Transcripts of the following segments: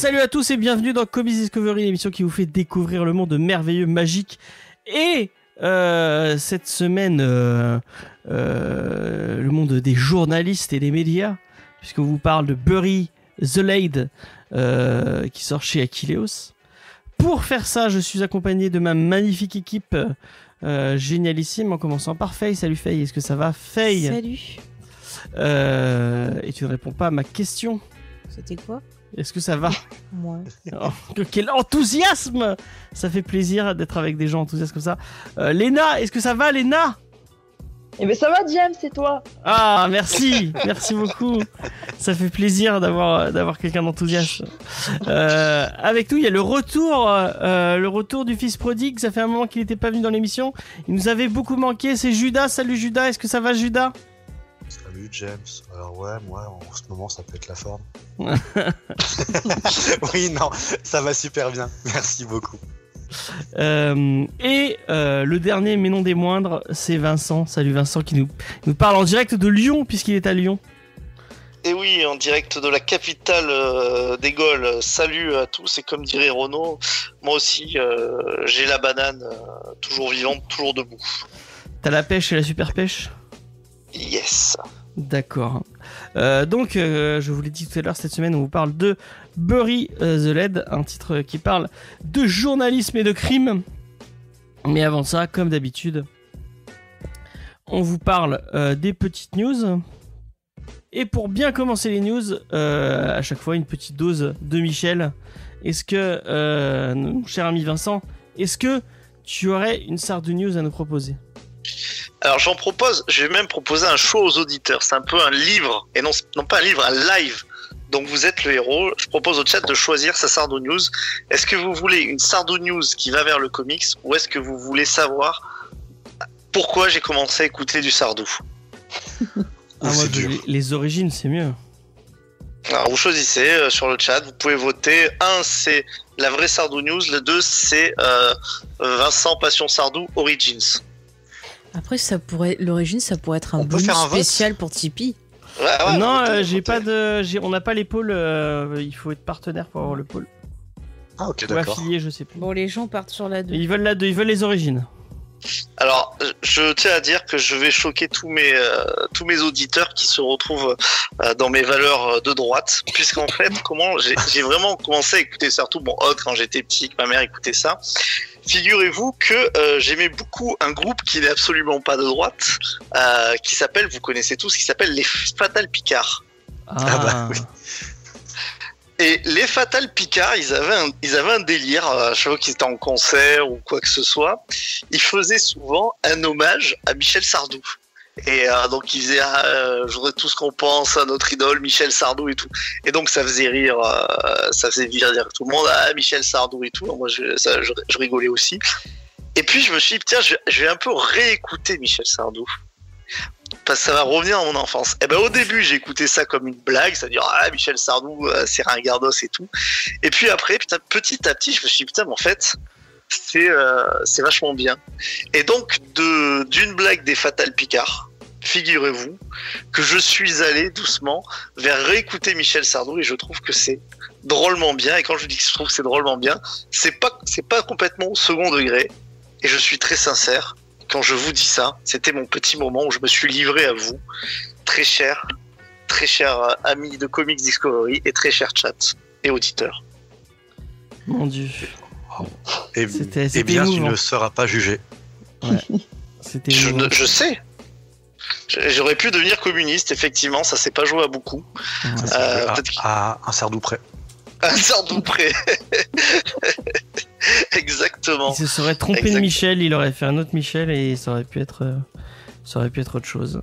Salut à tous et bienvenue dans Comics Discovery, l'émission qui vous fait découvrir le monde merveilleux, magique. Et euh, cette semaine euh, euh, le monde des journalistes et des médias, puisque vous parle de Bury the Lade euh, qui sort chez Aquileos. Pour faire ça, je suis accompagné de ma magnifique équipe euh, génialissime, en commençant par Faye. Salut Faye, est-ce que ça va Faye? Salut. Euh, Et tu ne réponds pas à ma question. C'était quoi? Est-ce que ça va? Moi. Oh, que- quel enthousiasme Ça fait plaisir d'être avec des gens enthousiastes comme ça. Léna, est-ce que ça va, Léna? Eh ben ça va Diam, c'est toi Ah, merci, merci beaucoup. Ça fait plaisir d'avoir d'avoir quelqu'un d'enthousiaste. Euh, avec nous, il y a le retour, euh, le retour du fils prodigue. Ça fait un moment qu'il n'était pas venu dans l'émission. Il nous avait beaucoup manqué. C'est Judas. Salut Judas. Est-ce que ça va, Judas? Salut James. Alors ouais, moi en ce moment ça peut être la forme. oui, non, ça va super bien. Merci beaucoup. Euh, Et euh, le dernier, mais non des moindres, c'est Vincent. Salut Vincent qui nous nous parle en direct de Lyon puisqu'il est à Lyon. Et oui, en direct de la capitale euh, des Gaules. Salut à tous et comme dirait Renaud, moi aussi j'ai la banane toujours vivante, toujours debout. T'as la pêche et la super pêche? Yes. D'accord. Euh, donc, euh, je vous l'ai dit tout à l'heure, cette semaine, on vous parle de Bury euh, the Lead, un titre qui parle de journalisme et de crime. Mais avant ça, comme d'habitude, on vous parle euh, des petites news. Et pour bien commencer les news, euh, à chaque fois, une petite dose de Michel. Est-ce que, mon cher ami Vincent, est-ce que tu aurais une sarde de news à nous proposer? Alors j'en propose, je vais même proposer un show aux auditeurs. C'est un peu un livre, et non, non pas un livre, un live. Donc vous êtes le héros. Je propose au chat de choisir sa Sardo News. Est-ce que vous voulez une Sardo News qui va vers le comics, ou est-ce que vous voulez savoir pourquoi j'ai commencé à écouter du Sardou Ah, moi, dur. les, les origines, c'est mieux. Alors vous choisissez euh, sur le chat, vous pouvez voter. Un, c'est la vraie Sardou News. Le deux, c'est euh, Vincent Passion Sardou Origins. Après, ça pourrait, l'origine, ça pourrait être un bonus faire un vote? spécial pour Tipeee. Ouais, ouais, non, euh, j'ai pas de, on n'a pas les pôles. euh, il faut être partenaire pour avoir le pôle. Ah ok Ou d'accord. affilié, je sais plus. Bon, les gens partent sur la 2. Ils veulent la deux, ils veulent les origines. Alors, je tiens à dire que je vais choquer tous mes euh, tous mes auditeurs qui se retrouvent euh, dans mes valeurs de droite, puisqu'en fait, comment j'ai j'ai vraiment commencé à écouter surtout bon Hot quand j'étais petit, que ma mère écoutait ça. Figurez-vous que euh, j'aimais beaucoup un groupe qui n'est absolument pas de droite, euh, qui s'appelle, vous connaissez tous, qui s'appelle les Fatal Picard. Ah, bah oui. Et les Fatal Picard, ils avaient un, ils avaient un délire, euh, à chaque fois qu'ils étaient en concert ou quoi que ce soit, ils faisaient souvent un hommage à Michel Sardou. Et euh, donc ils faisaient, ah, euh, je voudrais tout ce qu'on pense à notre idole Michel Sardou et tout. Et donc ça faisait rire, euh, ça faisait rire tout le monde, ah Michel Sardou et tout. Moi je, rigolais aussi. Et puis je me suis dit, tiens, je, vais un peu réécouter Michel Sardou. Parce que ça va revenir à mon enfance. Et ben au début j'ai écouté ça comme une blague, c'est-à-dire ah Michel Sardou c'est ringardos et tout. Et puis après petit à petit je me suis dit putain mais en fait c'est euh, c'est vachement bien. Et donc de d'une blague des Fatal Picard, figurez-vous que je suis allé doucement vers réécouter Michel Sardou et je trouve que c'est drôlement bien. Et quand je dis que je trouve que c'est drôlement bien, c'est pas c'est pas complètement au second degré. Et je suis très sincère quand je vous dis ça. C'était mon petit moment où je me suis livré à vous, très cher, très cher euh, ami de Comics Discovery et très cher chat et auditeurs. mon dieu. Eh c'était bien tu ne seras pas jugé. Je, émouvant. ne- je sais. J'aurais pu devenir communiste, effectivement, ça s'est pas joué à beaucoup. Ouais. Euh, à, un sardou près. Un sardou près. Exactement. Il se serait trompé de. Michel, il aurait fait un autre Michel et ça aurait pu être, euh, ça aurait pu être autre chose.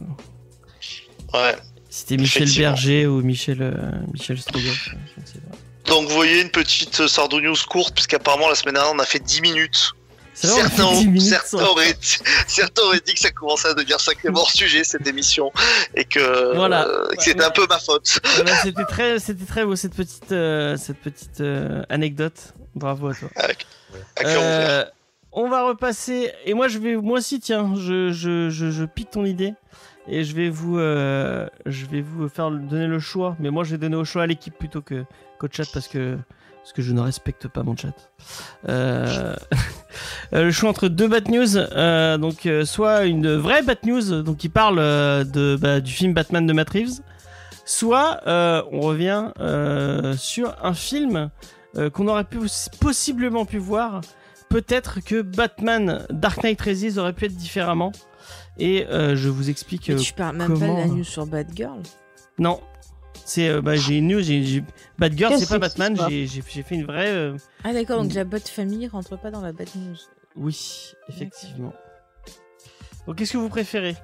Ouais. C'était Michel. Berger ou Michel, euh, Michel Strogoff, je ne sais pas. Donc vous voyez une petite Sardou News courte, puisqu'apparemment la semaine dernière on a fait 10 minutes. Certains, fait 10 minutes certains, sans- auraient, certains auraient dit que ça commençait à devenir sacrément hors sujet cette émission et que, Voilà. euh, que c'était ouais. un peu ma faute. Voilà, c'était très, c'était très beau cette petite, euh, cette petite euh, anecdote. Bravo à toi. À. Euh, on va repasser. Et moi, je vais, moi aussi, tiens, je, je, je, je pique ton idée. Et je vais vous, euh, je vais vous faire donner le choix. Mais moi, je vais donner au choix à l'équipe plutôt que qu'au chat parce que parce que je ne respecte pas mon chat. Euh, euh, le choix entre deux bad news. euh, donc, euh, soit une vraie bad news, donc qui parle euh, de bah, du film Batman de Matt Reeves. Soit euh, on revient euh, sur un film euh, qu'on aurait pu possiblement pu voir. Peut-être que Batman Dark Knight Rises aurait pu être différemment. Et euh, je vous explique. Mais tu parles même pas de la news sur Batgirl? non, c'est euh, bah, j'ai une news. J'ai, j'ai- Batgirl, Quel c'est pas. Batman. J'ai, j'ai, j'ai fait une vraie. euh, Ah d'accord, donc la Bat famille rentre pas dans la Bat news. Oui, effectivement. Donc, qu'est-ce que vous préférez?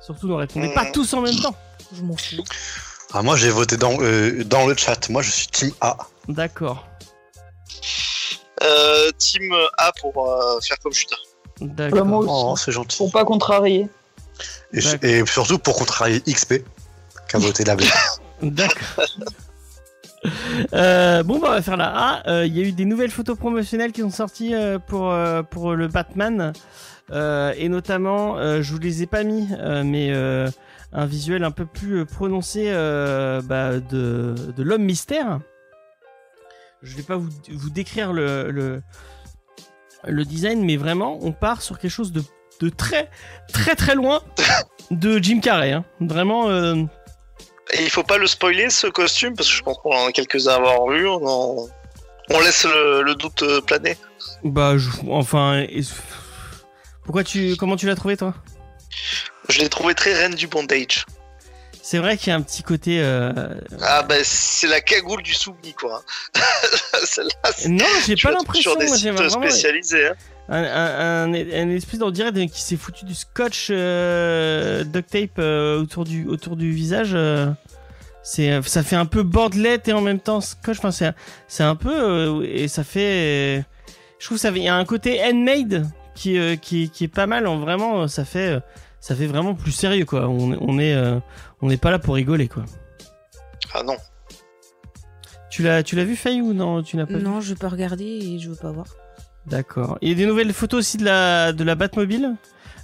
Surtout, ne répondez pas Mm. tous en même temps. Je m'en fous. Ah, moi, j'ai voté dans, euh, dans le chat. Moi, je suis Team A. D'accord, Euh, team A pour euh, faire comme Chuta. d'accord. moi aussi. Oh, c'est gentil. Pour pas contrarier. Et, surtout pour contrarier XP, qui a voté la B. D'accord. Euh, bon, bah, on va faire la A. Euh, Il y a eu des nouvelles photos promotionnelles qui sont sorties euh, pour, euh, pour le Batman. Euh, et notamment, euh, je vous les ai pas mis, euh, mais euh, un visuel un peu plus euh, prononcé euh, bah, de, de l'homme mystère. Je vais pas vous, vous décrire le, le, le design, mais vraiment, on part sur quelque chose de, de très, très, très loin de Jim Carrey. hein. Vraiment. euh, Et il faut pas le spoiler ce costume parce que je pense qu'on en a quelques-uns à avoir vu. On, en- on laisse le, le doute euh, planer. Bah, je- enfin, et- pourquoi tu, comment tu l'as trouvé toi? Je l'ai trouvé très reine du bondage. C'est vrai qu'il y a un petit côté. euh, Ah bah c'est la cagoule du souvenirs quoi. Celle-là, c'est- Non, j'ai pas l'impression. sur des sites vraiment spécialisés. hein. Un, un, un, un espèce d'on dirait qui s'est foutu du scotch euh, duct tape euh, autour du autour du visage. euh, c'est, ça fait un peu bordelette et en même temps scotch. Enfin, c'est, c'est un peu euh, et ça fait. je trouve ça, il y a un côté handmade qui, euh, qui, qui est pas mal. En vraiment, ça fait, euh, ça fait vraiment plus sérieux quoi. On, on est, euh, on n'est pas là pour rigoler quoi. Ah non. Tu l'as, tu l'as vu Faye ou non Tu n'as pas vu? Non, je veux pas regarder et je veux pas voir. D'accord. Il y a des nouvelles photos aussi de la Batmobile.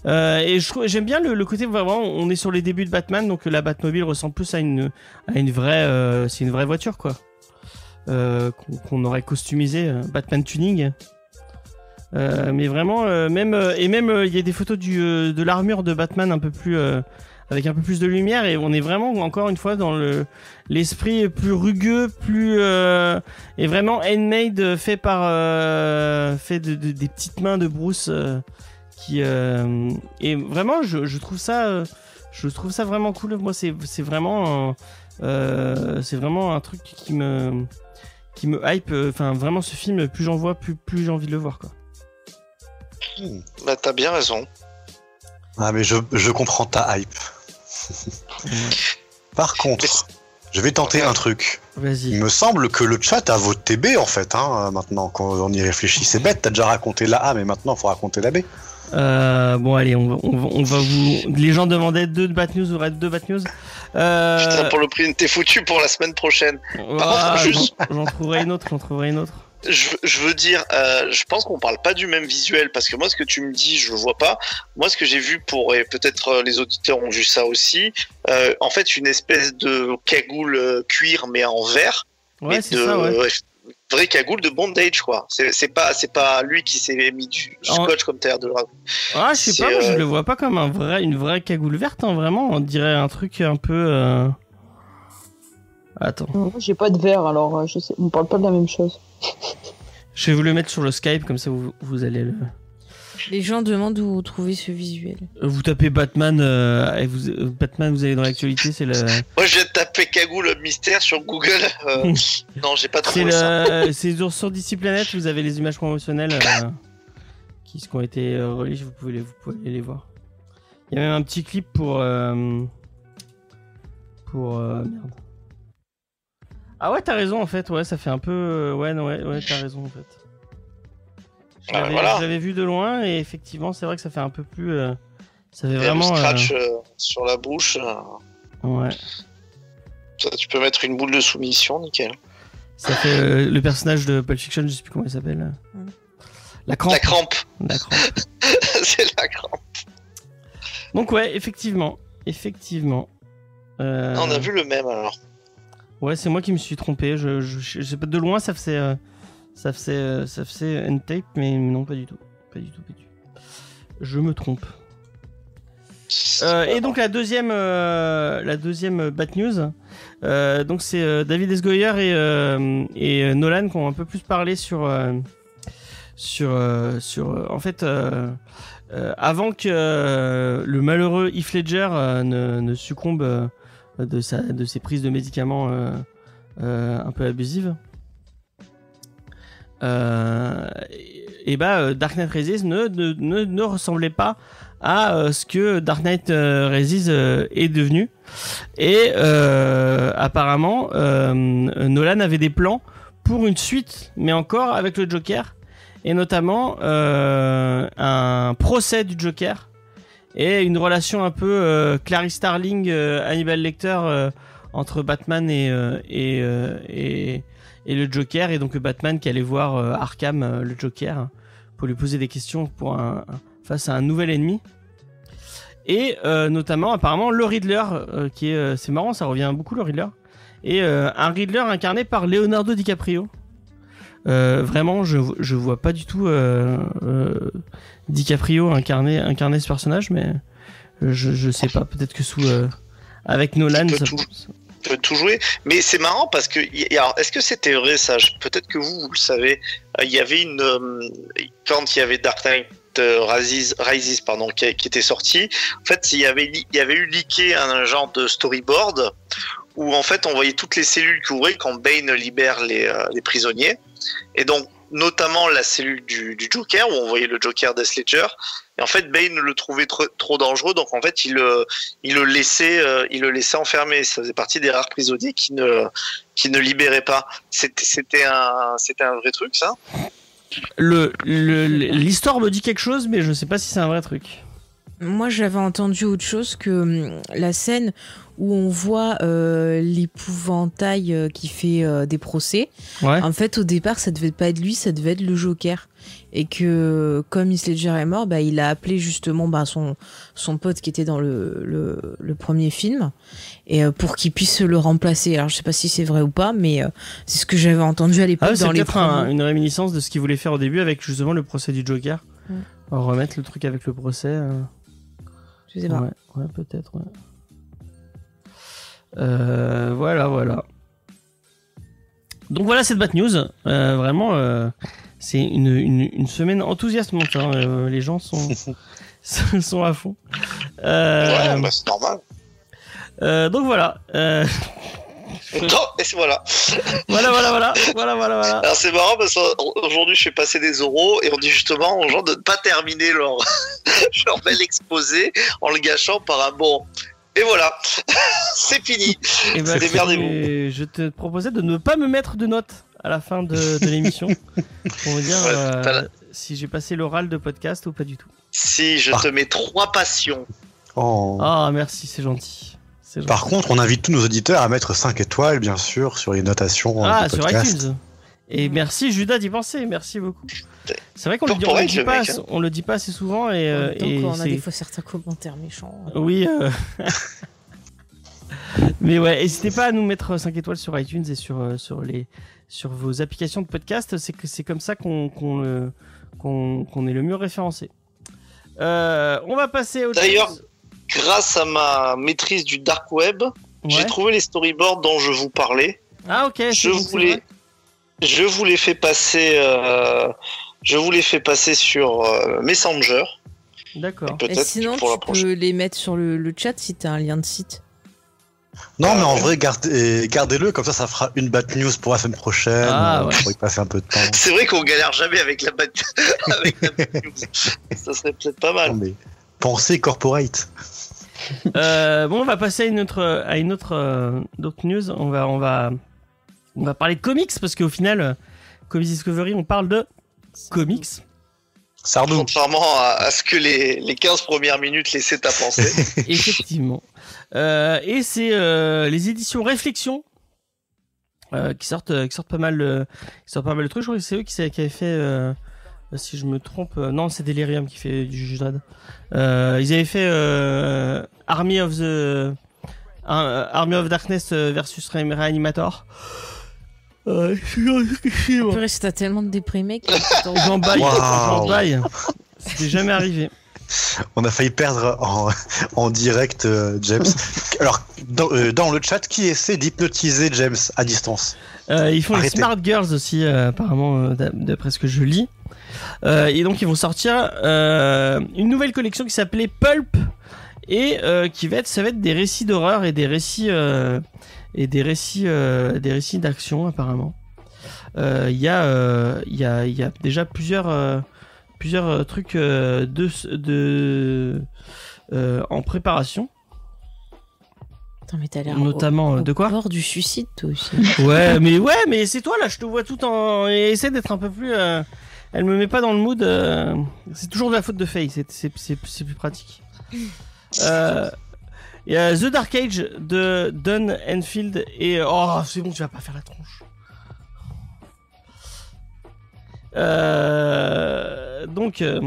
Euh, et j'aime bien le, côté vraiment, on est sur les débuts de Batman, donc la Batmobile ressemble plus à une à une vraie, euh, c'est une vraie voiture quoi, euh, qu'on, aurait customisé, Batman tuning. Mais vraiment, même et même il y a des photos de l'armure de Batman un peu plus avec un peu plus de lumière et on est vraiment encore une fois dans le l'esprit plus rugueux, plus euh, et vraiment handmade euh, fait par euh, fait de, de- des petites mains de Bruce euh, qui euh, et vraiment je, je trouve ça je trouve ça vraiment cool moi c'est c'est vraiment un- euh, c'est vraiment un truc qui me qui me hype euh, enfin vraiment ce film plus j'en vois plus plus j'ai envie de le voir quoi Bah t'as bien raison. Ah, mais je, je comprends ta hype. Par contre, je vais tenter un truc. Il me semble que le chat a voté B en fait, hein, maintenant quand on y réfléchit. C'est bête, t'as déjà raconté la A, mais maintenant faut raconter la B. euh, bon allez on va, on va, on va vous les gens demandaient deux Bat News ou deux Bat News euh, Putain, pour le prix, t'es foutu pour la semaine prochaine. ah, juste- j'en- j'en trouverai une autre j'en trouverai une autre Je, je veux dire, euh, je pense qu'on parle pas du même visuel parce que moi, ce que tu me dis, je vois pas. Moi, ce que j'ai vu pour et peut-être euh, les auditeurs ont vu ça aussi. euh, en fait, une espèce de cagoule cuir mais en vert, ouais c'est de ça ouais vraie cagoule de bondage quoi. C'est c'est pas c'est pas lui qui s'est mis du En- scotch comme t'as l'air de le raconter. Ah, je sais C'est, pas, moi, je le vois pas comme un vrai, une vraie cagoule verte, hein, vraiment. On dirait un truc un peu. Euh, Attends, Moi, j'ai pas de verre, alors euh, je sais, on parle pas de la même chose. je vais vous le mettre sur le Skype, comme ça vous, vous allez le. Les gens demandent où trouver ce visuel. Vous tapez Batman, euh, et vous, euh, Batman, vous allez dans l'actualité, c'est le. Moi, je viens de taper cagoule mystère sur Google. euh, non, j'ai pas trouvé ça. le. C'est sur, sur DC Planet, vous avez les images promotionnelles euh, qui, qui ont été euh, reliées, vous pouvez, les, vous pouvez aller les voir. Il y a même un petit clip pour. euh, Pour. euh, Merde. Ah ouais, t'as raison en fait, ouais, ça fait un peu. euh, Ouais, non, ouais, ouais, t'as raison en fait. Je Ah, l'avais voilà. je l'avais vu de loin et effectivement, c'est vrai que ça fait un peu plus. euh, ça fait a le vraiment. euh, scratch euh, sur la bouche. euh, ouais. ça, tu peux mettre une boule de soumission, nickel. Ça fait euh, le personnage de Pulp Fiction, je sais plus comment il s'appelle. La crampe. La crampe, La crampe. c'est la crampe. Donc ouais, effectivement, effectivement. Euh, On a vu le même alors. Ouais, c'est moi qui me suis trompé. Je, je, je sais pas de loin, ça faisait, euh, ça faisait, euh, ça faisait end tape, mais non, pas du tout, pas du tout, pas du tout. Je me trompe. Euh, et donc la deuxième, euh, la deuxième bad news, donc c'est David S. Goyer et, et Nolan qui ont un peu plus parlé sur, sur, sur, en fait, avant que le malheureux Heath Ledger ne, ne succombe de sa, ses prises de médicaments euh, euh, un peu abusives. Euh, et, bah, Dark Knight Rises ne, ressemblait pas à ce que Dark Knight Rises est devenu. Et apparemment, Nolan avait des plans pour une suite, mais encore avec le Joker, et notamment un procès du Joker et une relation un peu euh, Clarice Starling, euh, Hannibal Lecter euh, entre Batman et, euh, euh, et, et le Joker, et donc Batman qui allait voir Arkham, le Joker, hein, pour lui poser des questions pour face à un nouvel ennemi. Et notamment, apparemment, le Riddler, qui est, c'est marrant, ça revient beaucoup le Riddler, et un Riddler incarné par Leonardo DiCaprio. Vraiment, je, je vois pas du tout DiCaprio incarner, incarner ce personnage, mais je, je sais pas, peut-être que sous. euh, avec Nolan, peut ça tout- peut tout jouer. Mais c'est marrant parce que, alors, est-ce que c'était vrai ça? Peut-être que vous, vous le savez. Euh, Il y avait une. euh, quand il y avait Dark Knight euh, Rises, Rises, pardon, qui, était sorti, en fait, il y avait, il y avait eu leaké un genre de storyboard où en fait on voyait toutes les cellules qui ouvraient quand Bane libère les, euh, les prisonniers. Et donc, notamment la cellule du, du Joker, où on voyait le Joker Death Ledger. Et en fait, Bane le trouvait trop, trop dangereux, donc en fait, il, le- il, le laissait, euh, il le laissait enfermer. Ça faisait partie des rares prisonniers qui ne, qui ne libéraient pas. C'était c'était un, c'était un vrai truc, ça le, le- l'histoire me dit quelque chose, mais je sais pas si c'est un vrai truc. Moi, j'avais entendu autre chose que hum, la scène où on voit euh, l'épouvantail euh, qui fait euh, des procès. Ouais. En fait, au départ, ça devait pas être lui, ça devait être le Joker. Et que, comme Heath Ledger est mort, bah, il a appelé justement bah, son, son pote qui était dans le, le, le premier film, et pour qu'il puisse le remplacer. Alors, je sais pas si c'est vrai ou pas, mais c'est ce que j'avais entendu à Ah, l'époque c'est dans les peut-être un- une réminiscence de ce qu'il voulait faire au début avec justement le procès du Joker. Mm. On va remettre le truc avec le procès. Je sais pas. Ouais, ouais, peut-être, ouais. Euh, voilà, voilà. Donc voilà cette bad news. Euh, vraiment, euh, c'est une, une, une semaine enthousiasmante. hein. Les gens sont, sont à fond. Ouais, bah, c'est normal. donc voilà. Non, et c'est- voilà. voilà, voilà, voilà, voilà, voilà, voilà. Alors c'est marrant parce qu'aujourd'hui je fais passer des oraux et on dit justement aux gens de ne pas terminer leur, leur bel exposé en le gâchant par un bon. Et voilà, c'est fini. Eh ben, Démerdez-vous. et je te proposais de ne pas me mettre de notes à la fin de, de l'émission pour me dire Ouais, euh, si j'ai passé l'oral de podcast ou pas du tout. Si je Par- te mets trois passions. Oh. Ah, merci, c'est gentil. Par contre, on invite tous nos auditeurs à mettre 5 étoiles, bien sûr, sur les notations euh, ah, sur podcast. iTunes. Et merci Judas d'y penser, merci beaucoup. C'est vrai qu'on le, dit- on le dit pas, mec, assez- on le dit pas assez souvent et, euh, et qu'on a des fois certains commentaires méchants. Oui. euh, Mais ouais, n'hésitez pas à nous mettre 5 étoiles sur iTunes et sur, euh, sur, les, sur vos applications de podcast. C'est que c'est comme ça qu'on qu'on est le mieux référencé. Euh, on va passer au. D'ailleurs, Grâce à ma maîtrise du dark web, j'ai trouvé les storyboards dont je vous parlais. Ah ok. Je voulais, vrai. Je vous les fais passer, euh, je vous les fais passer sur euh, Messenger. D'accord. Et Peut-être sinon, pour la tu prochaine. peux les mettre sur le, le chat si t'as un lien de site. Non, mais en ouais. vrai, gardez, gardez-le, comme ça, ça fera une bad news pour la semaine prochaine. Ah, euh, ouais. Pour y passer un peu de temps. C'est vrai qu'on galère jamais avec la bad, avec la bad news. Ça serait peut-être pas mal. Non, mais pensez corporate. Euh, bon, on va passer à une autre, à une autre, euh, d'autres news. On va, on va, on va parler de comics parce qu'au final, euh, Comics Discovery, on parle de comics. Sardou. Contrairement à, à ce que les, les 15 premières minutes laissaient à penser. Effectivement. Euh, et c'est euh, les éditions Réflexion euh, qui sortent, qui sortent pas mal, euh, qui sortent pas mal de trucs. Je crois que c'est eux qui, qui avaient fait, euh, si je me trompe, euh, non, c'est Delirium qui fait du Judge Dredd. Euh, ils avaient fait euh, Army of the euh, Army of Darkness versus Re- Reanimator. Euh, excusez-moi. Purée, t'as tellement de déprimé que J'en baille, Waouh. j'en baille. C'était jamais arrivé. On a failli perdre en, en direct euh, James. Alors, dans, euh, dans le chat, qui essaie d'hypnotiser James à distance Euh, ils font Arrêtez. les Smart Girls aussi, euh, apparemment, euh, d'a- d'après ce que je lis. Euh, et donc, ils vont sortir euh, une nouvelle collection qui s'appelait Pulp et euh, qui va être, ça va être des récits d'horreur et des récits euh, et des récits, euh, des récits d'action apparemment. Euh, Il y a, euh, y a, y a déjà plusieurs, euh, plusieurs euh, trucs euh, de, de euh, en préparation. Attends, mais t'as l'air. Notamment, au- euh, de quoi Au bord du suicide, toi aussi. Ouais, mais ouais, mais c'est toi là, je te vois tout en. et Essaie d'être un peu plus. euh, Elle me met pas dans le mood. euh, C'est toujours de la faute de Faye, c'est plus pratique. Euh, Il y a The Dark Age de Don Enfield et. Oh, c'est bon, tu vas pas faire la tronche. Euh, donc. euh,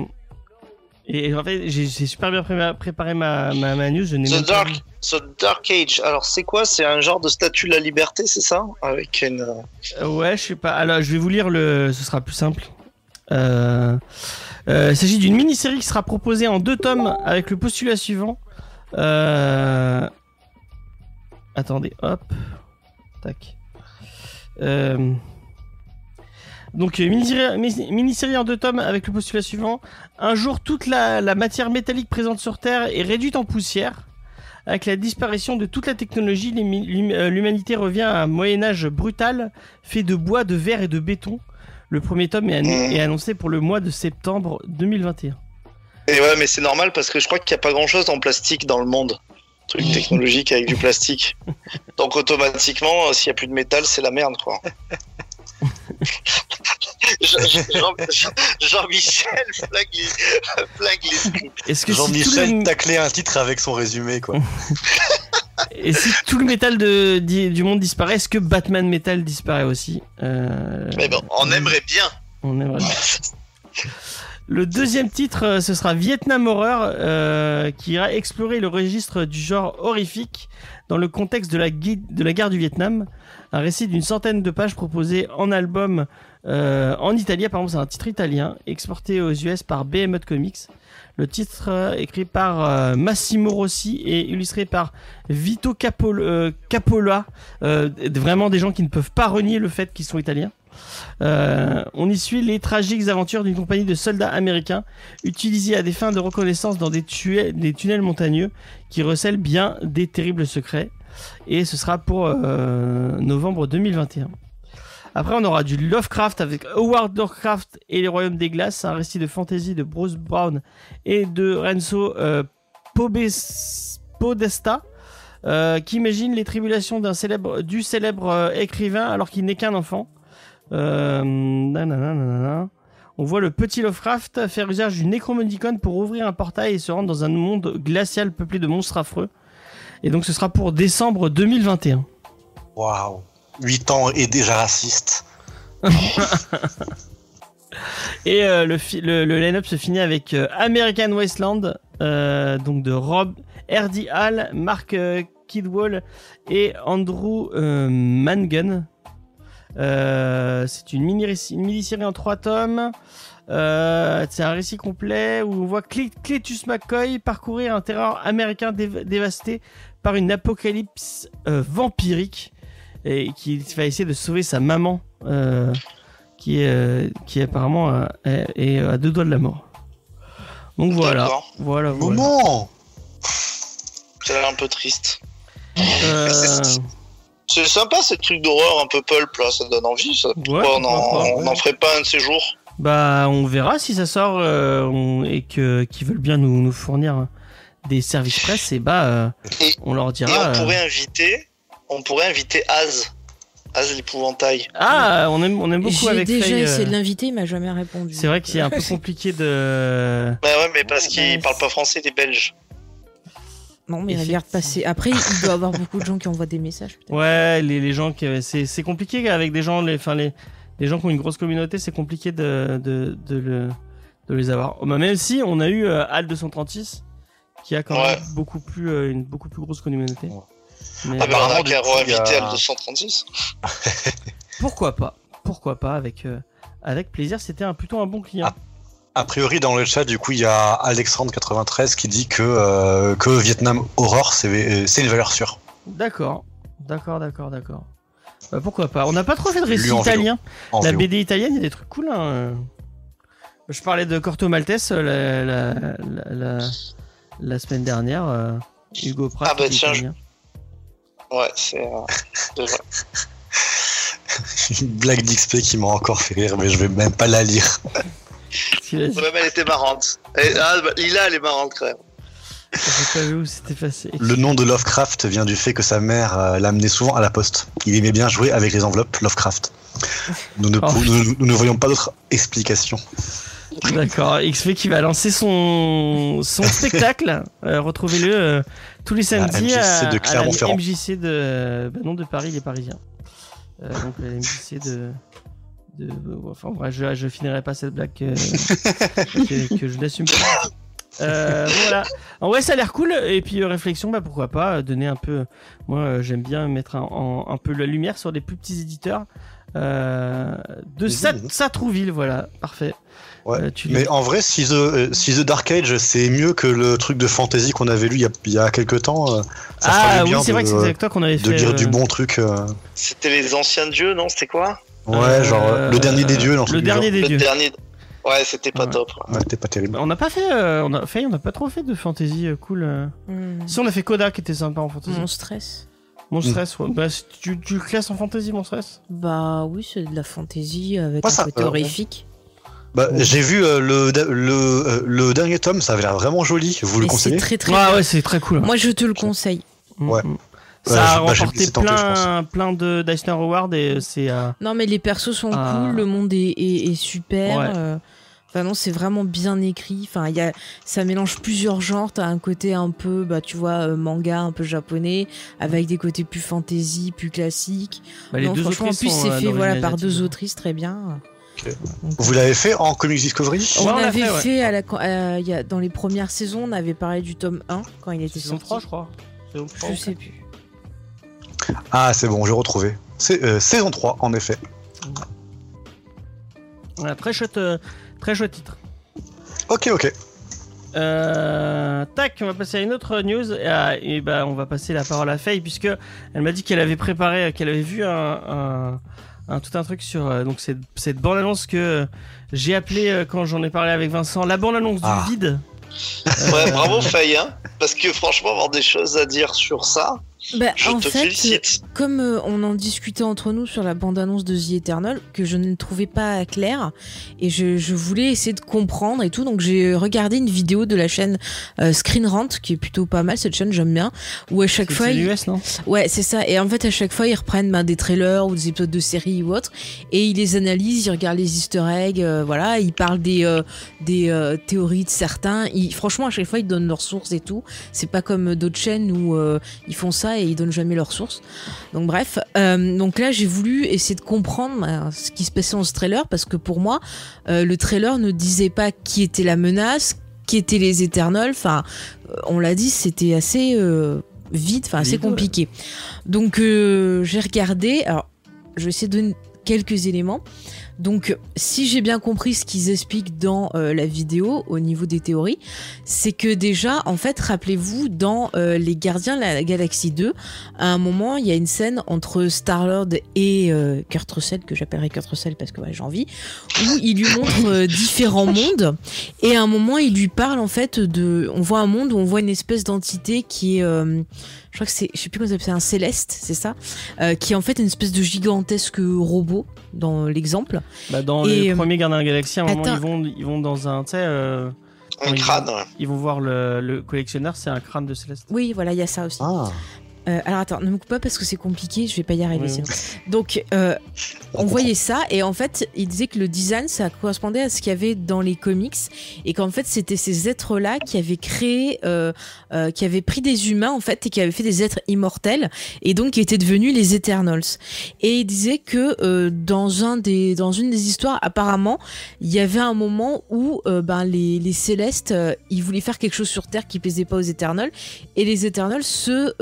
Et en fait, j'ai super bien pré- préparé ma, ma, ma news. Je The Dark, vu. The Dark Age, alors c'est quoi? C'est un genre de statue de la liberté, c'est ça? Avec une. euh, Ouais, je sais pas. Alors, je vais vous lire le. Ce sera plus simple. Il s'agit d'une mini-série qui sera proposée en deux tomes avec le postulat suivant. Euh... Attendez, hop. Tac. Euh... Donc, euh, mini-série mini- mini-série en deux tomes avec le postulat suivant. Un jour, toute la, matière métallique présente sur Terre est réduite en poussière. Avec la disparition de toute la technologie, euh, l'humanité revient à un Moyen-Âge brutal, fait de bois, de verre et de béton. Le premier tome est annoncé pour le mois de septembre 2021. Et ouais, mais c'est normal parce que je crois qu'il n'y a pas grand chose en plastique dans le monde. Truc technologique avec du plastique. Donc automatiquement, euh, s'il n'y a plus de métal, c'est la merde, quoi. Jean- Jean- Jean- Jean-Michel flingue les, flingue les scripts. Est-ce que si Jean-Michel le, taclait un titre avec son résumé, quoi. et si tout le métal de, du monde disparaît, est-ce que Batman Metal disparaît aussi? Euh, Mais bon, on aimerait bien. On aimerait bien. Le deuxième titre, euh, ce sera Vietnam Horror, euh, qui ira explorer le registre du genre horrifique dans le contexte de la, guerre du Vietnam. Un récit d'une centaine de pages proposé en album euh, en italien. Apparemment, c'est un titre italien, exporté aux US par Behemoth Comics. Le titre euh, écrit par Massimo Rossi et illustré par Vito Capol- Capola. Euh, vraiment des gens qui ne peuvent pas renier le fait qu'ils sont italiens. Euh, on y suit les tragiques aventures d'une compagnie de soldats américains utilisés à des fins de reconnaissance dans des, tunnels montagneux qui recèlent bien des terribles secrets. Et ce sera pour euh, novembre 2021. Après, on aura du Lovecraft avec Howard Lovecraft et les Royaumes des Glaces, un récit de fantasy de Bruce Brown et de Renzo euh, Podesta, qui imagine les tribulations du célèbre écrivain alors qu'il n'est qu'un enfant. Euh, nanana, nanana. On voit le petit Lovecraft faire usage du Necromonicon pour ouvrir un portail et se rendre dans un monde glacial peuplé de monstres affreux. Et donc ce sera pour décembre 2021. Waouh. 8 ans et déjà raciste. Et euh, le, fi- le, le line-up se finit avec euh, American Wasteland, euh, donc de Rob R.D. Hall, Mark Kidwell et Andrew Mangan. Euh, c'est une mini-série en trois tomes. Euh, c'est un récit complet où on voit Cle- Cletus McCoy parcourir un terrain américain dév- dévasté par une apocalypse euh, vampirique et qui va essayer de sauver sa maman euh, qui est euh, qui apparemment euh, est, est à deux doigts de la mort. Donc voilà, voilà, voilà. L'air un peu triste. Euh, C'est sympa ces trucs d'horreur un peu pulp là, ça donne envie. Ça. Pourquoi on, en, pourquoi pas, on en ferait pas un de ces jours? Bah, on verra si ça sort euh, on- et que qu'ils veulent bien nous, nous fournir des services presse et bah euh, Et- on leur Et dira. on euh, pourrait inviter, on pourrait inviter Az. Az l'épouvantail. Ah, on aime, on aime beaucoup J'ai avec déjà Faye, essayé euh, de l'inviter, il m'a jamais répondu. C'est vrai que c'est un peu compliqué de. Bah ouais, mais parce Ouais, qu'il bah, parle pas français, il est belge. Non, mais regarde passer. Après, il doit y avoir beaucoup de gens qui envoient des messages. Ouais, les, les gens qui. C'est c'est compliqué avec des gens. Les, enfin, les, les gens qui ont une grosse communauté, c'est compliqué de, de, de, le, de les avoir. Bah, même si on a eu euh, Al 236 qui a quand Ouais. même beaucoup plus, euh, une beaucoup plus grosse communauté. Ouais. Mais, Ah bah, Apparemment, a réinviter Al 236. Pourquoi pas Pourquoi pas avec, euh, avec plaisir. C'était un, plutôt un bon client. A priori, dans le chat, du coup, il y a Alexandre93 qui dit que, euh, que Vietnam Horror, c'est c'est une valeur sûre. D'accord, d'accord, d'accord, d'accord. Bah, pourquoi pas? On n'a pas trop fait de récits italiens. En La. BD italienne, il y a des trucs cool. Hein. Je parlais de Corto Maltese euh, la, la, la, la, la semaine dernière. euh, Hugo Pratt. Ah bah tiens, italien. Ouais, c'est euh. Une blague d'XP qui m'a encore fait rire, mais je vais même pas la lire. Il a dit, Ouais, mais elle était marrante. Et, ah, bah, Lila, elle est marrante quand même. J'ai pas vu où c'était passé. Le nom de Lovecraft vient du fait que sa mère euh, l'amenait souvent à la poste. Il aimait bien jouer avec les enveloppes Lovecraft. Nous ne, Oh. pou- nous- nous ne voyons pas d'autre explication. D'accord, XP qui va lancer son, son spectacle. Euh, Retrouvez-le euh, tous les samedis MJC à, de à la Clermont-Ferrand. MJC de. Bah non, de Paris, les Parisiens. Euh, donc la MJC de. De enfin, bref, je, je finirai pas cette blague que, que, que je n'assume pas. Euh, voilà. En vrai, ça a l'air cool. Et puis, euh, réflexion, bah pourquoi pas euh, donner un peu. Moi, euh, j'aime bien mettre un, en- un peu la lumière sur les plus petits éditeurs. Euh, de. Sat- Satrouville, voilà, parfait. Ouais. Euh, tu Mais en vrai, si The, si The Dark Age, c'est mieux que le truc de fantasy qu'on avait lu il y a, il y a quelques temps. ça ah oui, c'est vrai que c'est de, avec toi qu'on avait de fait. lire euh, du bon truc. euh, C'était les anciens dieux, non? C'était quoi? Ouais, Euh, genre euh, le dernier des dieux. truc Le dernier des Le dieux. dernier. Ouais, c'était pas Ouais. top. Ouais, c'était pas terrible. On n'a pas fait, euh, on a fait, on n'a pas trop fait de fantasy euh, cool. euh. Hmm. Si on a fait Coda qui était sympa en fantasy. Mon stress. Mon stress, ouais. Bah, tu, tu le classes en fantasy, mon stress. Bah oui, c'est de la fantaisie avec Ouais, un ça côté peut, ouais. horrifique. Bah, J'ai vu euh, le, le, le dernier tome, ça avait l'air vraiment joli. Vous le conseillez très très Ah ouais, c'est très cool. Moi, je te le conseille. Mm, Ouais. Ça a bah, remporté plein, plein de Dictionary Award et euh, c'est. euh, Non, mais les persos sont Ah. cool, le monde est, est, est super. Ouais. euh, Enfin non, c'est vraiment bien écrit. Enfin, il y a, ça mélange plusieurs genres. T'as un côté un peu, bah tu vois, euh, manga un peu japonais, avec des côtés plus fantasy, plus classiques. bah, les non, deux franchement, en plus c'est fait voilà par deux autrices très bien. Vous l'avez fait en Comics Discovery? On, on l'a avait fait, ouais. à la, euh, il y a, dans les premières saisons, on avait parlé du tome 1 quand il était Saison sorti. 3, je crois. Saison 3, Je sais plus. Ah, c'est bon, j'ai retrouvé. C'est euh, saison 3, en effet. Voilà, très chouette, euh, très chouette titre. Ok, ok. Euh, tac, on va passer à une autre news et, à- et bah on va passer la parole à Faye puisque elle m'a dit qu'elle avait préparé, qu'elle avait vu un, un- un- tout un truc sur euh, donc cette, cette bande annonce que j'ai appelé euh, quand j'en ai parlé avec Vincent la bande annonce Ah. du vide. Ouais, bravo Faye, hein Parce que franchement, avoir des choses à dire sur ça, Bah, je en te fait, félicite. comme euh, on en discutait entre nous sur la bande-annonce de The Eternal, que je ne trouvais pas claire, et je, je voulais essayer de comprendre et tout, donc j'ai regardé une vidéo de la chaîne euh, Screen Rant, qui est plutôt pas mal, cette chaîne j'aime bien, où à chaque fois... c'est ils- l'US non? Ouais, c'est ça. Et en fait, à chaque fois, ils reprennent ben, des trailers ou des épisodes de séries ou autres, et ils les analysent, ils regardent les Easter eggs, euh, voilà, ils parlent des euh, des euh, théories de certains. Ils, franchement, à chaque fois, ils donnent leurs sources et tout. C'est pas comme d'autres chaînes où euh, ils font ça et ils donnent jamais leurs sources. Donc bref, euh, donc là, j'ai voulu essayer de comprendre ben, ce qui se passait dans ce trailer parce que pour moi, euh, le trailer ne disait pas qui était la menace, qui étaient les Eternals. Enfin, euh, on l'a dit, c'était assez euh, vide, enfin assez compliqué. Donc euh, j'ai regardé. Alors, je vais essayer de donner quelques éléments. Donc, si j'ai bien compris ce qu'ils expliquent dans euh, la vidéo au niveau des théories, c'est que déjà, en fait, rappelez-vous, dans euh, Les Gardiens de la Galaxie 2, à un moment, il y a une scène entre Star-Lord et euh, Kurt Russell, que j'appellerai Kurt Russell parce que ouais, j'ai envie, où il lui montre euh, différents mondes. Et à un moment, il lui parle, en fait, de. On voit un monde où on voit une espèce d'entité qui est. je crois que c'est, je sais plus comment s'appelle, un céleste, c'est ça, euh, qui est en fait une espèce de gigantesque robot dans l'exemple. Bah, dans Et, les euh, premiers Gardiens de la Galaxie, à un moment ils vont ils vont dans un tu sais euh, Un Oui. crâne, ouais. ils vont voir le, le collectionneur, c'est un crâne de Céleste. Oui, voilà, il y a ça aussi. Ah, Euh, alors attends, ne me coupe pas parce que c'est compliqué, je vais pas y arriver. Oui. Donc, euh, on voyait ça et en fait, il disait que le design, ça correspondait à ce qu'il y avait dans les comics et qu'en fait, c'était ces êtres-là qui avaient créé, euh, qui avaient pris des humains en fait et qui avaient fait des êtres immortels et donc qui étaient devenus les Eternals. Et il disait que dans un des, dans une des histoires, apparemment, il y avait un moment où ben les, les Célestes, ils voulaient faire quelque chose sur Terre qui plaisait pas aux Eternals et les Eternals se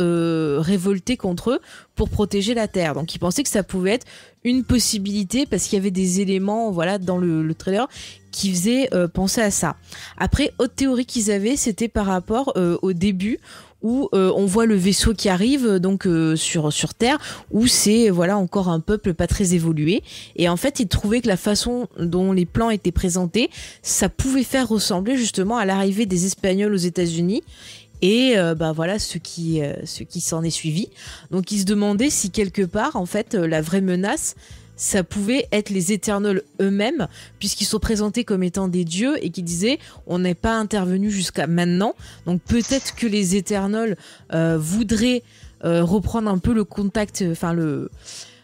révoltaient contre eux pour protéger la Terre. Donc ils pensaient que ça pouvait être une possibilité parce qu'il y avait des éléments voilà dans le, le trailer qui faisaient euh, penser à ça. Après, autre théorie qu'ils avaient, c'était par rapport euh, au début où euh, on voit le vaisseau qui arrive donc sur sur Terre où c'est voilà encore un peuple pas très évolué et en fait ils trouvaient que la façon dont les plans étaient présentés ça pouvait faire ressembler justement à l'arrivée des Espagnols aux États-Unis et euh, bah voilà ce qui euh, ce qui s'en est suivi. Donc ils se demandaient si quelque part en fait euh, la vraie menace ça pouvait être les Éternels eux-mêmes puisqu'ils sont présentés comme étant des dieux et qui disaient on n'est pas intervenu jusqu'à maintenant. Donc peut-être que les Éternels euh, voudraient reprendre un peu le contact enfin le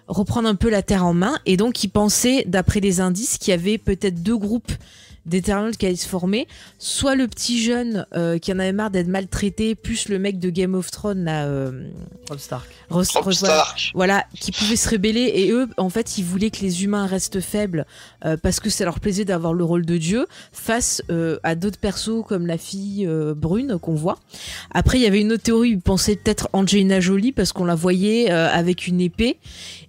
reprendre un peu la terre en main et donc ils pensaient d'après les indices qu'il y avait peut-être deux groupes d'Eternals qui allaient se former, soit le petit jeune euh, qui en avait marre d'être maltraité, plus le mec de Game of Thrones là, euh, Rob Stark. Ross- Rob Stark. voilà, qui pouvaient se rébeller et eux, en fait, ils voulaient que les humains restent faibles euh, parce que ça leur plaisait d'avoir le rôle de dieu face euh, à d'autres persos comme la fille euh, brune qu'on voit. Après, il y avait une autre théorie, ils pensaient peut-être Angelina Jolie parce qu'on la voyait euh, avec une épée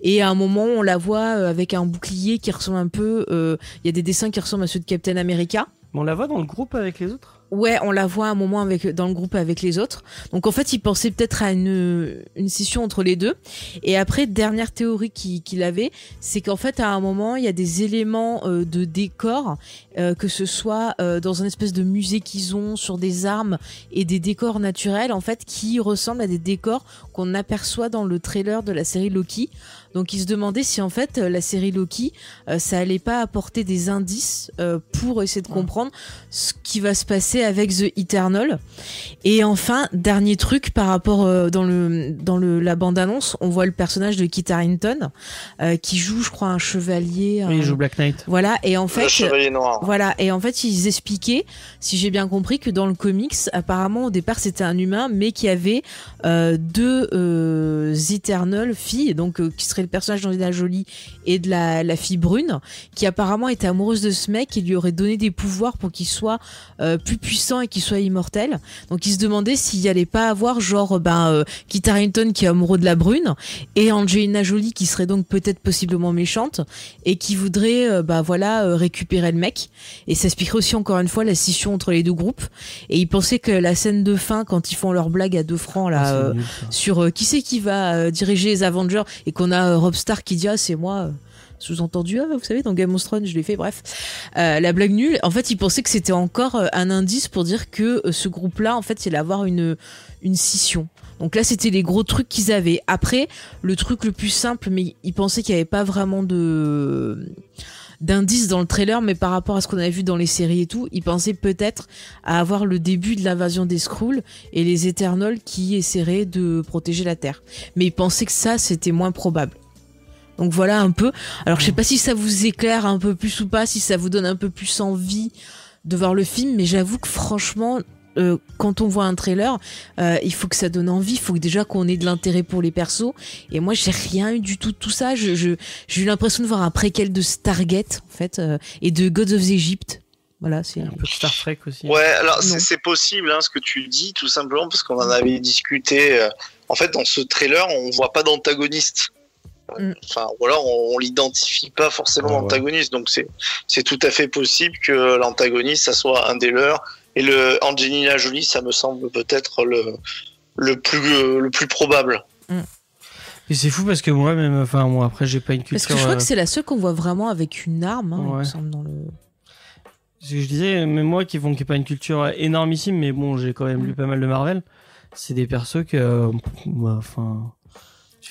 et à un moment on la voit euh, avec un bouclier qui ressemble un peu, euh, il y a des dessins qui ressemblent à ceux de Captain America. Mais on la voit dans le groupe avec les autres? Ouais, on la voit à un moment avec dans le groupe avec les autres. Donc en fait, il pensait peut-être à une une scission entre les deux. Et après, dernière théorie qu'il avait, c'est qu'en fait, à un moment, il y a des éléments euh, de décor, euh, que ce soit euh, dans un espèce de musée qu'ils ont sur des armes et des décors naturels, en fait, qui ressemblent à des décors qu'on aperçoit dans le trailer de la série Loki. Donc, il se demandait si en fait euh, la série Loki, euh, ça allait pas apporter des indices euh, pour essayer de comprendre ce qui va se passer avec The Eternal. Et enfin, dernier truc par rapport euh, dans le dans le la bande annonce, on voit le personnage de Kit Harington euh, qui joue, je crois, un chevalier. Oui, il joue Black Knight. Voilà. Et en Le fait, chevalier noir. voilà, et en fait, ils expliquaient, si j'ai bien compris, que dans le comics, apparemment, au départ, c'était un humain, mais qui avait euh, deux euh, Eternal filles, donc euh, qui serait le personnage d'Angelina Jolie et de la, la fille brune, qui apparemment était amoureuse de ce mec et lui aurait donné des pouvoirs pour qu'il soit euh, plus puissant et qu'il soit immortel. Donc, ils se demandaient s'il allait pas avoir genre ben euh, Kit Harington qui est amoureux de la brune et Angelina Jolie qui serait donc peut-être possiblement méchante et qui voudrait euh, bah voilà euh, récupérer le mec. Et ça expliquerait aussi encore une fois la scission entre les deux groupes. Et ils pensaient que la scène de fin quand ils font leur blague à deux francs là Ah, c'est euh, nul, sur euh, qui c'est qui va euh, diriger les Avengers et qu'on a euh, Rob Stark qui dit ah c'est moi euh, sous-entendu ah, vous savez dans Game of Thrones je l'ai fait bref Euh, la blague nulle en fait ils pensaient que c'était encore euh, un indice pour dire que euh, ce groupe là en fait il allait avoir une une scission donc là, c'était les gros trucs qu'ils avaient. Après, le truc le plus simple, mais ils pensaient qu'il n'y avait pas vraiment de d'indices dans le trailer, mais par rapport à ce qu'on avait vu dans les séries et tout, ils pensaient peut-être à avoir le début de l'invasion des Skrulls et les Eternals qui essaieraient de protéger la Terre. Mais ils pensaient que ça, c'était moins probable. Donc voilà un peu. Alors je sais pas si ça vous éclaire un peu plus ou pas, si ça vous donne un peu plus envie de voir le film, mais j'avoue que franchement, euh, quand on voit un trailer, euh, il faut que ça donne envie, il faut que déjà qu'on ait de l'intérêt pour les persos. Et moi, j'ai rien eu du tout de tout ça. Je, je- j'ai eu l'impression de voir un préquel de Stargate, en fait, euh, et de Gods of Egypt. Voilà, c'est Un peu de Star Trek aussi. Ouais, alors c'est c'est possible hein, ce que tu dis, tout simplement parce qu'on en avait discuté. En fait, dans ce trailer, on voit pas d'antagoniste. Mm. Enfin, ou alors on, on l'identifie pas forcément Ouais, ouais. l'antagoniste. Donc c'est c'est tout à fait possible que l'antagoniste ça soit un des leurs. Et le Angelina Jolie, ça me semble peut-être le le plus euh, le plus probable. Et c'est fou parce que moi, même, enfin, moi, après, j'ai pas une culture. Parce que je crois euh, que c'est la seule qu'on voit vraiment avec une arme, hein, il me Ouais. semble, dans le. Ce que je disais, même moi qui font qui pas une culture énormissime, mais bon, j'ai quand même lu pas mal de Marvel. C'est des persos que, euh, bah, enfin,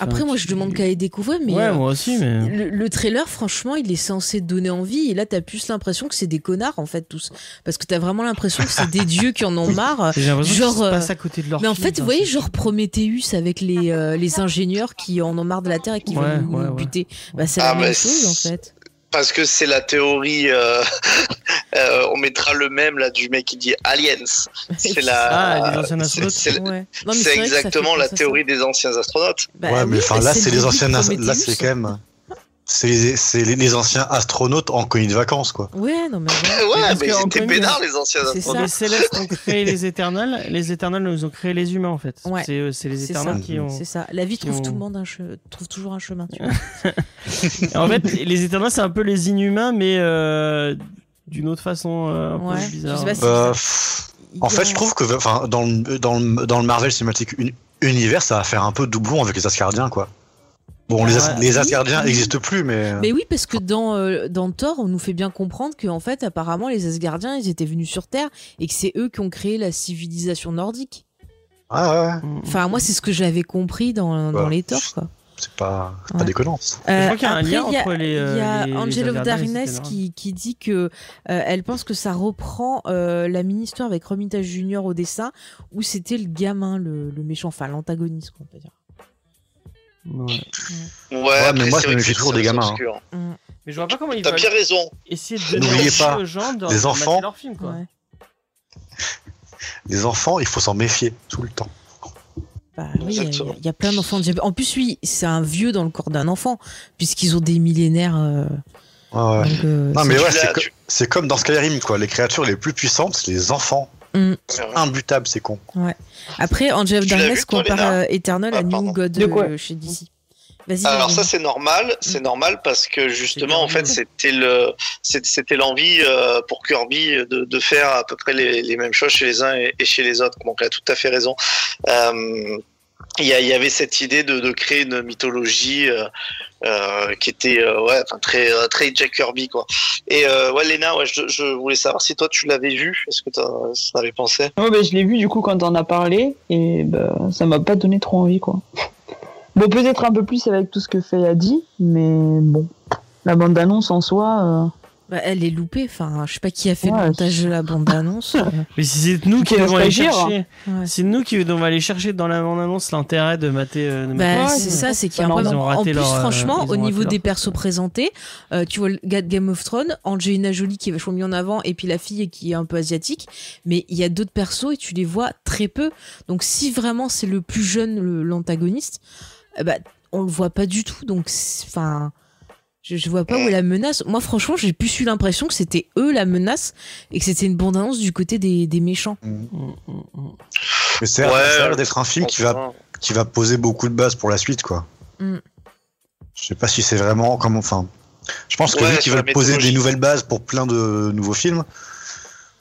Après, moi, je demande qu'à les découvrir, mais Ouais, euh, moi aussi, mais. le, le trailer, franchement, il est censé donner envie. Et là, t'as plus l'impression que c'est des connards, en fait, tous. Parce que t'as vraiment l'impression que c'est des dieux qui en ont marre. J'ai l'impression genre, euh, à côté de leur Mais en fait, vous enfin, voyez, genre Prometheus avec les, euh, les ingénieurs qui en ont marre de la Terre et qui Ouais, veulent nous ouais, ouais. buter. Bah, c'est Ah, la même bah, chose, en fait. Parce que c'est la théorie. euh, euh, on mettra le même là du mec qui dit aliens. C'est la. Ah, c'est- Ouais. Exactement la ça. théorie des anciens astronautes. Bah ouais, mais enfin là, c'est les anciens, là, c'est quand même, c'est les, c'est les, les anciens astronautes en colonie de vacances, quoi. Ouais, non, mais ouais, mais premier, pédards les anciens c'est astronautes. Les Célestes ont créé les Éternels, les Éternels nous ont créé les humains en fait. Ouais. C'est c'est les C'est Éternels ça. qui ont. C'est ça. La vie trouve ont- tout le monde un che- trouve toujours un chemin. Tu vois. En fait, les Éternels c'est un peu les Inhumains, mais euh, d'une autre façon euh, un Ouais, peu je bizarre. sais pas si- Bah, pff, en fait, je trouve que, enfin, dans le, dans le, dans le Marvel Cinematic Uni- Univers, ça va faire un peu doublon avec les Asgardiens, quoi. Bon, les, As- Ouais. les Oui, Asgardiens oui. n'existent plus, mais. Mais oui, parce que dans, euh, dans Thor, on nous fait bien comprendre qu'en fait, apparemment, les Asgardiens, ils étaient venus sur Terre et que c'est eux qui ont créé la civilisation nordique. Ah ouais, ouais. Enfin, moi, c'est ce que j'avais compris dans, dans les Thor, quoi. c'est pas, c'est Ouais. pas déconnant. Je crois qu'il y a un après, lien il y a- entre les, euh, Il y a les- les Angel of Asgardiens et les Darkness Éternels. qui, qui dit que euh, elle pense que ça reprend euh, la mini-histoire avec Romita Junior au dessin, où c'était le gamin, le, le méchant, enfin l'antagoniste, quoi, on peut dire. Ouais. Ouais, mais après, moi, c'est je me méfie toujours des gamins, obscur. Mm. Mais je vois pas comment ils T'as bien raison. essayer de donner N'oubliez pas, aux gens de les enfants- leur film quoi. Ouais. Les enfants, il faut s'en méfier tout le temps. Bah oui, il y a- y, plein d'enfants. En plus, oui, c'est un vieux dans le corps d'un enfant, puisqu'ils ont des millénaires. euh, Ouais, ouais. donc, euh, Non, c'est- mais ouais, tu- c'est comme dans Skyrim, quoi. Les créatures les plus puissantes, c'est les enfants. Mm. Imbutables, c'est con. Après, Angel of Darkness compare euh, Eternal Ah, à New pardon. God De quoi euh, chez DC. Vas-y. Alors ça c'est normal, c'est normal parce que justement en fait c'était le c'était l'envie euh, pour Kirby de, de faire à peu près les, les mêmes choses chez les uns et, et chez les autres. Donc elle a tout à fait raison. Euh, il y, a- il y avait cette idée de, de créer une mythologie euh, euh, qui était euh, ouais très euh, très Jack Kirby quoi. Et euh, ouais Léna, ouais, je, je voulais savoir si toi tu l'avais vu, est-ce que tu en avais pensé? Ouais, bah, je l'ai vu du coup quand on a parlé et bah, ça m'a pas donné trop envie quoi. Bon, peut-être un peu plus avec tout ce que Faye a dit, mais bon. La bande-annonce en soi, euh, Bah, elle est loupée. Enfin, je sais pas qui a fait Ouais, le montage de la bande-annonce. euh, Mais si c'est nous qui devons aller chercher, Ouais. c'est nous qui devons aller chercher dans la bande-annonce l'intérêt de mater. euh, mater Bah, c'est ça, c'est qu'il y a un problème. En plus, leur, euh, franchement, au niveau des leur- persos présentés, euh, tu vois le gars de Game of Thrones, Angelina Jolie qui est vachement mis en avant, et puis la fille qui est un peu asiatique. Mais il y a d'autres persos et tu les vois très peu. Donc, si vraiment c'est le plus jeune, l'antagoniste, bah, on le voit pas du tout. Donc, enfin. Je, je vois pas où est la menace. Moi, franchement, j'ai plus eu l'impression que c'était eux la menace et que c'était une bande-annonce du côté des, des méchants. Mm, mm, mm. Mais c'est Ouais, ça a l'air d'être un film qui va, qui va poser beaucoup de bases pour la suite, quoi. Je sais pas si c'est vraiment comme, enfin, je pense que Ouais, vu qu'ils veulent poser des nouvelles bases pour plein de nouveaux films,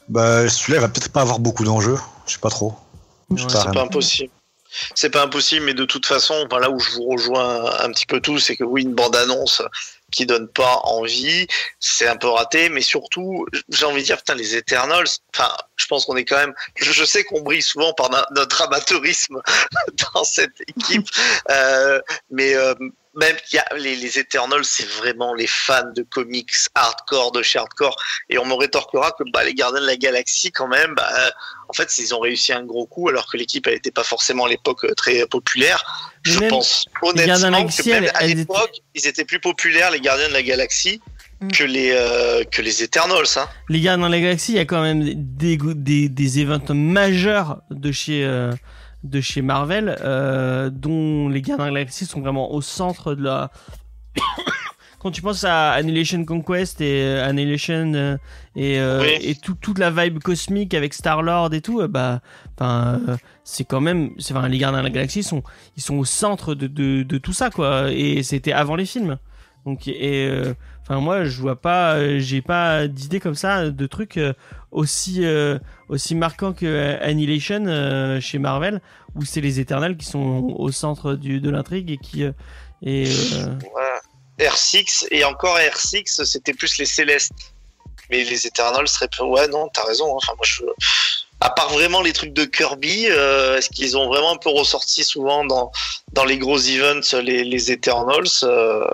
bah celui-là il va peut-être pas avoir beaucoup d'enjeux. Je sais pas trop. Ouais. C'est pas impossible. C'est pas impossible, mais de toute façon, enfin, là où je vous rejoins un petit peu tous, c'est que oui, une bande-annonce qui donne pas envie, c'est un peu raté, mais surtout, j'ai envie de dire, putain, les Eternals, enfin, je pense qu'on est quand même, je, sais qu'on brille souvent par notre amateurisme dans cette équipe, euh, mais euh, même il y a les, les Eternals, c'est vraiment les fans de comics hardcore, de chez hardcore, et on me rétorquera que bah, les Gardiens de la Galaxie, quand même, bah, en fait, ils ont réussi un gros coup alors que l'équipe elle n'était pas forcément à l'époque euh, très populaire. Je même pense Gardiens de la honnêtement Galaxie, que même à l'époque, ils étaient plus populaires les Gardiens de la Galaxie Mm. que les euh, que les Eternals. Hein. Les gars dans la galaxie, il y a quand même des, des, des événements majeurs de chez, euh, de chez Marvel, euh, dont les Gardiens de la Galaxie sont vraiment au centre de la. Quand tu penses à Annihilation Conquest et euh, Annihilation euh, et, Oui. et tout, toute la vibe cosmique avec Star Lord et tout, bah, enfin, c'est quand même, c'est enfin, les Gardiens de la Galaxie sont, ils sont au centre de, de, de tout ça quoi. Et c'était avant les films. Donc et Enfin, moi, je vois pas, euh, j'ai pas d'idée comme ça de trucs euh, aussi euh, aussi marquants que euh, Annihilation chez Marvel, où c'est les Éternels qui sont au centre du, de l'intrigue et qui euh, et Voilà. R6 et encore R6, c'était plus les Célestes. Mais les Eternals seraient. Ouais, non, t'as raison. hein. Enfin, moi, je. À part vraiment les trucs de Kirby, euh, est-ce qu'ils ont vraiment un peu ressorti souvent dans dans les gros events les, les Eternals euh,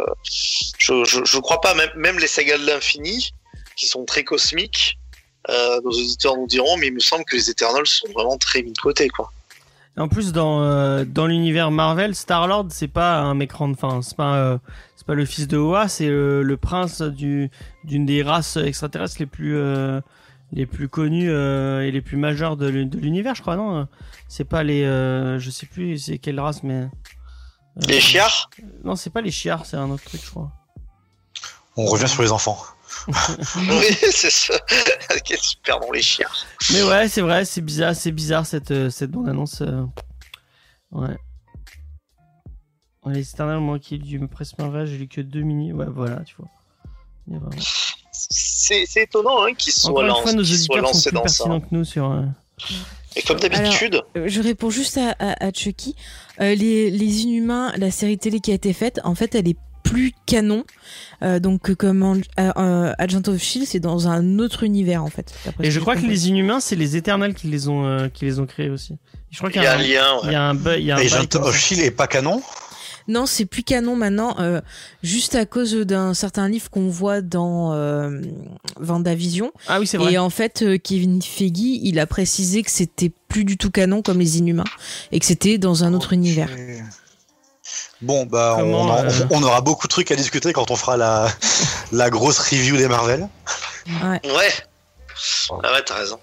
je, je je crois pas même même les sagas de l'infini qui sont très cosmiques. Euh, nos auditeurs nous diront, mais il me semble que les Eternals sont vraiment très mis de côté, quoi. En plus, dans, euh, dans l'univers Marvel, Star-Lord, c'est pas un écran de fin. C'est pas, euh, pas le fils de Oa, c'est le, le prince du, d'une des races extraterrestres les plus, euh, les plus connues euh, et les plus majeures de, l'u- de l'univers, je crois, non? C'est pas les. euh, je sais plus c'est quelle race, mais. euh, Les chiards? Non, c'est pas les chiards, c'est un autre truc, je crois. On revient sur les enfants. Oui, c'est ça. Quel super nom, les chiards. Mais ouais, c'est vrai, c'est bizarre, c'est bizarre cette, cette bande-annonce. euh, Ouais. Les Eternals, moi qui ai lu Presse Marvel, j'ai lu que deux mini. Ouais, voilà, tu vois. Mais vraiment. C'est c'est étonnant hein, qu'ils soient, Encore une lan- fois, nos qu'ils soient auditeurs sont lancés plus dans ça. pertinents que nous sur. euh, Et comme d'habitude, Euh, Je réponds juste à, à, à Chucky. Euh, les, les Inhumains, la série télé qui a été faite, en fait, elle est plus canon. Euh, donc, comme en- euh, Agent of Shield, c'est dans un autre univers, en fait. Et je crois que les Inhumains, c'est les Éternels qui les ont, euh, qui les ont créés aussi. Je crois il qu'il y a un un, lien. il ouais. y a un bug, il y a un Agent of. Shield est pas canon Non, c'est plus canon maintenant, euh, juste à cause d'un certain livre qu'on voit dans euh, Vendavision. Ah oui, c'est vrai. Et en fait, euh, Kevin Feige, il a précisé que c'était plus du tout canon comme les Inhumains et que c'était dans un autre univers. Bon, bah, on, Comment, en- euh, on aura beaucoup de trucs à discuter quand on fera la, la grosse review des Marvel. Ouais. Ouais. Ah ouais, t'as raison.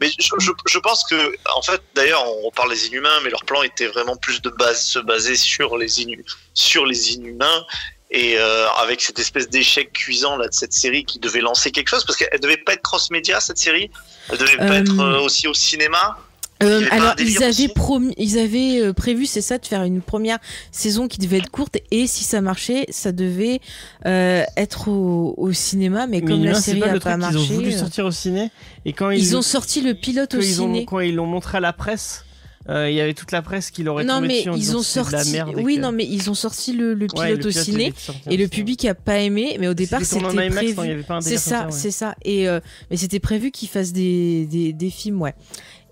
Mais je, je, je pense que, en fait, d'ailleurs, on parle des Inhumains, mais leur plan était vraiment plus de base, se baser sur les, Inu- sur les Inhumains. Et euh, avec cette espèce d'échec cuisant là de cette série qui devait lancer quelque chose, parce qu'elle devait pas être cross-média cette série, elle devait pas Euh, être euh, aussi au cinéma. Euh, alors ils avaient promis, ils avaient euh, prévu, c'est ça, de faire une première saison qui devait être courte et si ça marchait, ça devait euh, être au, au cinéma, mais Mais comme la Inhumains, c'est série pas a le pas truc qu'ils ont marché, voulu euh, sortir au ciné. Et quand ils, ils ont sorti le pilote au ils ont, ciné. quand ils l'ont montré à la presse, euh, il y avait toute la presse qui l'aurait Non tombé mais ils ont la sorti, merde et oui que- non mais ils ont sorti le, le Ouais, pilote le au pilote, ciné au et le public a pas aimé, mais au départ C'était IMAX, prévu. non, il y avait pas un C'est ça, ouais. c'est ça. Et euh, mais c'était prévu qu'ils fassent des, des, des films, ouais.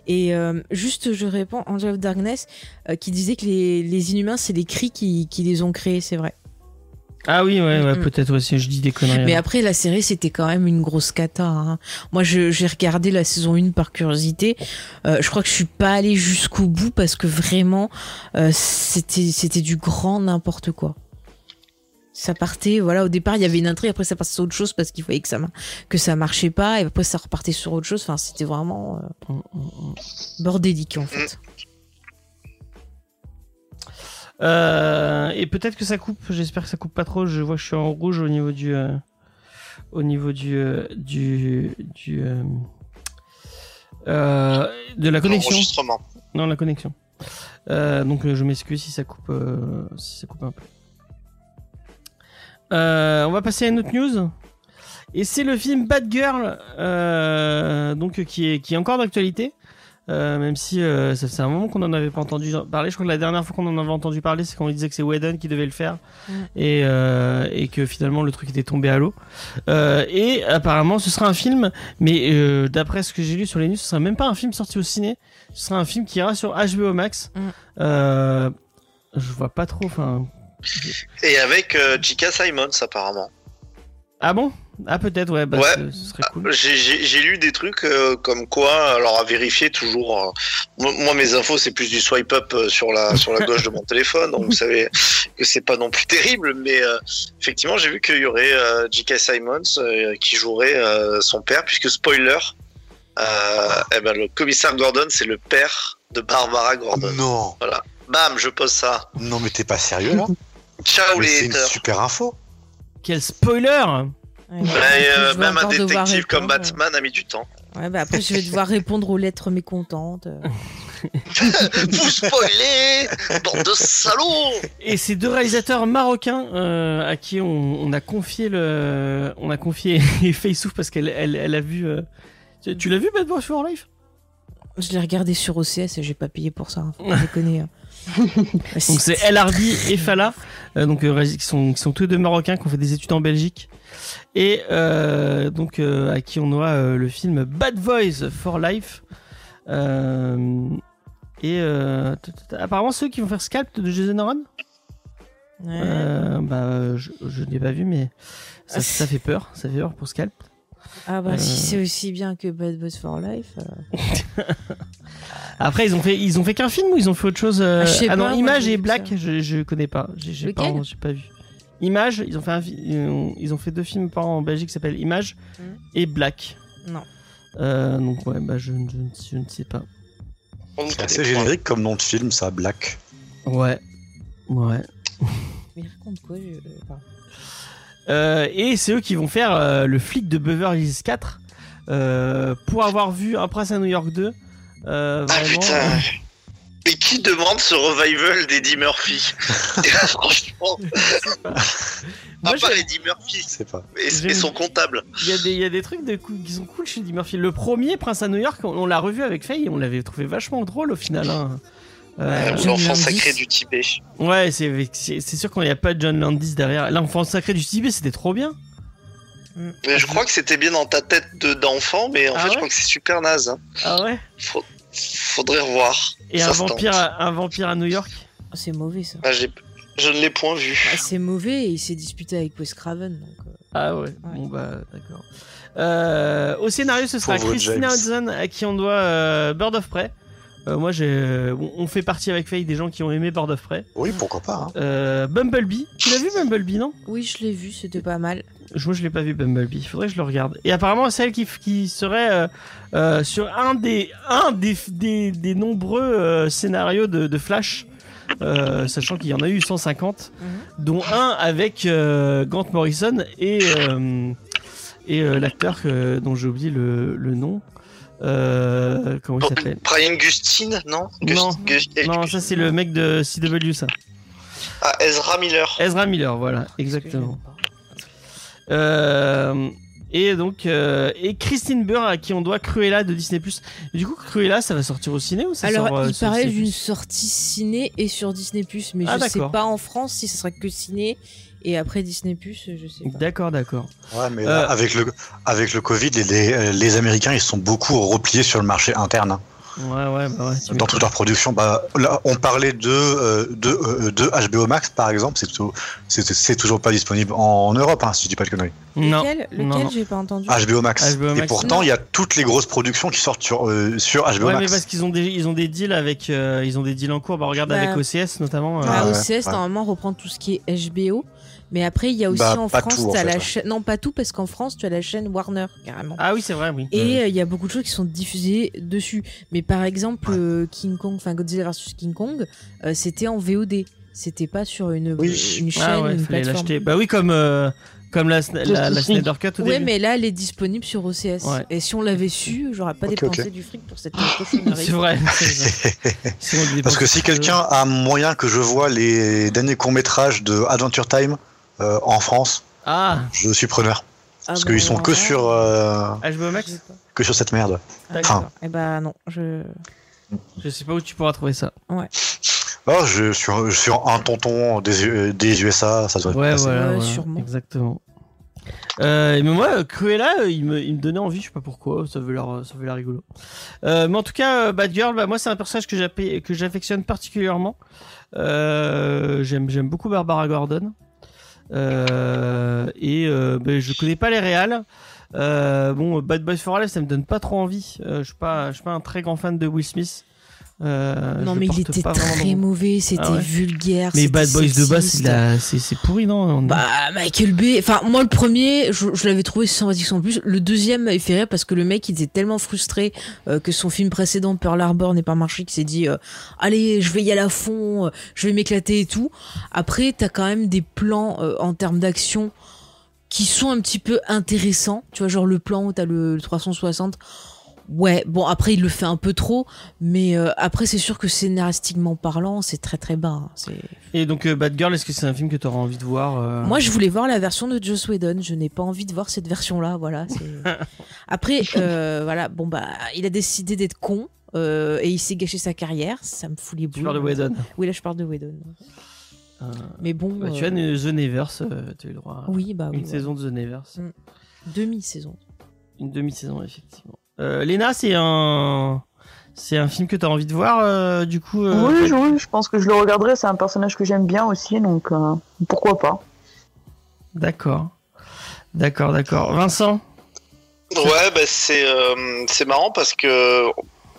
Et euh, juste, je réponds, Angel of Darkness, euh, qui disait que les, les Inhumains, c'est les cris qui, qui les ont créés, c'est vrai. Ah oui, ouais, ouais, Mm. peut-être aussi, je dis des conneries. Mais alors. après, la série, c'était quand même une grosse cata. hein. Moi, je- j'ai regardé la saison 1 par curiosité. Euh, je crois que je suis pas allée jusqu'au bout parce que vraiment, euh, c'était c'était du grand n'importe quoi. Ça partait, voilà, au départ, il y avait une intrigue, après ça passait sur autre chose parce qu'il fallait que ça, que ça marchait pas, et après ça repartait sur autre chose. Enfin, c'était vraiment euh, Mm, mm, mm. bordélique, en fait. Euh, et peut-être que ça coupe. J'espère que ça coupe pas trop. Je vois que je suis en rouge au niveau du, euh, au niveau du, euh, du, du, euh, euh, de la connexion. Enregistrement. Non, la connexion. Euh, donc je m'excuse si ça coupe, euh, si ça coupe un peu. Euh, on va passer à une autre news. Et c'est le film Bad Girl, euh, donc qui est qui est encore d'actualité. Euh, même si euh, ça fait un moment qu'on en avait pas entendu parler. Je crois que la dernière fois qu'on en avait entendu parler, c'est quand on disait que c'est Whedon qui devait le faire Mm. et, et que finalement le truc était tombé à l'eau. Et apparemment, ce sera un film, mais d'après ce que j'ai lu sur les news, ce sera même pas un film sorti au ciné. Ce sera un film qui ira sur HBO Max. Mm. Euh, je vois pas trop. Enfin, Et avec euh, J.K. Simons, apparemment. ah bon? Ah peut-être ouais. Bah, Ouais. ce- Ce serait cool. J'ai- lu des trucs euh, comme quoi, alors à vérifier toujours. euh, moi, mes infos, c'est plus du swipe up euh, sur la sur la gauche de mon téléphone, donc vous savez que c'est pas non plus terrible. Mais euh, effectivement, j'ai vu qu'il y aurait euh, J.K. Simons euh, qui jouerait euh, son père, puisque spoiler, euh, eh ben, le commissaire Gordon, c'est le père de Barbara Gordon. Non, Bam, je pose ça. non, mais t'es pas sérieux là? Ciao Mais les C'est une haters. super info. Quel spoiler Ouais, Ouais, bah, euh, même un détective comme répondre. Batman a mis du temps. Ouais, bah après, je vais devoir répondre aux lettres mécontentes. Vous spoilez, bande de salauds Et ces deux réalisateurs marocains euh, à qui on, on a confié le, on a confié Faceouf parce qu'elle elle, elle a vu. euh, Tu, tu l'as vu Bad Boys for Life? Je l'ai regardé sur OCS et j'ai pas payé pour ça. Hein, faut pas déconner. hein. Donc c'est El Hardy et Fala, euh, donc euh, qui sont qui sont tous deux marocains qui ont fait des études en Belgique et euh, donc à qui on doit le film Bad Boys for Life. Et apparemment ceux qui vont faire Scalp de Jason Aaron, Ouais. bah je, je l'ai pas vu mais ça, ça fait peur, ça fait peur pour Scalp. Ah bah euh, si c'est aussi bien que Bad Boys for Life. euh, Après ils ont fait ils ont fait qu'un film ou ils ont fait autre chose euh, Ah, Ah non pas, Image et Black je, je connais pas j'ai pas j'ai pas vu. Image ils ont fait un fi- ils ont- fait deux films par an en Belgique qui s'appellent Image Mhm. et Black. Non. Euh, donc ouais bah je, je, ne- je ne sais pas. C'est assez générique comme nom de film, ça, Black. Ouais. Ouais. Mais raconte quoi je... enfin, Euh, et c'est eux qui vont faire euh, le flic de Beverly Hills 4 euh, pour avoir vu Un prince à New York 2. Euh, Ah vraiment, putain. Mais qui demande ce revival d'Eddie Murphy Franchement, Moi, à part Eddie Murphy Je sais pas. et, et son comptable. Il y, a des, il y a des trucs de cou- qui sont cool chez Eddie Murphy. Le premier, Prince à New York, on, on l'a revu avec Faye et on l'avait trouvé vachement drôle au final. hein. Euh, L'enfant Landis. sacré du Tibet. ouais, c'est c'est c'est sûr qu'on n'y a pas John Landis derrière. L'enfant sacré du Tibet, c'était trop bien. Mais je crois que c'était bien dans ta tête de- d'enfant, mais en Ah fait, ouais je crois que c'est super naze. hein. Ah ouais Faut- Faudrait revoir. Et Ça un vampire, à, un vampire à New York C'est mauvais ça. Ah, j'ai- je ne l'ai point vu. Ah, c'est mauvais et il s'est disputé avec Wes Craven. Donc, euh, Ah ouais, bon bah d'accord. Euh, au scénario, ce sera Pauvre Christina. Hudson à qui on doit euh, Bird of Prey. Euh, moi, j'ai, on on fait partie avec Faye des gens qui ont aimé Bird of Prey. Oui, pourquoi pas. hein. Euh, Bumblebee, tu l'as vu Bumblebee non? Oui, je l'ai vu, c'était pas mal. Je- Moi, je l'ai pas vu Bumblebee. Il faudrait que je le regarde. Et apparemment, celle qui, qui serait euh, euh, sur un des un des des, des nombreux euh, scénarios de, de Flash. euh, sachant qu'il y en a eu 150, dont un avec euh, Grant Morrison et euh, et euh, l'acteur que- dont j'ai oublié le, le nom. Euh, comment il s'appelle Brian Gustine, non Non. Gust- Non, ça c'est le mec de CW, ça. Ah, Ezra Miller. Ezra Miller, voilà, exactement. Euh, et donc, euh, et Christine Burr à qui on doit Cruella de Disney+. Du coup, Cruella, ça va sortir au ciné ou ça Alors, sort il sur paraît Disney+? d'une sortie ciné et sur Disney+, mais Ah, je sais pas en France si ce sera que ciné et après Disney+, je sais pas. D'accord, d'accord. Ouais, mais Euh, avec, le, avec le Covid, les, les, les Américains, ils sont beaucoup repliés sur le marché interne. hein. Ouais, ouais, bah ouais. Dans toute leur production, bah, là, on parlait de, euh, de, euh, de HBO Max, par exemple, c'est tout- c'est c'est toujours pas disponible en, en Europe, hein, si je dis pas de conneries. Non. Lequel, lequel non. j'ai pas entendu HBO Max. HBO Et Max. pourtant, Non. il y a toutes les grosses productions qui sortent sur, euh, sur HBO Ouais, mais Max. parce qu'ils ont des ils ont des deals avec euh, ils ont des deals en cours. Bah regarde Bah, avec OCS notamment. euh, Ah, Ah ouais, OCS, ouais. normalement, reprend tout ce qui est HBO. Mais après, il y a aussi Bah, en France, tout, en fait, la chaîne. Non, pas tout, parce qu'en France, tu as la chaîne Warner, carrément. Ah oui, c'est vrai, oui. Et euh, il y a beaucoup de choses qui sont diffusées dessus. Mais par exemple, Ouais. euh, King Kong, enfin Godzilla vs King Kong, euh, c'était en VOD. C'était pas sur une, Oui. une chaîne, Ah ouais, une fallait plateforme. l'acheter. Bah oui, comme euh, comme la la, la, Snyder Cut au début. mais là, elle est disponible sur OCS. Ouais. Et si on l'avait su, j'aurais pas dépensé du fric pour cette cochonnerie. C'est vrai. Parce que si quelqu'un a moyen que je vois les derniers courts-métrages de Adventure Time euh, en France, Ah, je suis preneur. Ah Parce bah, qu'ils sont alors que sur, euh, HBO Max. sais pas. que sur cette merde. D'accord. Eh bah non, je. Je sais pas où tu pourras trouver ça. Oh, je suis, je suis un tonton des, des USA, ça devrait Ouais, passer. voilà, Ouais, voilà, sûrement. Exactement. Euh, mais moi, euh, Cruella, euh, il me, il me donnait envie, je sais pas pourquoi, ça veut l'air, ça veut l'air rigolo. Euh, mais en tout cas, euh, Bad Girl, bah, moi, c'est un personnage que j'appelle- que j'affectionne particulièrement. Euh, j'aime, j'aime beaucoup Barbara Gordon. Euh, et euh, ben, je connais pas les réals. Euh, bon, Bad Boys for Life, ça me donne pas trop envie. Je suis pas, je suis pas un très grand fan de Will Smith. Euh, non, mais il était très mauvais, c'était Ah ouais. vulgaire. Mais c'était Bad Boys de base, c'est c'est pourri, non On- Bah, Michael Bay. Enfin, moi, le premier, je, je l'avais trouvé sympathique sans plus. Le deuxième m'avait fait rire parce que le mec, il était tellement frustré euh, que son film précédent, Pearl Harbor, n'ait pas marché, qu'il s'est dit euh, Allez, je vais y aller à fond, je vais m'éclater et tout. Après, t'as quand même des plans en termes d'action qui sont un petit peu intéressants. Tu vois, genre le plan où t'as le, le 360. Ouais, bon, après, il le fait un peu trop. Mais euh, après, c'est sûr que scénaristiquement parlant, c'est très très bas. hein. C'est. Et donc euh, Bad Girl, est-ce que c'est un film que tu auras envie de voir euh Moi, je voulais voir la version de Joss Whedon. Je n'ai pas envie de voir cette version-là. Voilà. c'est- Après, euh, voilà. Bon bah, il a décidé d'être con. euh, et il s'est gâché sa carrière. Ça me fout les boules. Tu parles de Whedon. Oui, là, je parle de Whedon. Euh, Mais bon. bah, tu euh, as une The Nevers, euh, tu as eu le droit à Oui, bah oui. une ouais. saison de The Nevers. Mm. Demi-saison. Une demi-saison, effectivement. Euh, Léna, c'est un. C'est un film que tu as envie de voir, euh, du coup. euh, oui, je- oui, je pense que je le regarderai. C'est un personnage que j'aime bien aussi, donc euh, pourquoi pas. D'accord. D'accord, d'accord. Vincent? Ouais, bah c'est euh, c'est marrant parce que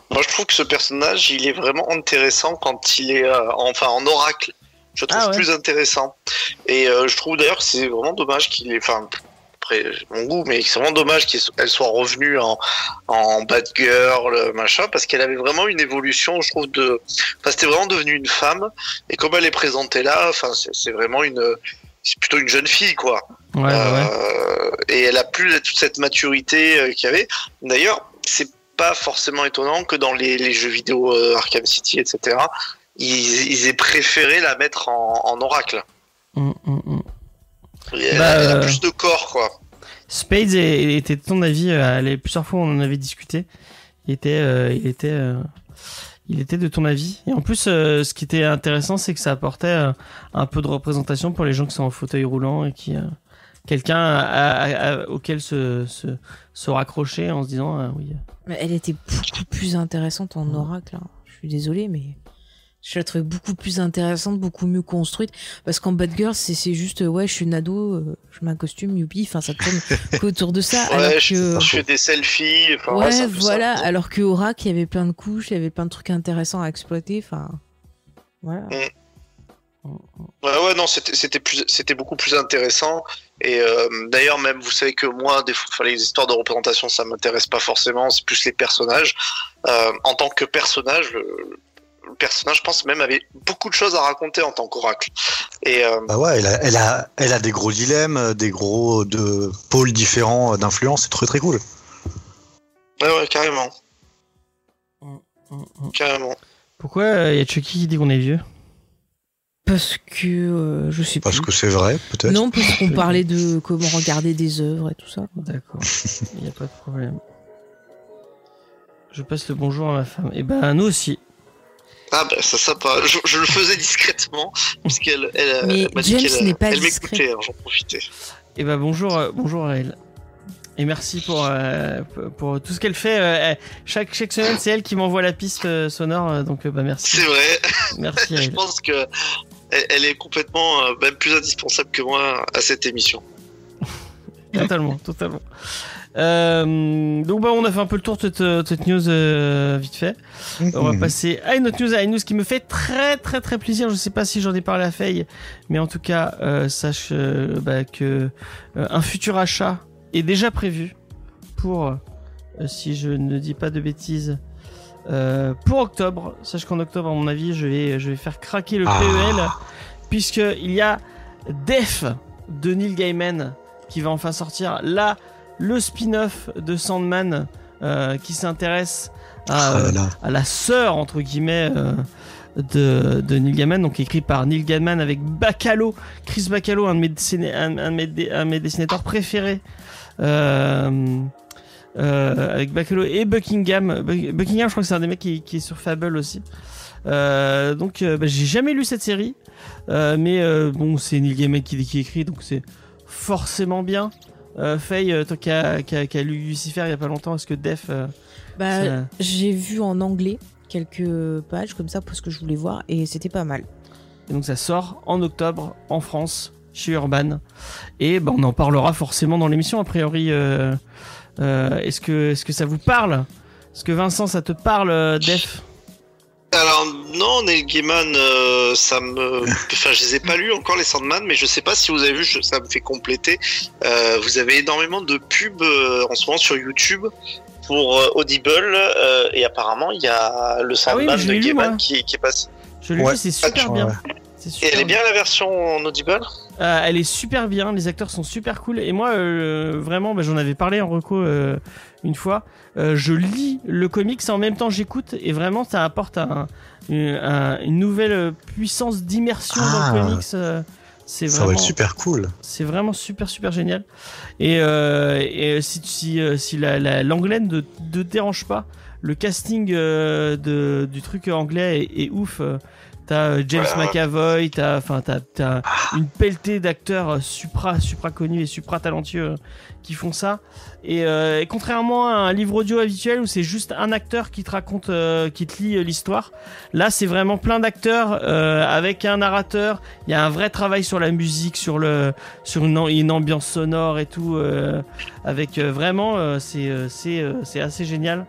moi je trouve que ce personnage il est vraiment intéressant quand il est euh, enfin en oracle. Je trouve Ah ouais. plus intéressant. Et euh, je trouve d'ailleurs que c'est vraiment dommage qu'il est. Enfin, après mon goût, mais c'est vraiment dommage qu'elle soit revenue en, en bad girl, machin, parce qu'elle avait vraiment une évolution, je trouve, de. Enfin, c'était vraiment devenu une femme. Et comme elle est présentée là, enfin, c'est vraiment une. C'est plutôt une jeune fille, quoi. Ouais. Euh, et elle a plus toute cette maturité euh, qu'il y avait. D'ailleurs, c'est pas forcément étonnant que dans les, les jeux vidéo euh, Arkham City, etc., ils, ils aient préféré la mettre en, en oracle. Mm, mm, Bah, elle a euh, plus de corps, quoi. Spades était de ton avis, euh, plusieurs fois on en avait discuté. Il était, euh, il était, euh, il était de ton avis. Et en plus, euh, ce qui était intéressant, c'est que ça apportait euh, un peu de représentation pour les gens qui sont en fauteuil roulant et qui, euh, quelqu'un auquel se, se, se raccrocher en se disant, ah oui. Mais elle était beaucoup plus intéressante en oracle. hein. Je suis désolée, mais je la trouvais beaucoup plus intéressante, beaucoup mieux construite. Parce qu'en Bad Girl, c'est juste, euh, ouais, je suis une ado, euh, je mets un costume, youpi, enfin, ça tourne qu'autour de ça. alors Ouais, je, que. je fais des selfies. Enfin, ouais, ça. voilà. Alors que Oracle, il y avait plein de couches, il y avait plein de trucs intéressants à exploiter. Enfin, voilà. Ouais, ouais, non, c'était c'était plus, c'était beaucoup plus intéressant. Et euh, d'ailleurs, même, vous savez que moi, des fois, les histoires de représentation, ça m'intéresse pas forcément. C'est plus les personnages. Euh, en tant que personnage, le, le personnage, je pense même, avait beaucoup de choses à raconter en tant qu'oracle. Et euh, Bah ouais, elle a, elle a, elle a des gros dilemmes, euh, des gros de pôles différents euh, d'influence. C'est très très cool. ouais, ouais, carrément, Mm, mm. carrément. Pourquoi il y a Chucky qui dit qu'on est vieux? Parce que euh, je sais Parce plus. que c'est vrai, peut-être. Non, parce qu'on parlait de comment regarder des œuvres et tout ça. D'accord, il n'y a pas de problème. Je passe le bonjour à ma femme. Et ben nous aussi. Ah bah ça sympa. Je, je le faisais discrètement puisqu'elle elle, Mais elle m'a dit James qu'elle n'est pas elle m'écoutait, hein, j'en profitais. Et ben bonjour, euh, bonjour à elle. Et merci pour, euh, pour- tout ce qu'elle fait. euh, chaque, chaque semaine, c'est elle qui m'envoie la piste euh, sonore. euh, donc euh, bah merci. C'est vrai. Merci à Je pense que elle, elle est complètement euh, même plus indispensable que moi à cette émission. Totalement, totalement. Euh, donc bah on a fait un peu le tour de cette, de cette news euh, vite fait. On va Mhm. passer à une autre news, à une news qui me fait très très très plaisir. Je sais pas si j'en ai parlé à Faye, mais en tout cas euh, sache euh, bah, que euh, un futur achat est déjà prévu pour, euh, si je ne dis pas de bêtises, euh, pour octobre. Sache qu'en octobre, à mon avis, je vais je vais faire craquer le Ah. PEL puisque il y a Def de Neil Gaiman qui va enfin sortir là le spin-off de Sandman euh, qui s'intéresse à, là. à la sœur entre guillemets euh, de, de Neil Gaiman, donc écrit par Neil Gaiman avec Bacalo, Chris Bacalo, un de mes, dessiné- un, un de mes dé- un de mes dessinateurs préférés. Euh, avec Bacalo et Buckingham. Bu- Buckingham, je crois que c'est un des mecs qui, qui est sur Fable aussi. Donc, bah, j'ai jamais lu cette série, mais bon, c'est Neil Gaiman qui, qui écrit, donc c'est forcément bien. Euh, Faye, euh, toi qui as lu Lucifer il y a pas longtemps, est-ce que Def euh, Bah, ça- j'ai vu en anglais quelques pages comme ça parce que je voulais voir et c'était pas mal. Et donc ça sort en octobre en France chez Urban et bah, on en parlera forcément dans l'émission a priori. euh, est-ce que est-ce que ça vous parle? Est-ce que Vincent ça te parle Def? Alors non, Neil Gaiman, euh, ça me, enfin je les ai pas lus encore les Sandman, mais je sais pas si vous avez vu, je- ça me fait compléter. Euh, vous avez énormément de pubs euh, en ce moment sur YouTube pour euh, Audible euh, et apparemment il y a le Ah oui, Sandman de lu, Gaiman qui, qui est passé. Je l'ai Ouais. vu, c'est super Ah, bien. ouais. Et elle est bien. bien la version en Audible? Euh, elle est super bien, les acteurs sont super cool. Et moi, euh, vraiment, bah, j'en avais parlé en reco euh, une fois. Euh, je lis le comics et en même temps j'écoute. Et vraiment, ça apporte un- une, un- une nouvelle puissance d'immersion dans Ah. le comics. euh, c'est Ça va vraiment, être super cool. c'est vraiment super, super génial. Et, euh, et si, si, si la- la- l'anglais ne te dérange pas, le casting euh, de, du truc anglais est, est ouf. T'as euh, James. McAvoy, t'as, enfin, t'as, t'as une pelletée d'acteurs euh, supra, supra connus et supra talentueux euh, qui font ça. Et, euh, et contrairement à un livre audio habituel où c'est juste un acteur qui te raconte, euh, qui te lit l'histoire, là c'est vraiment plein d'acteurs euh, avec un narrateur. Il y a un vrai travail sur la musique, sur le, sur une, une ambiance sonore et tout, avec vraiment, c'est, c'est, c'est assez génial.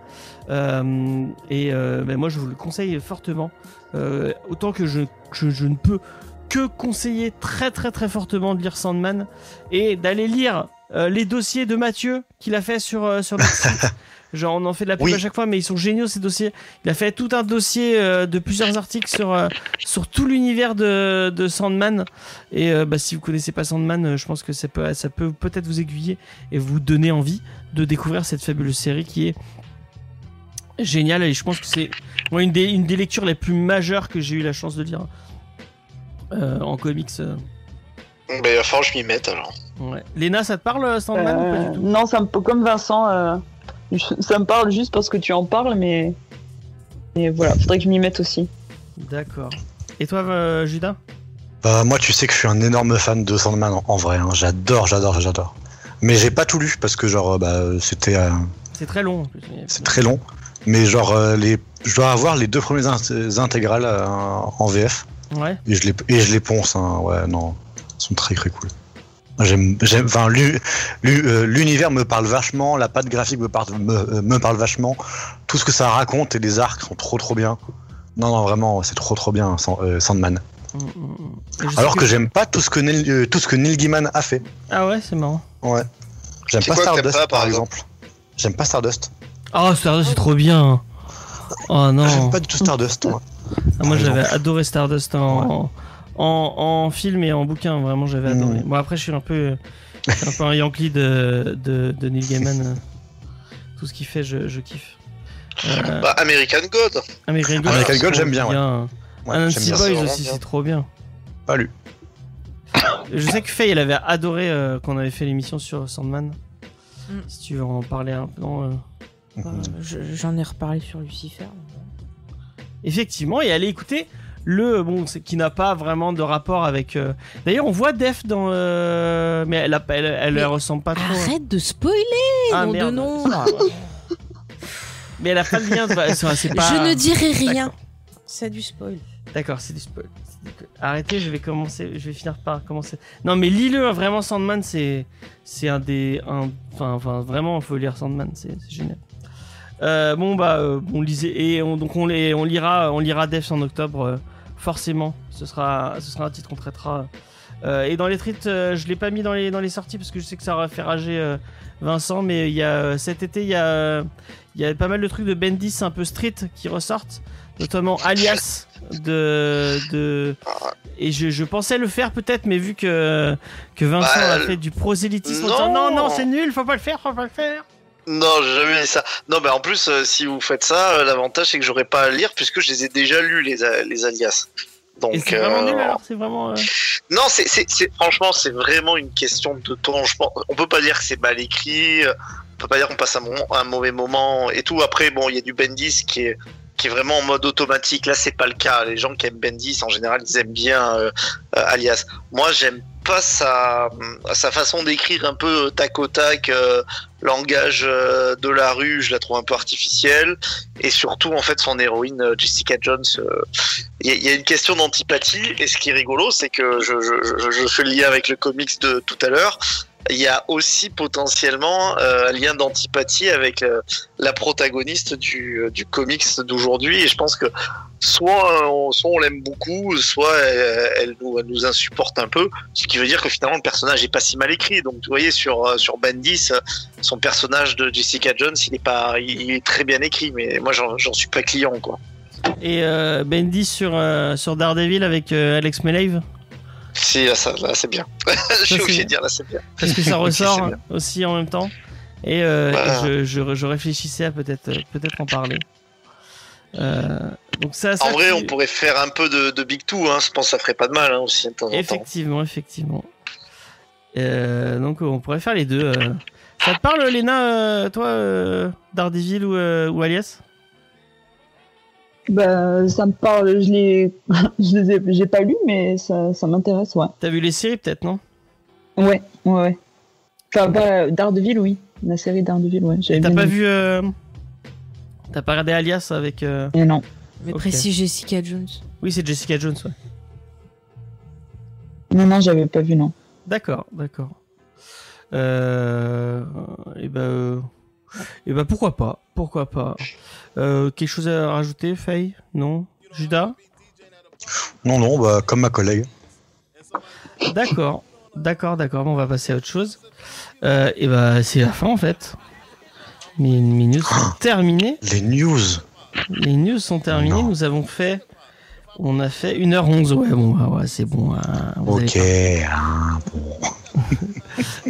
Euh, et euh, ben moi je vous le conseille fortement. Euh, autant que je, je, je ne peux que conseiller très très très fortement de lire Sandman et d'aller lire les dossiers de Mathieu qu'il a fait sur, sur notre site. Genre on en fait de la pub Oui. à chaque fois mais ils sont géniaux ces dossiers. Il a fait tout un dossier euh, de plusieurs articles sur, euh, sur tout l'univers de, de Sandman et euh, bah, si vous connaissez pas Sandman je pense que ça peut, ça peut peut-être vous aiguiller et vous donner envie de découvrir cette fabuleuse série qui est géniale et je pense que c'est moi, une, des, une des lectures les plus majeures que j'ai eu la chance de lire euh, en comics. euh. Ben, il va falloir que je m'y mette alors. Ouais. Léna, ça te parle euh, Sandman ou pas Euh, du tout? Non, ça me, comme Vincent, euh, ça me parle juste parce que tu en parles, mais. Et voilà, faudrait que je m'y mette aussi. D'accord. Et toi, euh, Judas? Bah, moi, tu sais que je suis un énorme fan de Sandman en, en vrai. hein. J'adore, j'adore, j'adore. Mais j'ai pas tout lu parce que genre bah c'était euh, C'est très long. en plus, mais- c'est très long. Mais genre euh, les je dois avoir les deux premières int- intégrales euh, en VF Ouais. et je les et je les ponce. Hein. Ouais non, ils sont très très cool. J'aime, j'aime, enfin, euh, l'univers me parle vachement, la patte graphique me parle, me, euh, me parle vachement, tout ce que ça raconte et les arcs sont trop trop bien. Non, non, vraiment, c'est trop trop bien, Sand- euh, Sandman. Mm, mm, mm. Alors que, j'aime pas tout ce que Neil, euh, tout ce que Neil Gaiman a fait. Ah ouais, c'est marrant. Ouais. J'aime pas quoi Stardust, pas, par par exemple. J'aime pas Stardust. Oh, Stardust, c'est trop bien. Oh non. J'aime pas du tout Stardust, moi. Ah, moi, j'avais adoré Stardust en, en, en film et en bouquin. Vraiment, j'avais Mm. adoré. Bon, après, je suis un peu, un, peu un Yankee de, de, de Neil Gaiman. Tout ce qu'il fait, je, je kiffe. Euh, Bah, American God. American God, American God, j'aime bien, ouais. Ouais, bien. C'est Boys aussi, bien. c'est trop bien. Pas lu. Je sais que Faye, elle avait adoré euh, quand on avait fait l'émission sur Sandman. Mm. Si tu veux en parler un peu. non, euh. Bah, je- J'en ai reparlé sur Lucifer. Effectivement, et allez écouter le bon, qui n'a pas vraiment de rapport avec. euh, D'ailleurs, on voit Def dans, euh, mais elle, elle, elle Mais ressemble pas trop. Arrête de spoiler, Ah, nom de. Mais elle a pas de lien. c'est- pas- Je ne dirai rien. C'est du spoil. D'accord, c'est du spoil. Arrêtez, je vais commencer, je vais finir par commencer. Non, mais lis-le, hein, vraiment Sandman, c'est c'est un des un enfin enfin vraiment, il faut lire Sandman, c'est génial. Euh, bon bah euh, on lisait et on, donc on les on lira on lira en octobre euh, forcément. Ce sera ce sera un titre qu'on traitera. Et dans les treats, je l'ai pas mis dans les dans les sorties parce que je sais que ça aurait fait rager Vincent, mais il y a cet été il y a il y a pas mal de trucs de Bendis un peu street qui ressortent, notamment Alias de de et je, je pensais le faire peut-être, mais vu que que Vincent Bah, a fait du prosélytisme, en non. disant, non non c'est nul, faut pas le faire, faut pas le faire. Non, j'ai jamais dit ça. Non, mais en plus, euh, si vous faites ça, euh, l'avantage c'est que j'aurais pas à lire puisque je les ai déjà lus les, a- les alias. Donc, Et c'est vraiment euh, nul alors, c'est vraiment. euh, Non, c'est, c'est, c'est- franchement, c'est vraiment une question de temps. Je pense, on peut pas dire que c'est mal écrit. euh, On peut pas dire qu'on passe un, moment, un mauvais moment et tout. Après, bon, il y a du Bendis qui est qui est vraiment en mode automatique. Là, c'est pas le cas. Les gens qui aiment Bendis, en général, ils aiment bien euh, euh, Alias. Moi, j'aime pas sa sa façon d'écrire un peu tac au tac, euh, langage euh, de la rue. Je la trouve un peu artificielle. Et surtout, en fait, son héroïne euh, Jessica Jones. il y a une question d'antipathie et ce qui est rigolo c'est que je, je, je, je fais le lien avec le comics de tout à l'heure il y a aussi potentiellement euh, un lien d'antipathie avec euh, la protagoniste du, euh, du comics d'aujourd'hui. Et je pense que soit on, soit on l'aime beaucoup soit elle, nous, nous insupporte un peu. Ce qui veut dire que finalement le personnage est pas si mal écrit. Donc vous voyez sur, sur Bendis euh, son personnage de Jessica Jones il est, pas, il, est très bien écrit. Mais moi j'en suis pas client quoi. Et euh, Bendy sur sur Daredevil avec Alex Melave, Si, là, ça, là c'est bien. Je suis obligé de dire, là, c'est bien. parce que ça ressort aussi en même temps. Et, euh, Bah. et je, je, je réfléchissais à peut-être euh, peut-être en parler. Euh, donc ça, ça En vrai, qui- on pourrait faire un peu de, de Big Two, hein. Je pense que ça ferait pas de mal, hein, aussi, de temps en temps. Effectivement, effectivement. Euh, donc on pourrait faire les deux. euh. Ça te parle, Léna, toi, Daredevil ou, ou Alias? Bah, ça me parle, je l'ai, je les ai, j'ai pas lu, mais ça, ça m'intéresse, ouais. T'as vu les séries peut-être, non? Ouais, ouais, ouais. Enfin, pas Daredevil, oui. La série Daredevil, ouais. T'as pas aimé. vu. euh, T'as pas regardé Alias avec. euh, Et non. Mais précis Jessica Jones. Oui, c'est Jessica Jones, ouais. Non, non, j'avais pas vu, non. D'accord, d'accord. Euh, et ben, euh, et ben pourquoi pas, pourquoi pas. Euh, quelque chose à rajouter, Faye? Non, Judas? Non, non, bah, comme ma collègue. D'accord, d'accord, d'accord. Bon, on va passer à autre chose. Euh, et ben c'est la fin en fait. Mes, mes news sont terminées. Les news. Les news sont terminées. Non. Nous avons fait, on a fait 1h11. Ouais, bon, bah, ouais, c'est bon. hein, vous Ok, avez hein, bon.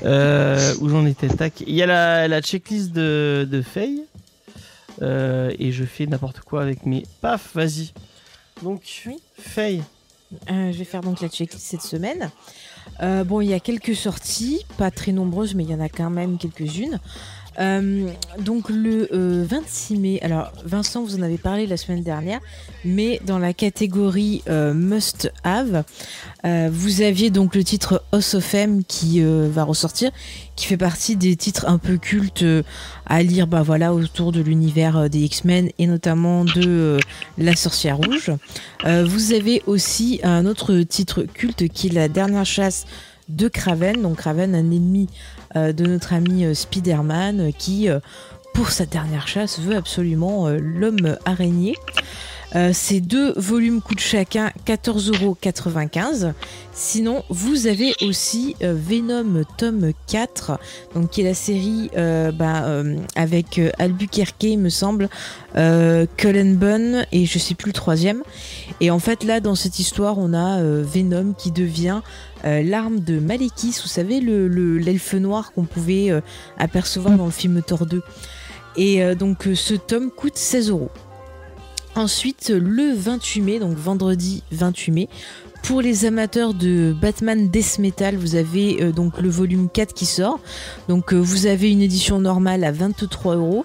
Euh, où j'en étais tac. Il y a la, la checklist de, de Faye. Euh, et je fais n'importe quoi avec mes. Paf, vas-y. Donc, Oui. Faye. Euh, je vais faire donc la checklist cette semaine. Euh, bon, il y a quelques sorties, pas très nombreuses, mais il y en a quand même quelques-unes. Euh, donc le euh, 26 mai, alors Vincent, vous en avez parlé la semaine dernière, mais dans la catégorie euh, Must Have, euh, vous aviez donc le titre House of M qui euh, va ressortir, qui fait partie des titres un peu cultes euh, à lire bah, voilà, autour de l'univers euh, des X-Men et notamment de euh, La Sorcière Rouge. Euh, vous avez aussi un autre titre culte qui est La Dernière Chasse de Kraven. Donc Kraven, un ennemi euh, de notre ami euh, Spider-Man euh, qui, euh, pour sa dernière chasse, veut absolument euh, l'homme araignée. Euh, ces deux volumes coûtent chacun 14,95€. Sinon, vous avez aussi euh, Venom tome 4, donc qui est la série euh, euh, avec Albuquerque, il me semble, Cullen Bunn et je sais plus le troisième. Et en fait, là, dans cette histoire, on a Venom qui devient l'arme de Malekith, vous savez, le- le- l'elfe noir qu'on pouvait apercevoir dans le film Thor 2. Et donc, ce tome coûte 16 euros. Ensuite, le 28 mai, donc vendredi 28 mai, pour les amateurs de Batman Death Metal, vous avez euh, donc le volume 4 qui sort. Donc, euh, vous avez une édition normale à 23 euros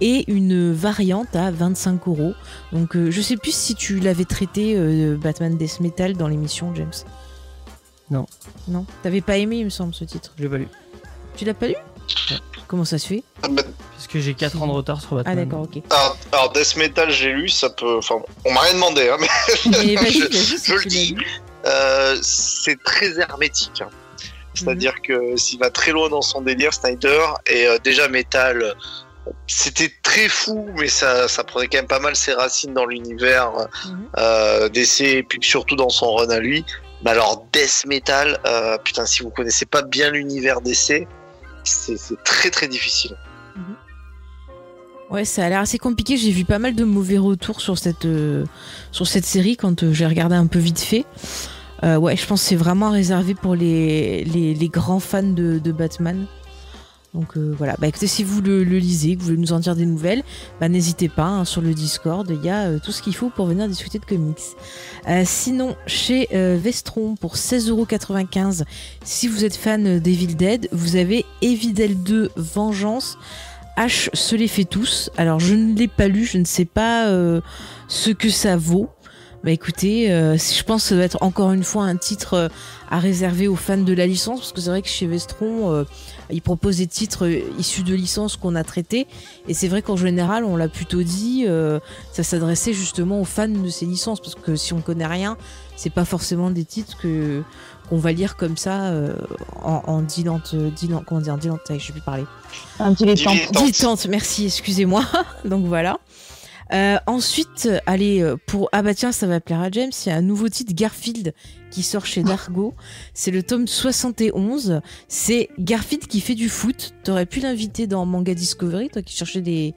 et une variante à 25 euros. Donc, euh, je sais plus si tu l'avais traité euh, Batman Death Metal dans l'émission, James. Non. Non? T'avais pas aimé, il me semble, ce titre. Je l'ai pas lu. Tu l'as pas lu? Comment ça se fait Parce que j'ai 4 ans de retard sur Ah Batman. d'accord, ok. Alors, alors, Death Metal, j'ai lu, ça peut. Enfin, on m'a rien demandé, hein, mais Je- le dis. euh, c'est très hermétique. hein. C'est-à-dire que s'il va très loin dans son délire, Snyder, et euh, déjà Metal, euh, c'était très fou, mais ça, ça prenait quand même pas mal ses racines dans l'univers Mhm. euh, DC, et puis surtout dans son run à lui. Mais alors, Death Metal, euh, putain, si vous connaissez pas bien l'univers DC, c'est très très difficile. Ouais, ça a l'air assez compliqué. J'ai vu pas mal de mauvais retours sur cette, euh, série quand euh, j'ai regardé un peu vite fait. Euh, ouais, je pense que c'est vraiment réservé pour les, grands fans de Batman. Donc euh, voilà, bah écoutez, si vous le, le lisez, que vous voulez nous en dire des nouvelles, bah n'hésitez pas hein, sur le Discord, il y a euh, tout ce qu'il faut pour venir discuter de comics. Euh, sinon, chez euh, Vestron pour 16,95€, si vous êtes fan d'Evil Dead, vous avez Evil 2 Vengeance. H se les fait tous. Alors je ne l'ai pas lu, je ne sais pas ce que ça vaut. Bah écoutez, euh, je pense que ça doit être encore une fois un titre euh, à réserver aux fans de la licence, parce que c'est vrai que chez Vestron, euh, ils proposent des titres euh, issus de licences qu'on a traités, et c'est vrai qu'en général, on l'a plutôt dit, euh, ça s'adressait justement aux fans de ces licences, parce que si on connaît rien, c'est pas forcément des titres que qu'on va lire comme ça euh, en, en dilante, dilante, comment dire, dilante, je sais plus parler. Un. Dilettante. Dilettante, merci, excusez-moi. Donc voilà. Euh, ensuite, allez, euh, pour. Ah bah tiens, ça va plaire à James, il y a un nouveau titre, Garfield, qui sort chez Dargo. C'est le tome 71. C'est Garfield qui fait du foot. T'aurais pu l'inviter dans Manga Discovery, toi qui cherchais des,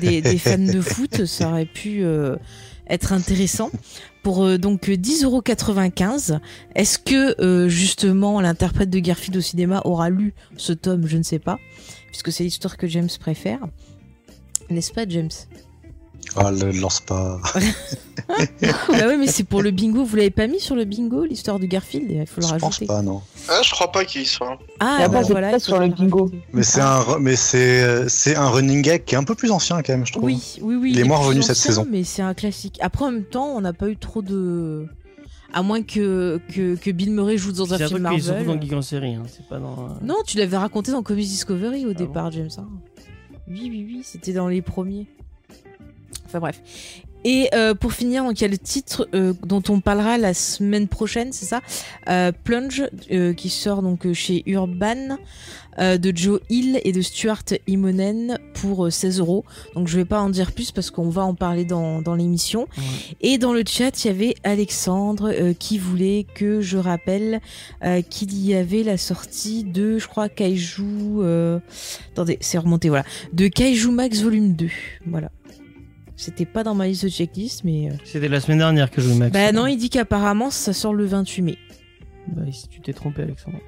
des, des fans de foot. Ça aurait pu euh, être intéressant. Pour euh, donc 10,95€. Est-ce que euh, justement l'interprète de Garfield au cinéma aura lu ce tome? Je ne sais pas puisque c'est l'histoire que James préfère. N'est-ce pas, James? Ah, le lance pas. bah ouais, mais c'est pour le bingo. Vous l'avez pas mis sur le bingo, l'histoire de Garfield? Il faut le Je pense rajouter. pas, non. Ah, je crois pas qu'il y soit. Ah, Il y a bah pas de voilà. sur le bingo. rajouter. Mais c'est un, mais c'est, c'est un running gag qui est un peu plus ancien quand même, je trouve. Oui, oui, oui. Il est moins revenu cette ancien, saison. Mais c'est un classique. Après, en même temps, on n'a pas eu trop de. À moins que, que, que Bill Murray joue dans un C'est un film truc qui est surtout Marvel. dans Geek en série, hein, c'est pas dans. euh, Non, tu l'avais raconté dans Comics Discovery au Ah départ, James. hein. Oui, oui, oui, c'était dans les premiers. Enfin bref. Et euh, pour finir, donc il y a le titre euh, dont on parlera la semaine prochaine, c'est ça? Euh, Plunge, qui sort donc chez Urban, de Joe Hill et de Stuart Immonen pour euh, 16 euros. Donc je vais pas en dire plus parce qu'on va en parler dans, dans l'émission. Et dans le chat, il y avait Alexandre qui voulait que je rappelle qu'il y avait la sortie de, je crois, Kaiju. Attendez, c'est remonté, voilà. De Kaiju Max Volume 2. Voilà. C'était pas dans ma liste de checklist, mais. euh, C'était la semaine dernière que je jouais Max. Bah non, il dit qu'apparemment ça sort le 28 mai. Bah, si tu t'es trompé, Alexandre.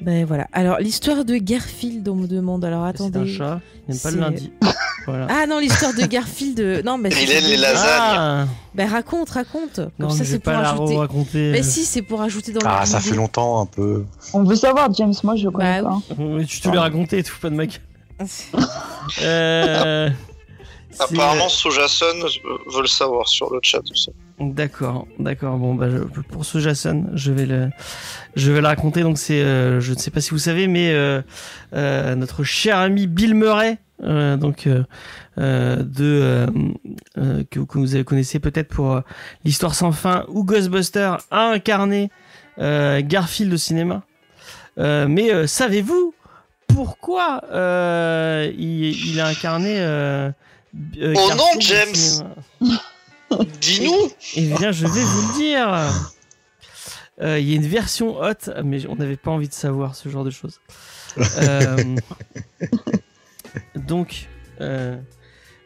Ben voilà. Alors l'histoire de Garfield, on me demande. Alors C'est un attendez. chat, il n'aime pas le lundi. voilà. Ah non, l'histoire de Garfield. euh, Non, bah Il c'est- aime les lasagnes. Ah Bah raconte, raconte. Comme Non, ça mais c'est pour pas la ajouter. raconter. Mais si, c'est pour ajouter dans Ah, ça fait longtemps un peu. On veut savoir, James, moi je connais Bah pas. Oui, Tu te l'as raconté et tout, pas de mec. Euh... Apparemment, Sojason veut le savoir sur le chat aussi. D'accord, d'accord. Bon, bah, je- pour ce Jason, je vais le, je vais le raconter. Donc, c'est, euh, je ne sais pas si vous savez, mais euh, euh, notre cher ami Bill Murray, donc de euh, euh, que, que vous connaissez peut-être pour l'histoire sans fin ou Ghostbuster, a incarné Garfield au cinéma. Mais savez-vous pourquoi il, il a incarné euh, Oh non, James Dis-nous eh bien, je vais vous le dire. Euh, Il y a une version hot, mais on n'avait pas envie de savoir ce genre de choses. Euh, donc,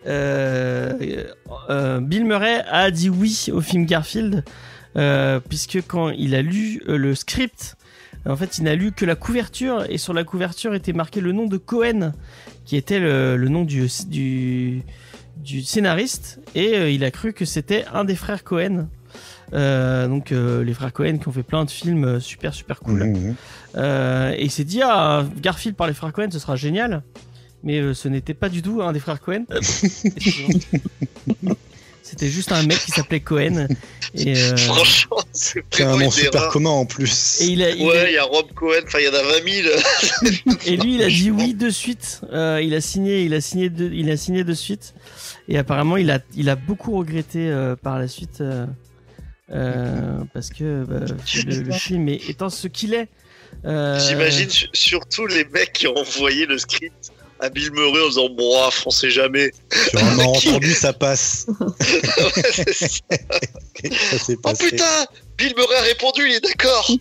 Bill Murray a dit oui au film Garfield, puisque quand il a lu le script, en fait, il n'a lu que la couverture, et sur la couverture était marqué le nom de Cohen, qui était le, le nom du, du, du scénariste, et euh, il a cru que c'était un des frères Cohen. Euh, donc euh, les frères Cohen qui ont fait plein de films super super cool. Mhm. Euh, et il s'est dit ah Garfield par les frères Cohen ce sera génial. Mais ce n'était pas du tout un des frères Cohen. C'était juste un mec qui s'appelait Cohen. Et, euh, Franchement, c'est C'est un vraiment super commun en plus. et il a, il Ouais, il y a Rob Cohen, enfin, il y en a 20 000. Et lui, il a dit oui de suite. Euh, il a signé, il a signé, de, il a signé de suite. Et apparemment, il a, il a beaucoup regretté euh, par la suite euh, euh, parce que bah, le, le film est- étant ce qu'il est. euh, J'imagine su- surtout les mecs qui ont envoyé le script à Bill Murray en disant Bon, ah, on sait jamais. Sur un malentendu, ça passe. Ouais, c'est ça. ça s'est oh passé. putain Bill Murray a répondu, il est d'accord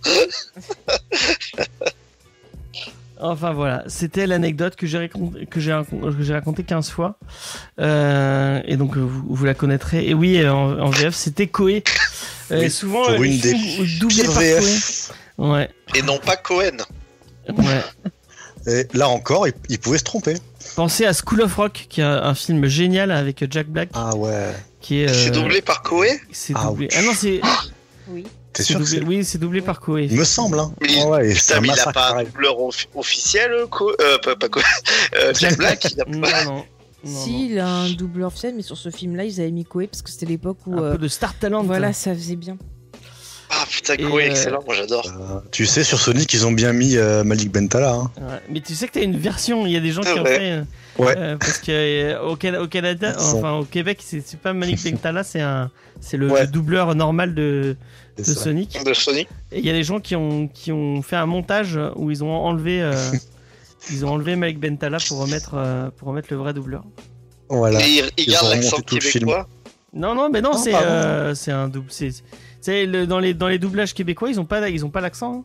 Enfin voilà, c'était l'anecdote que j'ai raconté, que j'ai racon- que j'ai raconté 15 fois. Euh, et donc euh, vous, vous la connaîtrez. Et oui, euh, en, en VF, c'était Koé. Euh, Oui, souvent, pour une des par. VF. Ouais, Et non pas Cohen. ouais. Et là encore, il, il pouvait se tromper. Pensez à School of Rock, qui est un, un film génial avec Jack Black, Ah ouais. qui est. C'est euh, doublé par Cohen C'est Ah, doublé. Ah non, c'est. Oui. T'es c'est sûr que doublé. c'est. Oui, c'est doublé par Koé. Il me semble, hein. Mais il- Ah ouais, Putain, mais il a massacre pas un doubleur off- officiel, Co- euh, pas, pas. Euh, Jack Black, il a Non, pas. non. non, si, non. il a un doubleur officiel, mais sur ce film-là, ils avaient mis Koé parce que c'était l'époque où. Un euh, peu de Star Talent. voilà, ça faisait bien. Ah putain, Cohen, euh, excellent, moi j'adore. Euh, tu sais, sur Sonic, ils ont bien mis euh, Malik Bentala. Hein. Ouais. Mais tu sais que t'as une version. Il y a des gens qui ont fait. euh, Ouais. euh, parce que euh, au, Cana- au Canada, enfin au Québec, c'est pas Malik Bentala, c'est un, c'est le, Ouais. le doubleur normal de, de. Sonic. De Sonic. Et il y a des gens qui ont, qui ont fait un montage où ils ont enlevé, euh, ils ont enlevé Malik Bentala pour remettre, euh, pour remettre le vrai doubleur. Voilà. Et il, il Ils garde ont l'accent remonté tout le film. québécois. Non, non, mais non, Non, c'est, pardon. euh, c'est un double. C'est, c'est le- dans les, dans les doublages québécois, ils ont pas, ils ont pas l'accent. hein.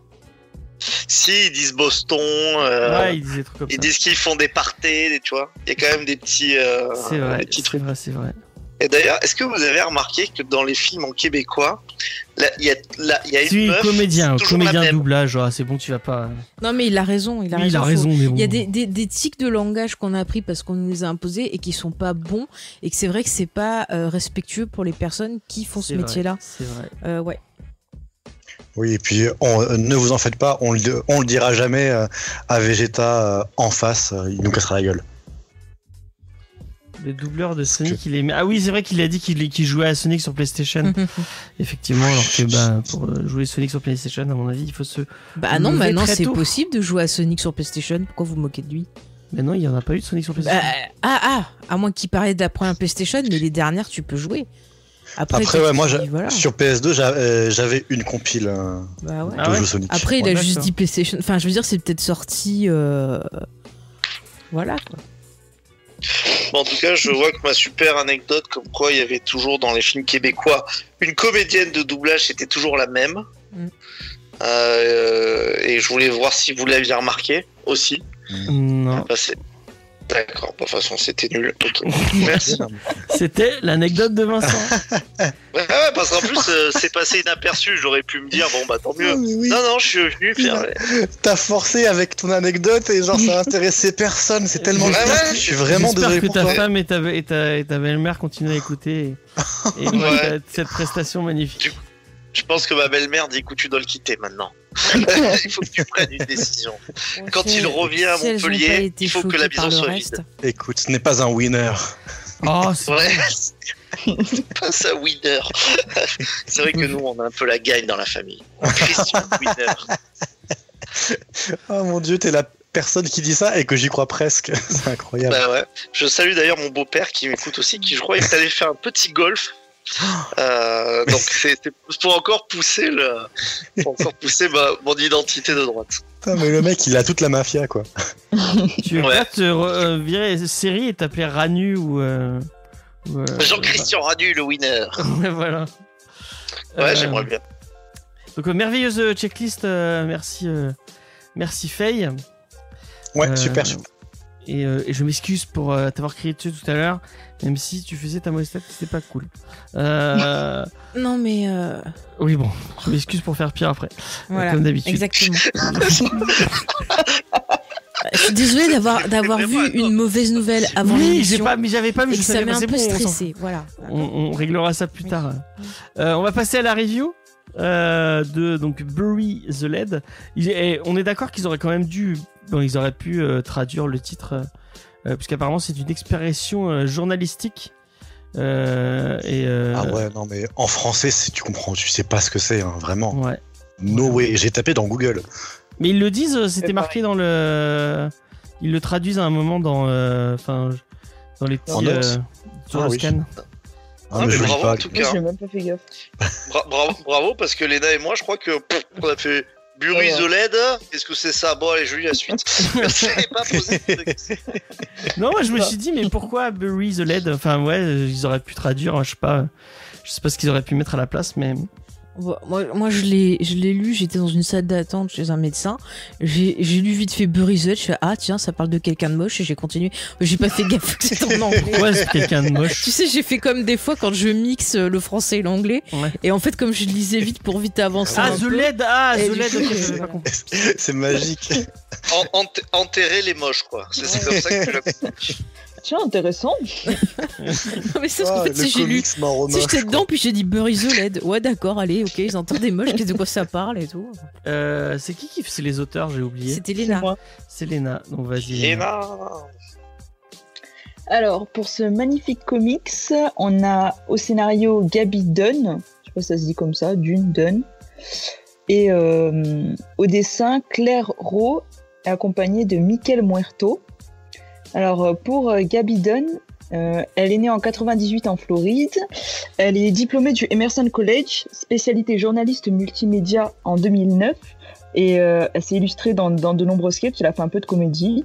Si, ils disent Boston. euh, ouais, ils disaient des trucs comme Ils ça. disent qu'ils font des parties, des- tu vois. Il y a quand même des petits. euh, C'est vrai, des petits c'est trucs. vrai, c'est vrai. Et d'ailleurs, est-ce que vous avez remarqué que dans les films en québécois, il y a, là, y a une Si, meuf, comédien, comédien même. doublage, ah, c'est bon, tu vas pas. Non, mais il a raison. Il a Oui, raison. il a raison, mais bon. Il y a des, des, des tics de langage qu'on a appris parce qu'on nous les a imposés et qui sont pas bons et que c'est vrai que c'est pas euh, respectueux pour les personnes qui font ce métier-là. C'est vrai. Euh, ouais. Oui, et puis on- euh, ne vous en faites pas, on le, on le dira jamais à Vegeta en face, il nous cassera la gueule. Les doubleurs de Sonic, il est. Ah oui, c'est vrai qu'il a dit qu'il jouait à Sonic sur PlayStation. Effectivement, alors que bah, pour euh, jouer Sonic sur PlayStation, à mon avis, il faut se. bah non, Levé maintenant c'est possible de jouer à Sonic sur PlayStation. Pourquoi vous vous moquez de lui? Mais non, il y en a pas eu de Sonic sur Bah, PlayStation. Ah ah, à moins qu'il parlait de la première PlayStation, mais les dernières tu peux jouer. Après, Après, ouais, moi, voilà. sur PS2, j'a- euh, j'avais une compile euh, Bah ouais. Ah de ouais jeux Sonic. Après, il Ouais, a juste dit PlayStation. Enfin, je veux dire, c'est peut-être sorti. euh, Voilà quoi. En tout cas, je vois que ma super anecdote, comme quoi il y avait toujours dans les films québécois une comédienne de doublage, c'était toujours la même. Mm. Euh, et je voulais voir si vous l'aviez remarqué aussi. Non. Bah, D'accord, bah, de toute façon c'était nul. Merci. C'était l'anecdote de Vincent. Ouais, ouais, parce qu'en plus euh, c'est passé inaperçu, j'aurais pu me dire bon bah tant mieux. Ah, oui, Non, non, je suis venu faire. t'as forcé avec ton anecdote et genre ça intéressait personne, c'est tellement ouais, je suis vraiment J'espère désolé que pour ta toi. femme et ta, et ta, et ta belle-mère continuent à écouter et, et voient Ouais. ta- cette prestation magnifique. Je pense que ma belle-mère dit écoute, tu dois le quitter maintenant. il faut que tu prennes une décision. Quand il revient à Montpellier, il faut que la maison soit reste. vide. Écoute, ce n'est pas un winner. Oh, c'est Ouais. pas ça, winner. C'est vrai que nous, on a un peu la gagne dans la famille. Christian Winner. Oh mon dieu, t'es la personne qui dit ça et que j'y crois presque. C'est incroyable. Bah ouais. Je salue d'ailleurs mon beau-père qui m'écoute aussi, qui je croyais que t'allais faire un petit golf. Euh, donc c'est pour encore pousser le, pour encore pousser ma, mon identité de droite. Putain, mais le mec, il a toute la mafia, quoi. Tu veux Ouais. pas te re- euh, virer série et t'appeler Ranu ou. euh, ou, euh, Jean-Christian Radu, le winner. Ouais, voilà. Ouais, Euh, j'aimerais bien. Donc, euh, merveilleuse checklist. euh, merci, euh, merci Faye. Ouais, Euh, super, super. Et, euh, et je m'excuse pour euh, t'avoir crié dessus tout à l'heure, même si tu faisais ta mauvaise tête, c'était pas cool. Euh, Non, mais euh, oui, bon, je m'excuse pour faire pire après, voilà. comme d'habitude. Exactement. Je suis désolée d'avoir d'avoir vu une mauvaise nouvelle avant Oui, j'ai pas, mais j'avais pas vu, je ça m'a un peu bon, on. Voilà. on, on réglera ça plus Oui. tard. Euh, on va passer à la review euh, de donc Bury the Lead. Il est- et on est d'accord qu'ils auraient quand même dû, bon, ils auraient pu euh, traduire le titre, euh, euh, puisqu'apparemment c'est une expression euh, journalistique. Euh, et euh, Ah ouais, non, mais en français, tu comprends, tu sais pas ce que c'est, hein, vraiment. ouais. No way. J'ai tapé dans Google. Mais ils le disent, euh, c'était marqué dans le, ils le traduisent à un moment dans, euh, enfin, dans les petits euh, sur Ah le oui. scan. Ah, Ah, mais je lis bravo pas. en tout cas. j'ai même pas fait gaffe. Bra- bravo, bravo, parce que Léna et moi, je crois que pff, on a fait Bury Ouais. the LED. Qu'est-ce que c'est ça? Bon, allez, je lis la suite. Pas questions. Non, moi je me suis dit, mais pourquoi Bury the Lead? Enfin, ouais, ils auraient pu traduire, hein, je sais pas, je sais pas ce qu'ils auraient pu mettre à la place, mais Moi, moi je l'ai je l'ai lu, j'étais dans une salle d'attente chez un médecin. J'ai j'ai lu vite fait Burisette, je fais ah tiens, ça parle de quelqu'un de moche et j'ai continué. J'ai pas fait gaffe que c'était en anglais. ouais, c'est quelqu'un de moche. Tu sais, j'ai fait comme des fois quand je mixe euh, le français et l'anglais. Ouais. Et en fait, comme je lisais vite pour vite avancer. Ah, The Lead, ah, The ok, compris. C'est magique. En- ent- enterrer les moches, quoi. C'est c'est comme ça que tu l'as Tiens, intéressant. Non, mais c'est Ah, en fait, j'ai lu. j'étais dedans, puis j'ai dit the Lead. Ouais, d'accord, allez, ok, ils entendent des moches, qu'est-ce de quoi ça parle et tout. Euh, c'est qui qui c'est les auteurs, j'ai oublié. C'était C'est Léna. C'est Léna, donc vas-y. Léna. Alors, pour ce magnifique comics, on a au scénario Gabi Dunn, je sais pas si ça se dit comme ça, Dune Dunn, et euh, au dessin Claire Rowe, accompagnée de Michael Muerto. Alors, euh, pour euh, Gabi Dunn, euh, elle est née en 98 en Floride. Elle est diplômée du Emerson College, spécialité journaliste multimédia en 2009. Et elle s'est illustrée dans, de nombreux sketchs. Elle a fait un peu de comédie.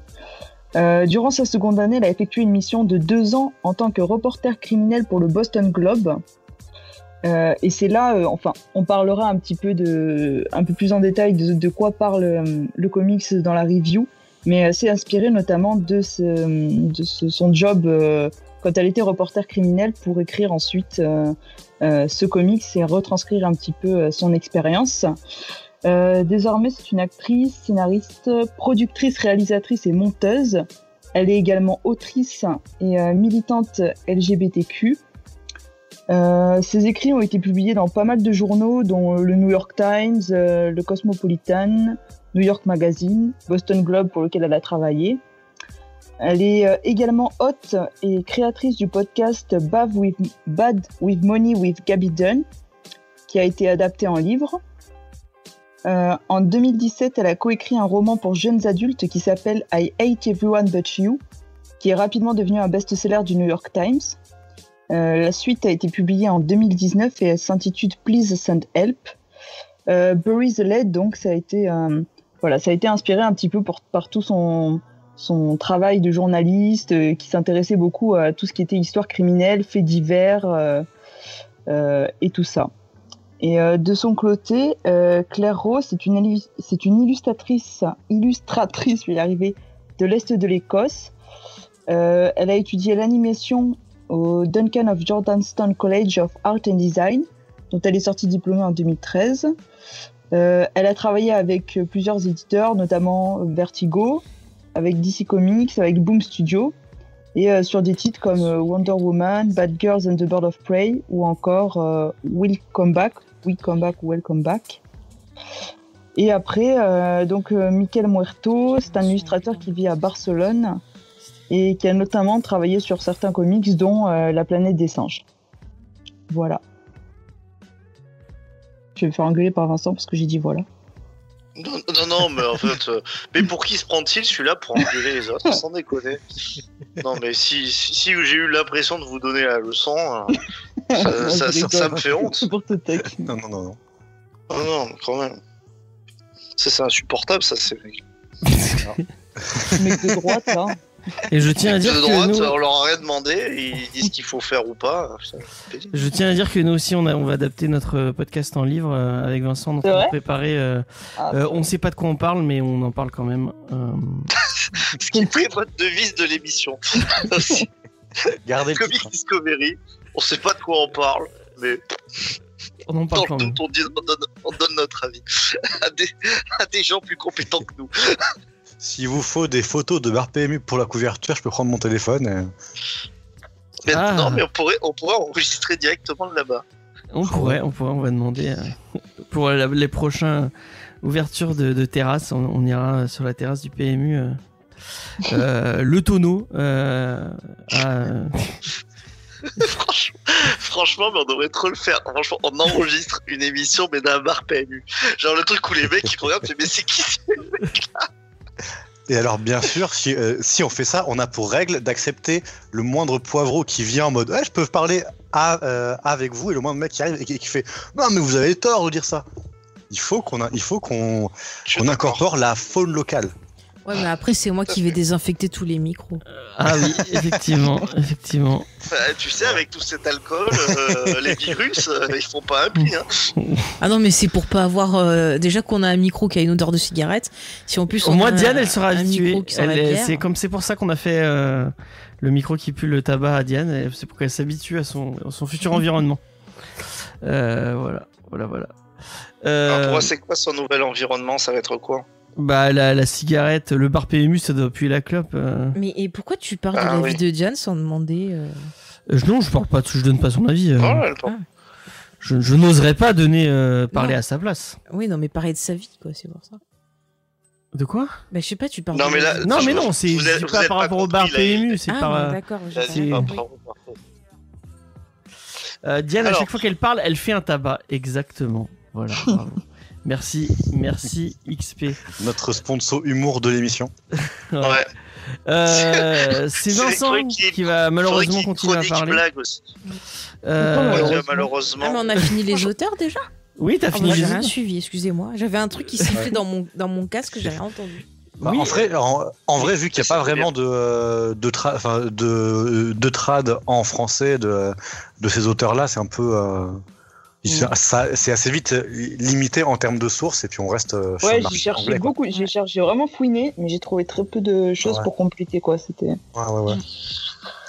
Durant sa seconde année, elle a effectué une mission de deux ans en tant que reporter criminel pour le Boston Globe. Et c'est là, enfin, on parlera un petit peu de, un peu plus en détail de, quoi parle le comics dans la review, mais euh, c'est inspiré notamment de, son job euh, quand elle était reporter criminel pour écrire ensuite euh, euh, ce comics et retranscrire un petit peu son expérience. Désormais, c'est une actrice, scénariste, productrice, réalisatrice et monteuse. Elle est également autrice et militante LGBTQ. Ses écrits ont été publiés dans pas mal de journaux, dont le New York Times, le Cosmopolitan, New York Magazine, Boston Globe pour lequel elle a travaillé. Elle est euh, également hôte et créatrice du podcast Bad with, Money with Gabby Dunn, qui a été adapté en livre. Euh, en 2017, elle a coécrit un roman pour jeunes adultes qui s'appelle I Hate Everyone But You, qui est rapidement devenu un best-seller du New York Times. Euh, la suite a été publiée en 2019 et elle s'intitule Please Send Help. Euh, Bury the Lead, donc, ça a été, euh, voilà, ça a été inspiré un petit peu par tout son, travail de journaliste euh, qui s'intéressait beaucoup à tout ce qui était histoire criminelle, faits divers euh, euh, et tout ça. Et de son côté, Claire Rose, c'est une, une illustratrice, illustratrice, je vais y arriver, de l'Est de l'Écosse. Elle a étudié l'animation au Duncan of Jordanstone College of Art and Design, dont elle est sortie diplômée en 2013. Euh, elle a travaillé avec euh, plusieurs éditeurs, notamment Vertigo, avec DC Comics, avec Boom Studio, et euh, sur des titres comme euh, Wonder Woman, Bad Girls and the Bird of Prey, ou encore euh, Will Come Back, We Come Back Welcome Back. Et après, euh, donc euh, Miquel Muerto, c'est un illustrateur qui vit à Barcelone et qui a notamment travaillé sur certains comics, dont euh, La planète des singes. Voilà. Je vais me faire engueuler par Vincent parce que j'ai dit voilà. Non, non, non, mais en fait, euh, mais pour qui se prend-il celui-là pour engueuler les autres? Sans déconner. Non, mais si, si, si j'ai eu l'impression de vous donner la leçon, euh, ça, ça, ça- ça me fait honte. Pour te. Non, non, non, non. Oh non, quand même. Ça, c'est insupportable, ça, c'est. mec de droite là. Et je tiens à dire de que droite, nous, on leur a rien demandé, ils disent qu'il faut faire ou pas. je tiens à dire que nous aussi, on, a, on va adapter notre podcast en livre euh, avec Vincent. Donc on préparer. euh, Ah, euh, on sait pas de quoi on parle, mais on en parle quand même. Euh, Ce qui est très votre devise de l'émission. Gardez le Comic. Discovery, on sait pas de quoi on parle, mais on en parle dans quand même. on, dit- on donne, on donne notre avis à des, à des gens plus compétents que nous. S'il vous faut des photos de bar PMU pour la couverture, je peux prendre mon téléphone. et- Mais Ah. non, mais on pourrait, on pourrait enregistrer directement de là-bas. On pourrait, on pourrait, on va demander euh, pour la- les prochains ouvertures de, de terrasse. On, on ira sur la terrasse du PMU. euh, euh, le tonneau. euh, à- franchement, franchement, mais on devrait trop le faire. Franchement, on enregistre une émission, mais d'un bar PMU. Genre le truc où les mecs ils regardent, mais c'est qui ce Et alors, bien sûr, si, euh, si on fait ça, on a pour règle d'accepter le moindre poivreau qui vient en mode ouais, je peux parler à, euh, avec vous, et le moindre mec qui arrive et qui, qui fait non, mais vous avez tort de dire ça. Il faut qu'on incorpore la faune locale. Ouais, mais après, c'est moi qui vais désinfecter tous les micros. Ah oui, effectivement, effectivement. Bah, tu sais, avec tout cet alcool, euh, les virus, euh, ils font pas un pli. Hein. Ah non, mais c'est pour pas avoir. euh, déjà qu'on a un micro qui a une odeur de cigarette. Si en plus. Au on moins Diane, un- elle sera habituée. C'est comme c'est pour ça qu'on a fait euh, le micro qui pue le tabac à Diane. C'est pour qu'elle s'habitue à son, à son futur environnement. Euh, voilà, voilà, voilà. Euh, Alors, pour moi, c'est quoi son nouvel environnement? Ça va être quoi? Bah la, la cigarette, le bar PMU, ça doit puer la clope. euh. Mais et pourquoi tu parles Ah de la oui. vie de Diane sans demander. euh, Euh, non, je parle pas, de- je donne pas son avis. euh. Oh, elle. Je, je n'oserais pas donner euh, parler Non. à sa place. Oui, non, mais parler de sa vie, quoi, c'est pour ça. De quoi? Bah, je sais pas, tu parles. Non, de mais la là, vie. Non, mais non, c'est vous je êtes- dis vous pas êtes par pas rapport au compris, bar là, PMU, c'est Ah, par. d'accord. j'ai pas c'est- compris. Euh, Diane, à Alors. chaque fois qu'elle parle, elle fait un tabac. Exactement. Voilà. bravo. merci, merci XP. Notre sponsor humour de l'émission. Ouais. Ouais. Euh, c'est Vincent qui va malheureusement continuer à parler. blague aussi. Euh, Ouais, malheureusement. malheureusement. Ah, mais on a fini les auteurs déjà oui, t'as Ah, fini les J'ai rien suivi, excusez-moi. J'avais un truc qui sifflait dans mon, dans mon casque, j'ai rien entendu. Bah, Oui. en, vrai, en, en vrai, vu qu'il n'y a pas vraiment de, euh, de, tra- enfin, de, de trad en français de, de ces auteurs-là, c'est un peu. euh, c'est- ça- c'est assez vite euh, limité en termes de sources, et puis on reste euh, sur Ouais, le j'ai marché cherché anglais, beaucoup, j'ai cherché, vraiment fouiné, mais j'ai trouvé très peu de choses Ouais. pour compléter quoi. C'était. Ouais, ouais, ouais.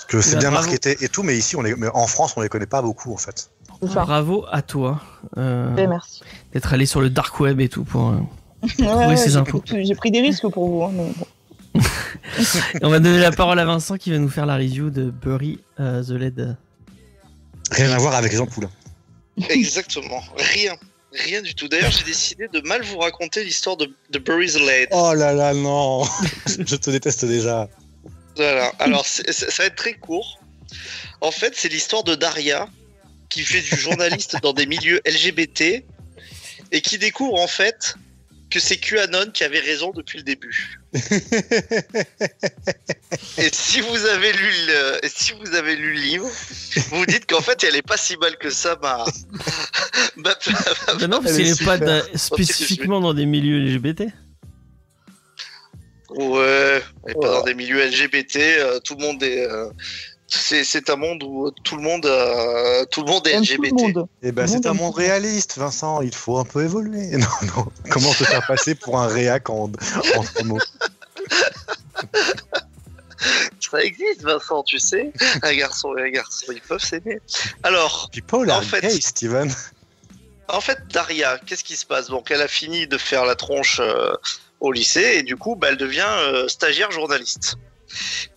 que c'est Bah, bien bravo. marketé et tout, mais ici, on les, mais en France, on les connaît pas beaucoup en fait. Bravo à toi euh, merci. d'être allé sur le dark web et tout pour. euh, Ouais, ouais, ces j'ai infos. pris- J'ai pris des risques pour vous. hein, mais bon. Et on va donner la parole à Vincent qui va nous faire la review de Bury euh, the Lead. Rien à voir avec les ampoules. Exactement. Rien. Rien du tout. D'ailleurs, j'ai décidé de mal vous raconter l'histoire de, de Bury the. Oh là là, non Je te déteste déjà. Voilà. Alors, ça va être très court. En fait, c'est l'histoire de Daria, qui fait du journaliste dans des milieux LGBT et qui découvre en fait que c'est QAnon qui avait raison depuis le début. Et si vous avez lu le, si vous avez lu le livre, vous vous dites qu'en fait, elle est pas si mal que ça, ma, ma- Bah non, parce Elle qu'elle est est pas da- spécifiquement dans des milieux LGBT. Ouais, et pas Ouais. dans des milieux LGBT, euh, tout le monde est. euh, c'est, c'est un monde où tout le monde, euh, tout le monde est LGBT. le monde. Eh ben, c'est un monde réaliste, Vincent. Il faut un peu évoluer. Non, non. Comment te faire passer pour un réac en, en trois mots Ça existe, Vincent, tu sais. Un garçon et un garçon, ils peuvent s'aimer. Alors, People are En fait- gay, Steven. en fait, Daria, qu'est-ce qui se passe? Donc, elle a fini de faire la tronche euh, au lycée et du coup, bah, elle devient euh, stagiaire journaliste.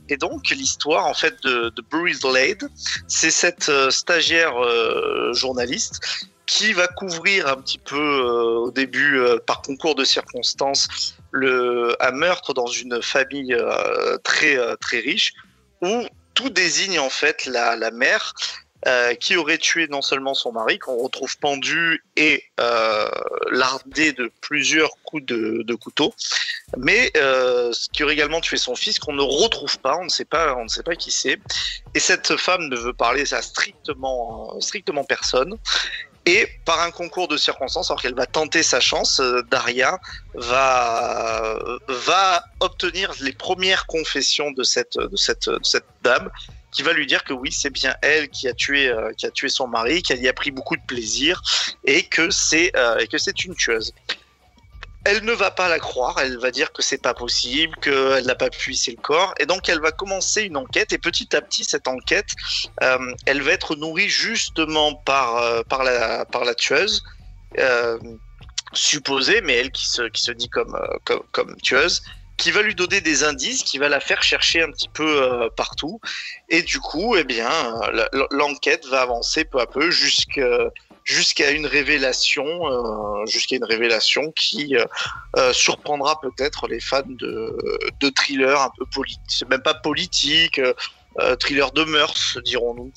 Et donc, l'histoire en fait de, de Bruce Lade, c'est cette euh, stagiaire euh, journaliste qui va couvrir un petit peu euh, au début, par concours de circonstances, le, un meurtre dans une famille très très riche, où tout désigne en fait la, la mère euh, qui aurait tué non seulement son mari, qu'on retrouve pendu et euh, lardé de plusieurs coups de, couteau, mais euh, qui aurait également tué son fils, qu'on ne retrouve pas, on ne sait pas, on ne sait pas qui c'est. Et cette femme ne veut parler à strictement, strictement personne. Et par un concours de circonstances, alors qu'elle va tenter sa chance, Daria va va obtenir les premières confessions de cette de cette de cette dame qui va lui dire que oui, c'est bien elle qui a tué euh, qui a tué son mari, qu'elle y a pris beaucoup de plaisir et que c'est euh, que c'est une tueuse. Elle ne va pas la croire, elle va dire que c'est pas possible, qu'elle n'a pas pu hisser le corps, et donc elle va commencer une enquête, et petit à petit, cette enquête, euh, elle va être nourrie justement par, par, la, par la tueuse, supposée, mais elle qui se, qui se dit comme, comme, comme tueuse, qui va lui donner des indices, qui va la faire chercher un petit peu euh, partout, et du coup, eh bien, euh, l'enquête va avancer peu à peu jusqu'à jusqu'à une révélation, euh, jusqu'à une révélation qui euh, euh, surprendra peut-être les fans de, de thrillers un peu politiques, même pas politique, euh, euh, thriller de mœurs, dirons-nous.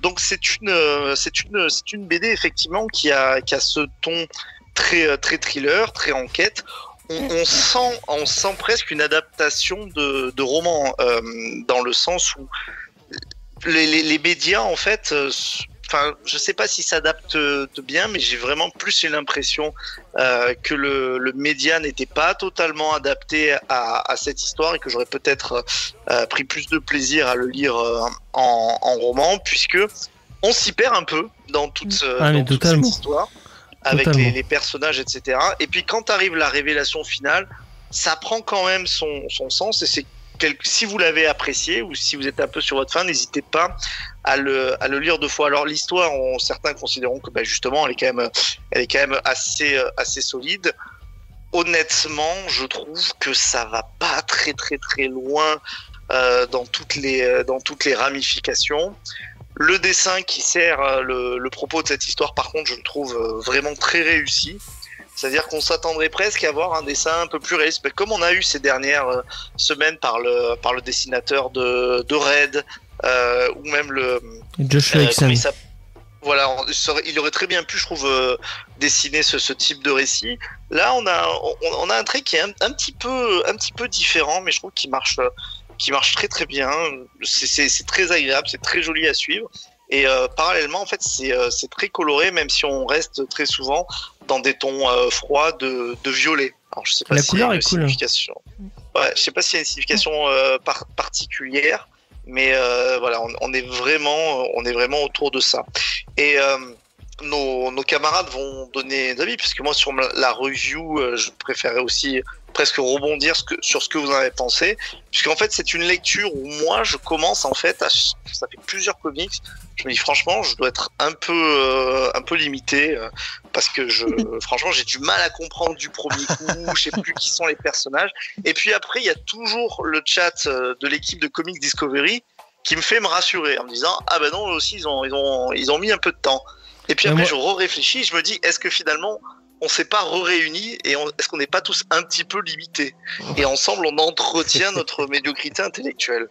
Donc c'est une, c'est une, c'est une BD effectivement qui a, qui a ce ton très, très thriller, très enquête. On, on sent, on sent presque une adaptation de, de roman euh, dans le sens où les, les, les médias en fait euh, enfin, je sais pas si s'adapte euh, bien, mais j'ai vraiment plus l'impression euh, que le, le média n'était pas totalement adapté à, à cette histoire et que j'aurais peut-être euh, pris plus de plaisir à le lire euh, en, en roman, puisque on s'y perd un peu dans toute, euh, Ah, dans toute cette histoire, avec les, les personnages, etc. Et puis quand arrive la révélation finale, ça prend quand même son, son sens et c'est si vous l'avez apprécié ou si vous êtes un peu sur votre fin, n'hésitez pas à le, à le lire deux fois. Alors l'histoire, on- certains considéreront que bah, justement, elle est quand même, elle est quand même assez, euh, assez solide. Honnêtement, je trouve que ça va pas très très très loin euh, dans toutes les euh, dans toutes les ramifications. Le dessin qui sert euh, le, le propos de cette histoire, par contre, je le trouve euh, vraiment très réussi. C'est-à-dire qu'on s'attendrait presque à voir un dessin un peu plus réaliste, comme on a eu ces dernières euh, semaines par le par le dessinateur de de Red euh, ou même le Joshua euh, voilà, il aurait très bien pu, je trouve, euh, dessiner ce, ce type de récit. Là, on a, on, on a un trait qui est un, un petit peu, un petit peu différent, mais je trouve qu'il marche, qui marche très très bien. C'est- très agréable, c'est très joli à suivre. Et euh, parallèlement, en fait, c'est euh, très coloré, même si on reste très souvent dans des tons euh, froids de, de violet. Alors, je sais pas La y a couleur une est cool. signification. Ouais, je sais pas s'il y a une signification euh, par- particulière, mais voilà, on, on est vraiment, on est vraiment autour de ça. Et nos, nos camarades vont donner d'avis, puisque moi sur la review, je préférais aussi presque rebondir sur ce que vous en avez pensé, puisqu'en fait c'est une lecture où moi je commence en fait, à, ça fait plusieurs comics, je me dis franchement je dois être un peu euh, un peu limité euh, parce que je franchement j'ai du mal à comprendre du premier coup, je sais plus qui sont les personnages, et puis après il y a toujours le chat euh, de l'équipe de Comics Discovery qui me fait me rassurer en me disant ah ben non eux aussi ils ont ils ont ils ont mis un peu de temps. Et puis après, moi- je re-réfléchis, je me dis, est-ce que finalement, on s'est pas re-réunis et on- est-ce qu'on n'est pas tous un petit peu limités Et ensemble, on entretient notre médiocrité intellectuelle.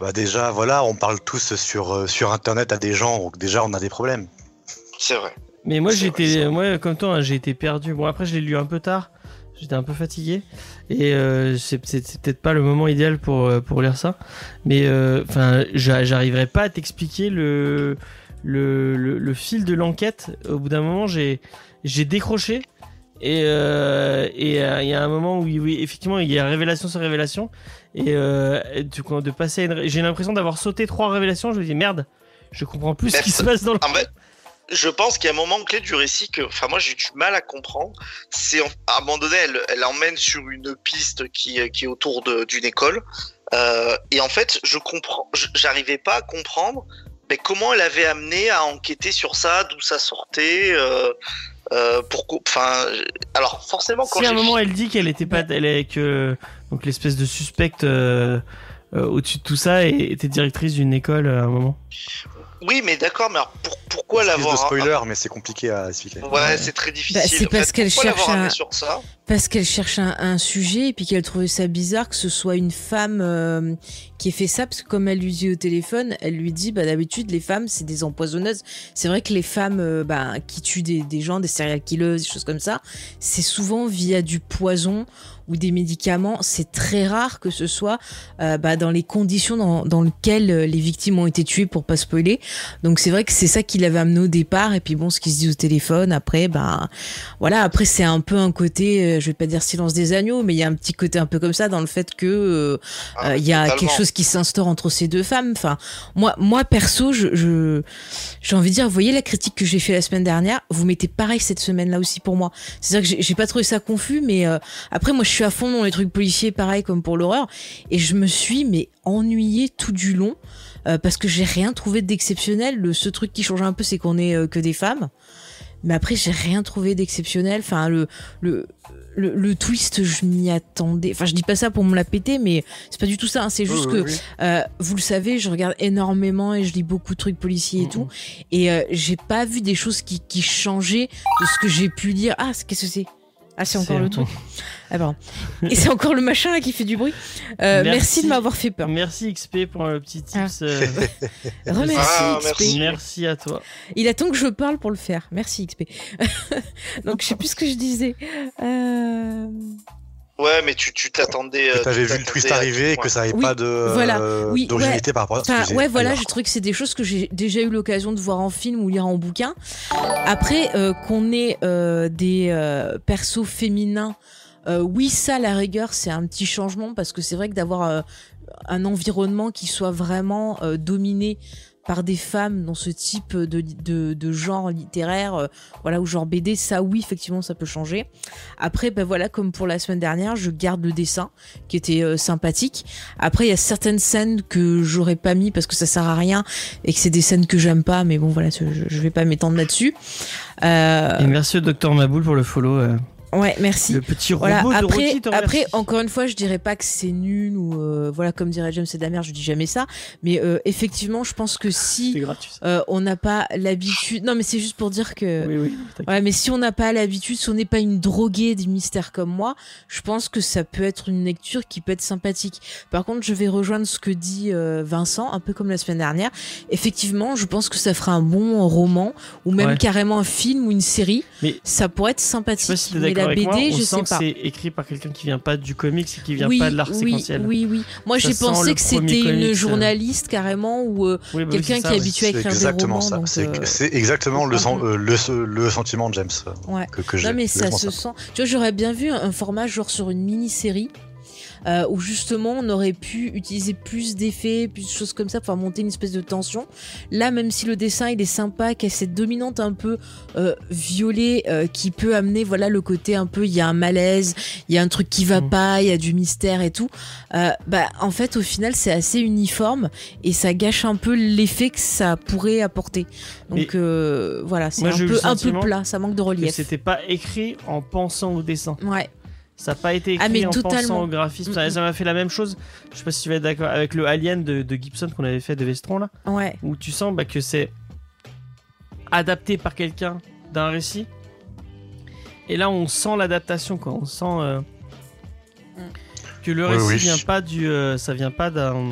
Bah déjà, voilà, on parle tous sur, euh, sur Internet à des gens, donc déjà on a des problèmes. C'est vrai. Mais moi, j'étais, vrai. moi, comme toi, hein, j'ai été perdu. Bon, après, je l'ai lu un peu tard. J'étais un peu fatigué et euh, c'est c'est- c'est peut-être pas le moment idéal pour euh, pour lire ça. Mais euh, enfin, j'a- j'arriverai pas à t'expliquer le le, le le fil de l'enquête. Au bout d'un moment, j'ai j'ai décroché. Et euh, et euh, il y a un moment où oui effectivement il y a révélation sur révélation et euh, du coup de passer à une j'ai l'impression d'avoir sauté trois révélations je me dis merde je comprends plus ce qui se passe dans le En fait, je pense qu'il y a un moment clé du récit que, enfin, moi, j'ai du mal à comprendre. C'est à un moment donné, elle, elle emmène sur une piste qui, est- qui est autour d'une école. Et en fait, je comprends, j'arrivais pas à comprendre mais comment elle avait amené à enquêter sur ça, d'où ça sortait. Euh, euh, pourquoi, enfin, alors forcément quand Si à un moment elle dit qu'elle était pas, elle est que donc l'espèce de suspecte euh, euh, au-dessus de tout ça et était directrice d'une école euh, à un moment. Oui, mais d'accord, mais alors pour- pourquoi l'avoir de spoiler, mais c'est compliqué à expliquer. Ouais, c'est très difficile. Bah, c'est En parce qu'elle cherche un- sur ça. Parce qu'elle cherche un, sujet et puis qu'elle trouvait ça bizarre que ce soit une femme euh, qui ait fait ça parce que comme elle lui dit au téléphone, elle lui dit bah d'habitude les femmes c'est des empoisonneuses. C'est vrai que les femmes euh, bah, qui tuent des, des gens, des serial killers, des choses comme ça, c'est souvent via du poison ou des médicaments. C'est très rare que ce soit euh, bah, dans les conditions dans, dans lesquelles les victimes ont été tuées pour pas spoiler. Donc c'est vrai que c'est ça qui l'avait amené au départ et puis bon ce qui se dit au téléphone après bah voilà après c'est un peu un côté euh, je vais pas dire silence des agneaux mais il y a un petit côté un peu comme ça dans le fait que euh, Ah, euh, il y a totalement. quelque chose qui s'instaure entre ces deux femmes. Enfin moi moi perso je je- j'ai envie de dire vous voyez la critique que j'ai fait la semaine dernière vous mettez pareil cette semaine là aussi pour moi. C'est à dire que j'ai- pas trouvé ça confus mais euh, après moi je suis à fond dans les trucs policiers pareil comme pour l'horreur et je me suis mais ennuyée tout du long euh, parce que j'ai rien trouvé d'exceptionnel. Le ce truc qui change un peu c'est qu'on est euh, que des femmes. Mais après j'ai rien trouvé d'exceptionnel. Enfin le le le, le twist, je m'y attendais. Enfin, je dis pas ça pour me la péter, mais c'est pas du tout ça. hein. C'est juste Oui, que, oui. euh, vous le savez, je regarde énormément et je lis beaucoup de trucs policiers et tout. Et euh, j'ai pas vu des choses qui, qui changeaient de ce que j'ai pu lire. Ah, qu'est-ce que c'est? Ah, c'est encore le truc. Ah, pardon. Et c'est encore le machin là qui fait du bruit. Euh, merci. Merci. de m'avoir fait peur. Merci XP pour le petit tips. Ah. euh, Remercie Ah, XP. merci. merci à toi. Il attend que je parle pour le faire. Merci XP. Donc je sais plus ce que je disais. Euh... Ouais, mais tu tu t'attendais. Que euh, t'avais tu vu le twist arriver et que ça avait Oui, pas de voilà. euh, Oui, d'originalité par rapport à ce que Enfin, tu ouais, voilà, je trouve que c'est des choses que j'ai déjà eu l'occasion de voir en film ou lire en bouquin. Après, euh, qu'on ait euh, des euh, persos féminins, euh, oui, ça, à la rigueur, c'est un petit changement parce que c'est vrai que d'avoir euh, un environnement qui soit vraiment euh, dominé par des femmes dans ce type de, de, de genre littéraire, euh, voilà, ou genre BD, ça oui, effectivement, ça peut changer. Après, ben voilà, comme pour la semaine dernière, je garde le dessin qui était euh, sympathique. Après, il y a certaines scènes que j'aurais pas mis parce que ça sert à rien et que c'est des scènes que j'aime pas, mais bon, voilà, je, je vais pas m'étendre là-dessus. Euh, Et merci au docteur Maboul pour le follow. Ouais, merci. le petit robot Voilà, de après, Rocky après, encore une fois, je dirais pas que c'est nul ou euh, voilà, comme dirait James, c'est de la merde, je dis jamais ça. Mais euh, effectivement, je pense que si euh, on n'a pas l'habitude, non, mais c'est juste pour dire que Oui, oui. Ouais, mais si on n'a pas l'habitude, si on n'est pas une droguée du mystère comme moi, je pense que ça peut être une lecture qui peut être sympathique. Par contre, je vais rejoindre ce que dit euh, Vincent, un peu comme la semaine dernière. Effectivement, je pense que ça fera un bon roman ou même Ouais. carrément un film ou une série. Mais- ça pourrait être Je sais sympathique. pas si la BD, moi, on je sent sais que pas. c'est écrit par quelqu'un qui vient pas du comics et qui vient oui, pas de l'art oui, séquentiel. oui, oui. Moi, j'ai pensé que c'était une euh. journaliste carrément ou euh, Oui, bah quelqu'un qui est habitué à écrire des exactement romans. ça. donc, C'est euh, c'est exactement le, sen- euh, le, le sentiment de James Ouais. que, que j'ai. Non mais ça se sent. Tu vois, j'aurais bien vu un format genre sur une mini-série. Euh, où justement on aurait pu utiliser plus d'effets, plus de choses comme ça pour monter une espèce de tension. Là, même si le dessin il est sympa, qu'il y a cette dominante un peu euh, violet euh, qui peut amener voilà le côté un peu il y a un malaise, il y a un truc qui va Mhm. pas, il y a du mystère et tout. Euh, bah en fait au final c'est assez uniforme et ça gâche un peu l'effet que ça pourrait apporter. Donc euh, voilà, c'est un peu un peu plat, ça manque de relief. c'était pas écrit en pensant au dessin. Ouais. Ça n'a pas été écrit Ah, mais en totalement. pensant au graphisme. Ça Mm, mm. ça m'a fait la même chose. Je sais pas si tu vas être d'accord avec le Alien de, de Gibson qu'on avait fait de Vestron là, Ouais. où tu sens bah, que c'est adapté par quelqu'un d'un récit. Et là, on sent l'adaptation, quoi. On sent euh, que le Oui, récit oui. vient pas du, euh, ça vient pas d'un.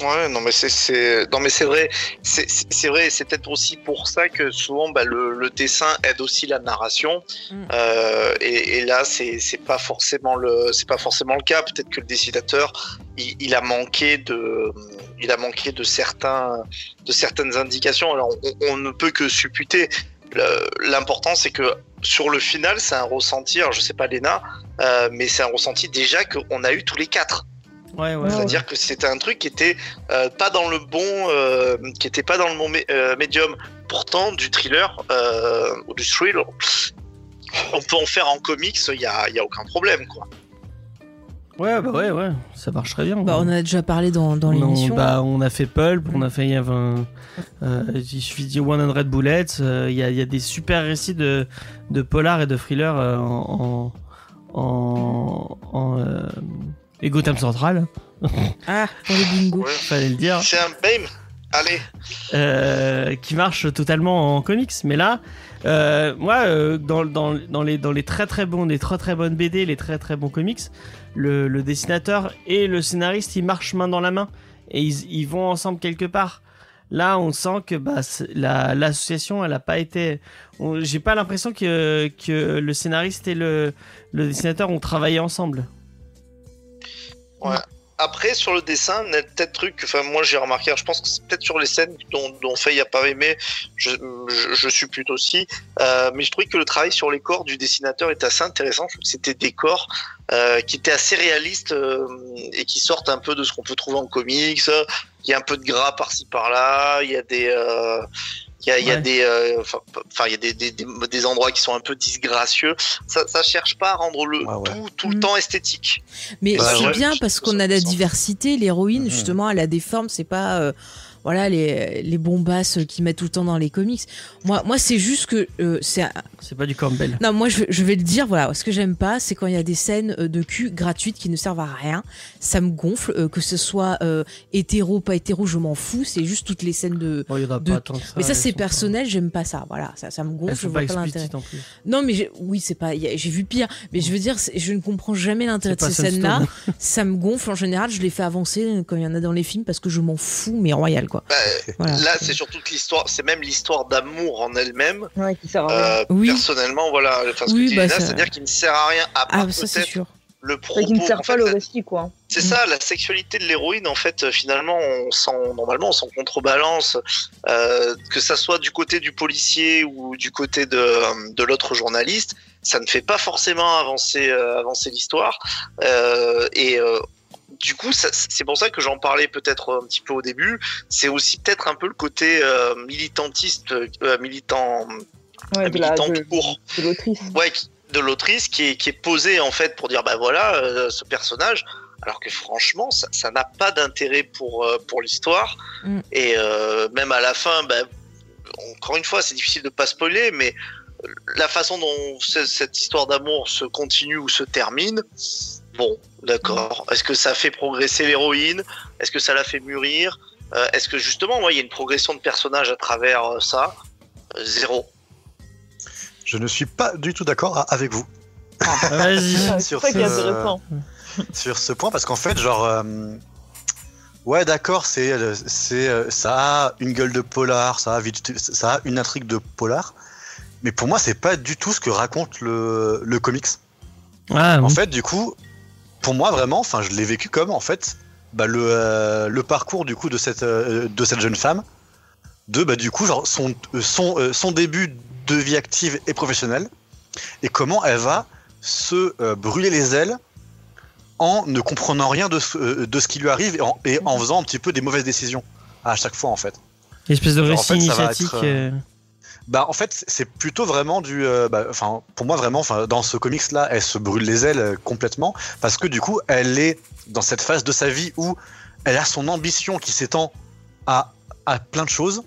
Ouais, non mais c'est non mais c'est vrai, c'est vrai, c'est peut-être aussi pour ça que souvent bah, le, le dessin aide aussi la narration. Mm. Euh, et, et là c'est pas forcément le c'est pas forcément le cas. Peut-être que le dessinateur il, il a manqué de il a manqué de certains de certaines indications. Alors on, on ne peut que supputer. L'important c'est que sur le final c'est un ressenti. Alors, je sais pas Léna, euh, mais c'est un ressenti déjà qu'on a eu tous les quatre. Ouais, ouais. Ouais. C'est-à-dire que c'était un truc qui était euh, pas dans le bon, euh, qui était pas dans le bon mé- euh, médium. Pourtant, du thriller euh, ou du thriller, on peut en faire en comics, il y a, y a aucun problème, quoi. Ouais, bah ouais, ouais. Ça marche très bien. Bah, on en a déjà parlé dans, dans On- l'émission. bah, on a fait Pulp, on a fait. Il y avait un- euh, il suffit de dire 100 Bullets. euh, Il y, a, il y a des super récits de, de polar et de thriller euh, en. en, en, en, euh, et Gotham Central, Ah, pour les bingos. Ouais. fallait le dire, C'est un BAME Allez, euh, qui marche totalement en comics. Mais là, euh, moi, euh, dans, dans, dans, les, dans les très très bons, les très très bonnes BD, les très très bons comics, le, le dessinateur et le scénariste, ils marchent main dans la main et ils, ils vont ensemble quelque part. Là, on sent que bah, la- l'association, elle a pas été. J'ai pas l'impression que, que le scénariste et le, le dessinateur ont travaillé ensemble. Après, sur le dessin, il y a peut-être truc, enfin, moi j'ai remarqué, je pense que c'est peut-être sur les scènes dont, dont Faye a pas aimé, je, je, je suppute aussi, euh, mais je trouvais que le travail sur les corps du dessinateur était assez intéressant. Je trouve que c'était des corps euh, qui étaient assez réalistes euh, et qui sortent un peu de ce qu'on peut trouver en comics. Il y a un peu de gras par-ci par-là, il y a des. euh, il y a, il y a Ouais. des, euh, enfin, il y a des, des, des, des endroits qui sont un peu disgracieux. Ça, ça cherche pas à rendre le Ah ouais. tout, tout le Mm. temps esthétique. Mais Bah, c'est ouais, bien parce qu'on a la diversité. L'héroïne, Mhm. justement, elle a des formes. C'est pas euh, voilà les les bombasses qui mettent tout le temps dans les comics. Moi, moi, c'est juste que euh, c'est C'est pas du Campbell. non, moi je, je vais le dire. Voilà, ce que j'aime pas, c'est quand il y a des scènes euh, de cul gratuites qui ne servent à rien. Ça me gonfle. euh, que ce soit euh, hétéro, pas hétéro, je m'en fous. C'est juste toutes les scènes de. Bon, il y en a De- pas tant que ça. Mais ça, c'est personnel. J'aime pas ça. Voilà, ça, ça me gonfle. Je vois pas pas l'intérêt. Non, mais oui, c'est pas. J'ai vu pire. Mais je veux dire, je ne comprends jamais l'intérêt de ces scènes-là. Ça me gonfle en général. Je les fais avancer euh, quand il y en a dans les films parce que je m'en fous, mais royal quoi. Bah, Voilà. Là, c'est surtout que l'histoire, c'est même l'histoire d'amour en elle-même. Ouais, qui sert à rien. Euh, Oui. Personnellement, voilà, enfin, ce Oui, que dit bah, ça- c'est-à-dire qu'il ne sert à rien à part Ah, ça c'est sûr. le Enfin, propos. qui ne sert pas fait, le récit, quoi. C'est ça, la sexualité de l'héroïne, en fait, euh, finalement, on s'en, normalement, on s'en contrebalance, euh, que ça soit du côté du policier ou du côté de, de l'autre journaliste, ça ne fait pas forcément avancer, euh, avancer l'histoire. Euh, et euh, du coup, c'est pour ça que j'en parlais peut-être un petit peu au début. C'est aussi peut-être un peu le côté euh, militantiste, euh, militant, Ouais, de la militant de, court de l'autrice. ouais, de l'autrice qui est, qui est posée en fait pour dire bah voilà euh, ce personnage alors que franchement ça n'a pas d'intérêt pour euh, pour l'histoire Mm. et euh, même à la fin bah, encore une fois c'est difficile de pas spoiler mais la façon dont ce- cette histoire d'amour se continue ou se termine bon d'accord. Est-ce que ça fait progresser l'héroïne? Est-ce que ça la fait mûrir? Euh, est-ce que justement ouais, il y a une progression de personnage à travers euh, ça? Euh, zéro. Je ne suis pas du tout d'accord a- avec vous. Vas-y. Ah, Sur ça qui est ce- sur ce point parce qu'en fait, genre, euh, ouais, d'accord, c'est, c'est, ça a une gueule de polar, ça a, vite, ça a une intrigue de polar, mais pour moi, c'est pas du tout ce que raconte le, le comics. Ah, En fait, du coup, pour moi, vraiment, enfin, je l'ai vécu comme en fait, bah, le, euh, le parcours du coup de cette, euh, de cette jeune femme, de bah, du coup, genre son, euh, son, euh, son début de vie active et professionnelle, et comment elle va se brûler les ailes en ne comprenant rien de ce, de ce qui lui arrive et en, et en faisant un petit peu des mauvaises décisions à chaque fois en fait. Une espèce de récit initiatique. être, Bah en fait c'est plutôt vraiment du, euh, bah, enfin pour moi vraiment, enfin dans ce comics là, elle se brûle les ailes euh, complètement parce que du coup elle est dans cette phase de sa vie où elle a son ambition qui s'étend à, à plein de choses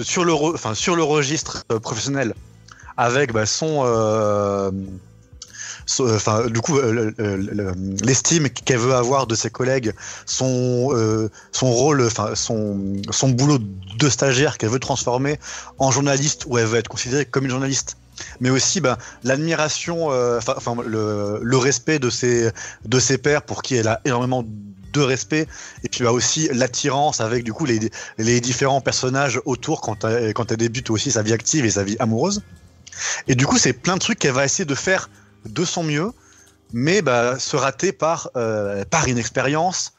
sur le, enfin sur le registre euh, professionnel avec bah, son, enfin du coup euh, le- le- le- l'estime qu'elle veut avoir de ses collègues, son euh, son rôle, enfin son son boulot de stagiaire qu'elle veut transformer en journaliste où elle veut être considérée comme une journaliste mais aussi bah, l'admiration, euh, enfin le, le respect de ses, de ses pairs pour qui elle a énormément de respect, et puis bah, aussi l'attirance avec du coup les, les différents personnages autour quand elle, quand elle débute aussi sa vie active et sa vie amoureuse. Et du coup, c'est plein de trucs qu'elle va essayer de faire de son mieux, mais bah, se rater par, euh, par inexpérience,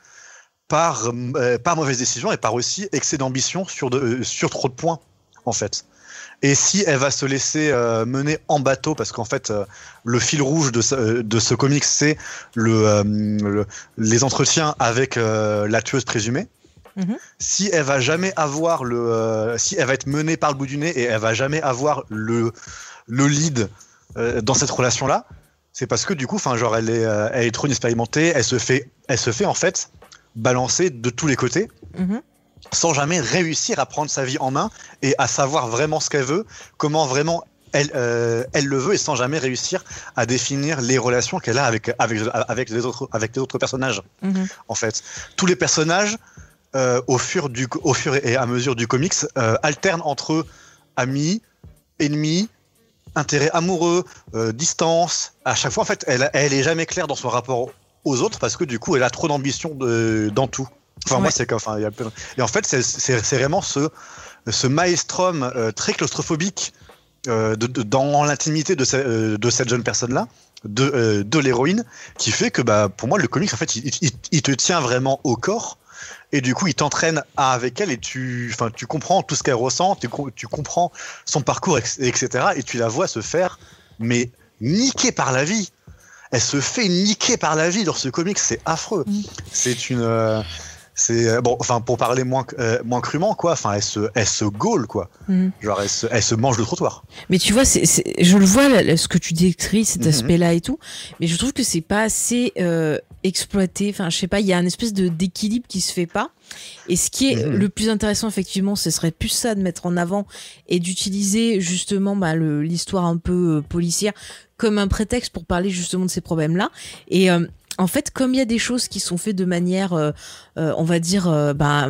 par, euh, par mauvaise décision et par aussi excès d'ambition sur, de, euh, sur trop de points, en fait. Et si elle va se laisser euh, mener en bateau, parce qu'en fait, euh, le fil rouge de ce, de ce comic, c'est le, euh, le- les entretiens avec la tueuse présumée. Mhm. Si elle va jamais avoir le, si elle va être menée par le bout du nez et elle va jamais avoir le, le lead euh, dans cette relation-là, c'est parce que du coup, enfin, genre, elle est, euh, elle est trop inexpérimentée, elle se fait, elle se fait en fait balancer de tous les côtés Mhm. sans jamais réussir à prendre sa vie en main et à savoir vraiment ce qu'elle veut, comment vraiment elle, euh, elle le veut et sans jamais réussir à définir les relations qu'elle a avec, avec, avec, les autres, avec les autres personnages, Mhm. en fait. Tous les personnages, euh, au, fur du, au fur et à mesure du comics, euh, alternent entre amis, ennemis, intérêt amoureux, euh, distance. À chaque fois, en fait, elle, elle est jamais claire dans son rapport aux autres parce que du coup, elle a trop d'ambition dans tout. Enfin, moi, c'est enfin, y a Et en fait, c'est- vraiment ce, ce maelstrom euh, très claustrophobique euh, de, de- dans l'intimité de, ce- de cette jeune personne-là, de, de l'héroïne, qui fait que, bah, pour moi, le comics, en fait, il, il- il te tient vraiment au corps. Et du coup, il t'entraîne à- avec elle et tu, enfin, tu comprends tout ce qu'elle ressent, tu, co- tu comprends son parcours, etc. Et tu la vois se faire, mais niquer par la vie. Elle se fait niquer par la vie dans ce comics, c'est affreux. Mm. C'est une, euh, c'est euh, bon, enfin, pour parler moins, euh, moins crûment, quoi. Enfin, elle se, elle se gaule, quoi. Mhm. Genre, elle se, elle se mange le trottoir. Mais tu vois, c'est, c'est- je le vois là, là, ce que tu décris, cet Mhm. aspect-là et tout, mais je trouve que c'est pas assez euh, exploité. Enfin, je sais pas, il y a un espèce de d'équilibre qui se fait pas. Et ce qui est Mhm. le plus intéressant, effectivement, ce serait plus ça de mettre en avant et d'utiliser justement bah, le- l'histoire un peu euh, policière comme un prétexte pour parler justement de ces problèmes-là. Et euh, en fait, comme il y a des choses qui sont faites de manière, euh, euh, on va dire, euh, bah,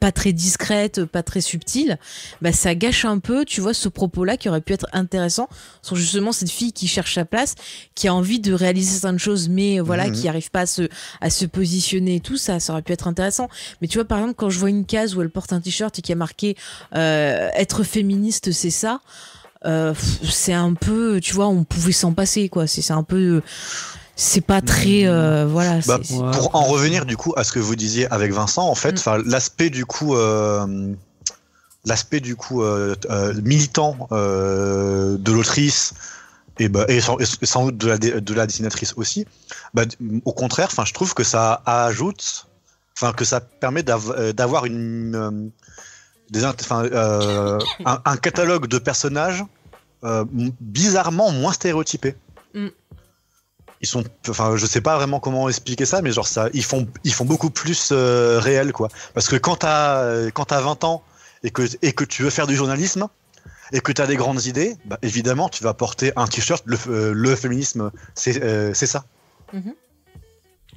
pas très discrète, pas très subtile, bah ça gâche un peu, tu vois, ce propos-là qui aurait pu être intéressant sur justement cette fille qui cherche sa place, qui a envie de réaliser certaines choses, mais euh, voilà, Mhm. qui arrive pas à se, à se positionner et tout, ça, ça aurait pu être intéressant. Mais tu vois, par exemple, quand je vois une case où elle porte un t-shirt et qui a marqué euh, être féministe, c'est ça. euh, c'est un peu, tu vois, on pouvait s'en passer, quoi. C'est c'est un peu, c'est pas très, euh, voilà. Bah. Pour en revenir du coup à ce que vous disiez avec Vincent, en fait, Mm. enfin l'aspect du coup, euh, l'aspect du coup euh, euh, militant euh, de l'autrice et, bah, et, sans, et sans doute de la, dé- de la dessinatrice aussi, bah, au contraire, enfin je trouve que ça ajoute, enfin que ça permet d'av- d'avoir une euh, des euh, un, un catalogue de personnages euh, bizarrement moins stéréotypés ils sont enfin je sais pas vraiment comment expliquer ça mais genre ça ils font ils font beaucoup plus euh, réel quoi parce que quand t'as euh, quand t'as 20 ans et que et que tu veux faire du journalisme et que tu as des grandes idées bah, évidemment tu vas porter un t-shirt le, euh, le féminisme c'est euh, c'est ça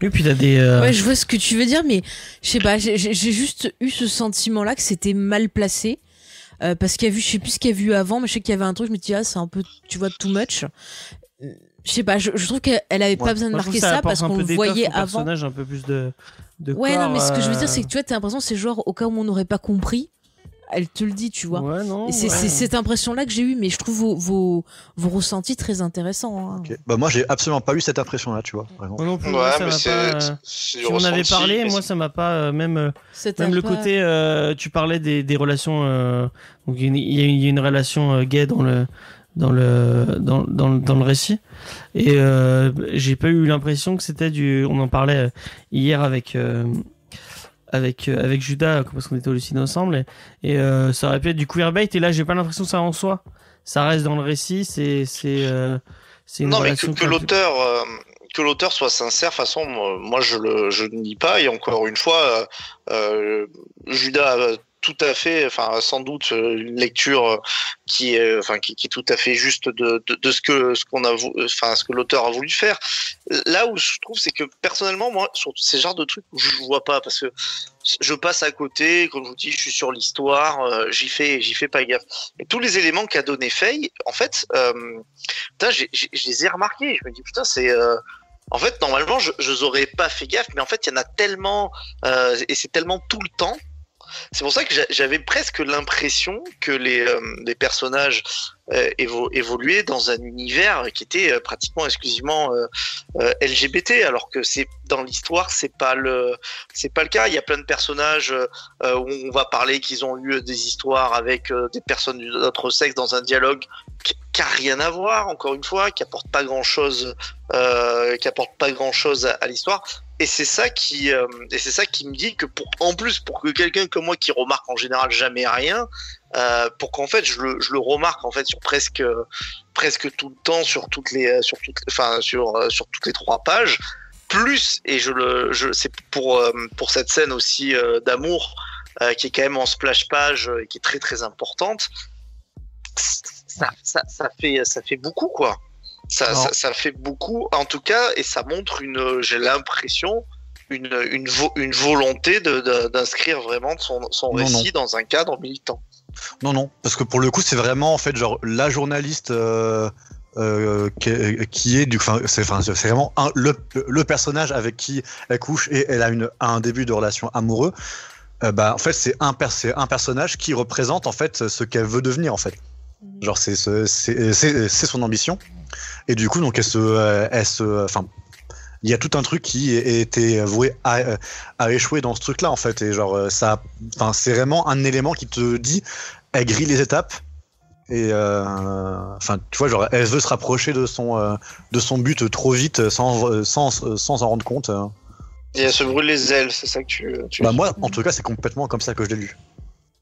Et puis t'as des. euh, Ouais, je vois ce que tu veux dire, mais je sais pas, j'ai juste eu ce sentiment-là que c'était mal placé. euh, parce qu'il y a vu, je sais plus ce qu'il y a vu avant, mais je sais qu'il y avait un truc, je me dis, ah, c'est un peu, tu vois, too much. Euh, Je sais pas, je, je trouve qu'elle elle avait pas besoin de moi, marquer que ça, parce qu'on le voyait avant. personnage, un peu plus de. de Ouais, non, mais ce que je veux dire, euh, c'est que tu vois, t'as l'impression, c'est genre, au cas où on n'aurait pas compris, elle te le dit, tu vois. Ouais, non. C'est ouais. cette impression-là que j'ai eue, mais je trouve vos, vos, vos ressentis très intéressants. hein. Ok. bah moi j'ai absolument pas eu cette impression là tu vois vraiment Moi non plus, Ouais, moi, ça mais pas, euh, Si on avait ressenti, parlé, mais moi ça m'a pas euh, même euh, même le pas- côté euh, tu parlais des, des relations euh, il y a une- y, a relation euh, gay dans le dans le dans, dans, dans le récit. Et euh, j'ai pas eu l'impression que c'était du on en parlait hier avec euh, avec euh, avec Judas parce qu'on était hallucinés ensemble. Et, et, euh, ça aurait pu être du queerbait et là j'ai pas l'impression que ça en soit. Ça reste dans le récit. C'est c'est euh, Non, mais que, l'auteur euh, que l'auteur soit sincère, de toute façon, moi je le je ne nie pas. Et encore une fois, euh, euh, Judas tout à fait, enfin sans doute euh, une lecture euh, qui est, enfin qui, est tout à fait juste de, de, ce que ce qu'on a, enfin ce que l'auteur a voulu faire. Là où je trouve, c'est que personnellement, moi, sur ces genres de trucs, je vois pas parce que je passe à côté. Comme je vous dis, je suis sur l'histoire, euh, j'y fais, j'y fais pas gaffe. Et tous les éléments qu'a donné Faye, en fait, euh, putain, je les ai remarqués. Je me dis putain, c'est euh, en fait, normalement, je n'aurais pas fait gaffe, mais en fait, il y en a tellement, euh, et c'est tellement tout le temps. C'est pour ça que j'a- j'avais presque l'impression que les, euh, personnages euh, évo- évoluaient dans un univers qui était euh, pratiquement exclusivement LGBT, alors que dans l'histoire, c'est pas le, c'est pas le cas. Il y a plein de personnages où on va parler qu'ils ont eu des histoires avec des personnes d'autre sexe dans un dialogue qui, qui a rien à voir, encore une fois, qui apporte pas grand chose, euh, qui apporte pas grand chose à, l'histoire. Et c'est ça qui, euh, et c'est ça qui me dit que en plus, pour que quelqu'un comme moi qui remarque en général jamais rien, euh, pour qu'en fait je le, remarque en fait sur presque, presque tout le temps, sur toutes les, sur toutes, enfin sur, sur toutes les trois pages. Plus et je le, c'est pour, pour cette scène aussi d'amour qui est quand même en splash page et qui est très très importante. Ça, ça, ça fait, ça fait beaucoup quoi. Ça, Alors- ça, ça fait beaucoup, en tout cas, et ça montre une, j'ai l'impression, une, une, vo- une volonté d'inscrire vraiment son, son Non, récit dans un cadre militant. Non, non, parce que pour le coup, c'est vraiment en fait genre la journaliste euh, euh, qui, est, qui est du, c'est, vraiment un, le, le personnage avec qui elle couche et elle a une, un début de relation amoureux. Euh, bah, en fait, c'est un, un personnage qui représente en fait ce qu'elle veut devenir en fait. Genre, c'est, ce- c'est, c'est, c'est son ambition. Et du coup, donc, elle se, euh, elle se, enfin, il y a tout un truc qui était voué à, à échouer dans ce truc-là en fait. Et genre, euh, ça, enfin, c'est vraiment un élément qui te dit, elle grille les étapes. Et euh, enfin, tu vois, genre, elle veut se rapprocher de son, euh, de son but trop vite sans, sans, sans s'en rendre compte. euh. Et elle se brûle les ailes, c'est ça que tu. tu Bah, moi, en tout cas, c'est complètement comme ça que je l'ai lu.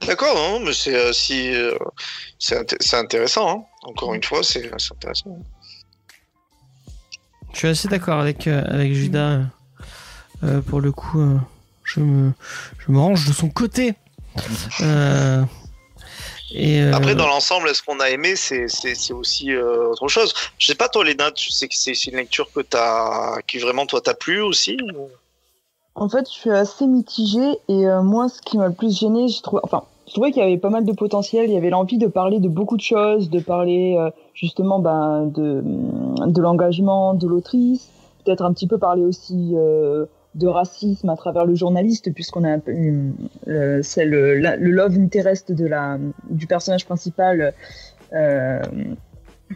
D'accord, non, mais c'est euh, si euh, c'est inté- c'est intéressant. Hein. Encore une fois, c'est c'est intéressant. Je suis assez d'accord avec, euh, avec Judas. euh, pour le coup, euh, je, me, je me range de son côté. Euh, et, euh, Après, dans l'ensemble, est-ce qu'on a aimé C'est c'est- c'est aussi euh, autre chose. Je sais pas, toi, Léna, tu sais que c'est c'est une lecture que t'as, qui vraiment toi t'a plu aussi ou- En fait, je suis assez mitigée et euh, moi, ce qui m'a le plus gêné, je trouve, enfin, je trouvais qu'il y avait pas mal de potentiel. Il y avait l'envie de parler de beaucoup de choses, de parler euh, justement ben, de, de l'engagement de l'autrice, peut-être un petit peu parler aussi euh, de racisme à travers le journaliste, puisqu'on a euh, c'est le, love interest de la, du personnage principal. Euh,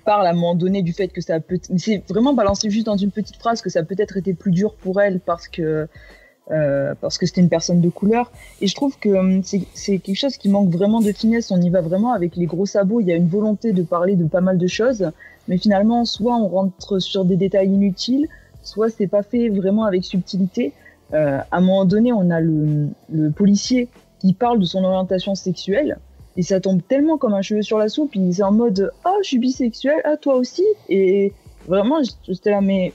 parle à un moment donné du fait que ça peut c'est vraiment balancé juste dans une petite phrase que ça a peut-être été plus dur pour elle parce que euh, parce que c'était une personne de couleur et je trouve que hum, c'est quelque chose qui manque vraiment de finesse on y va vraiment avec les gros sabots il y a une volonté de parler de pas mal de choses mais finalement soit on rentre sur des détails inutiles soit c'est pas fait vraiment avec subtilité euh, à un moment donné on a le, policier qui parle de son orientation sexuelle et ça tombe tellement comme un cheveu sur la soupe. Il est en mode Ah, je suis bisexuel, ah, toi aussi. Et vraiment, j'étais là, mais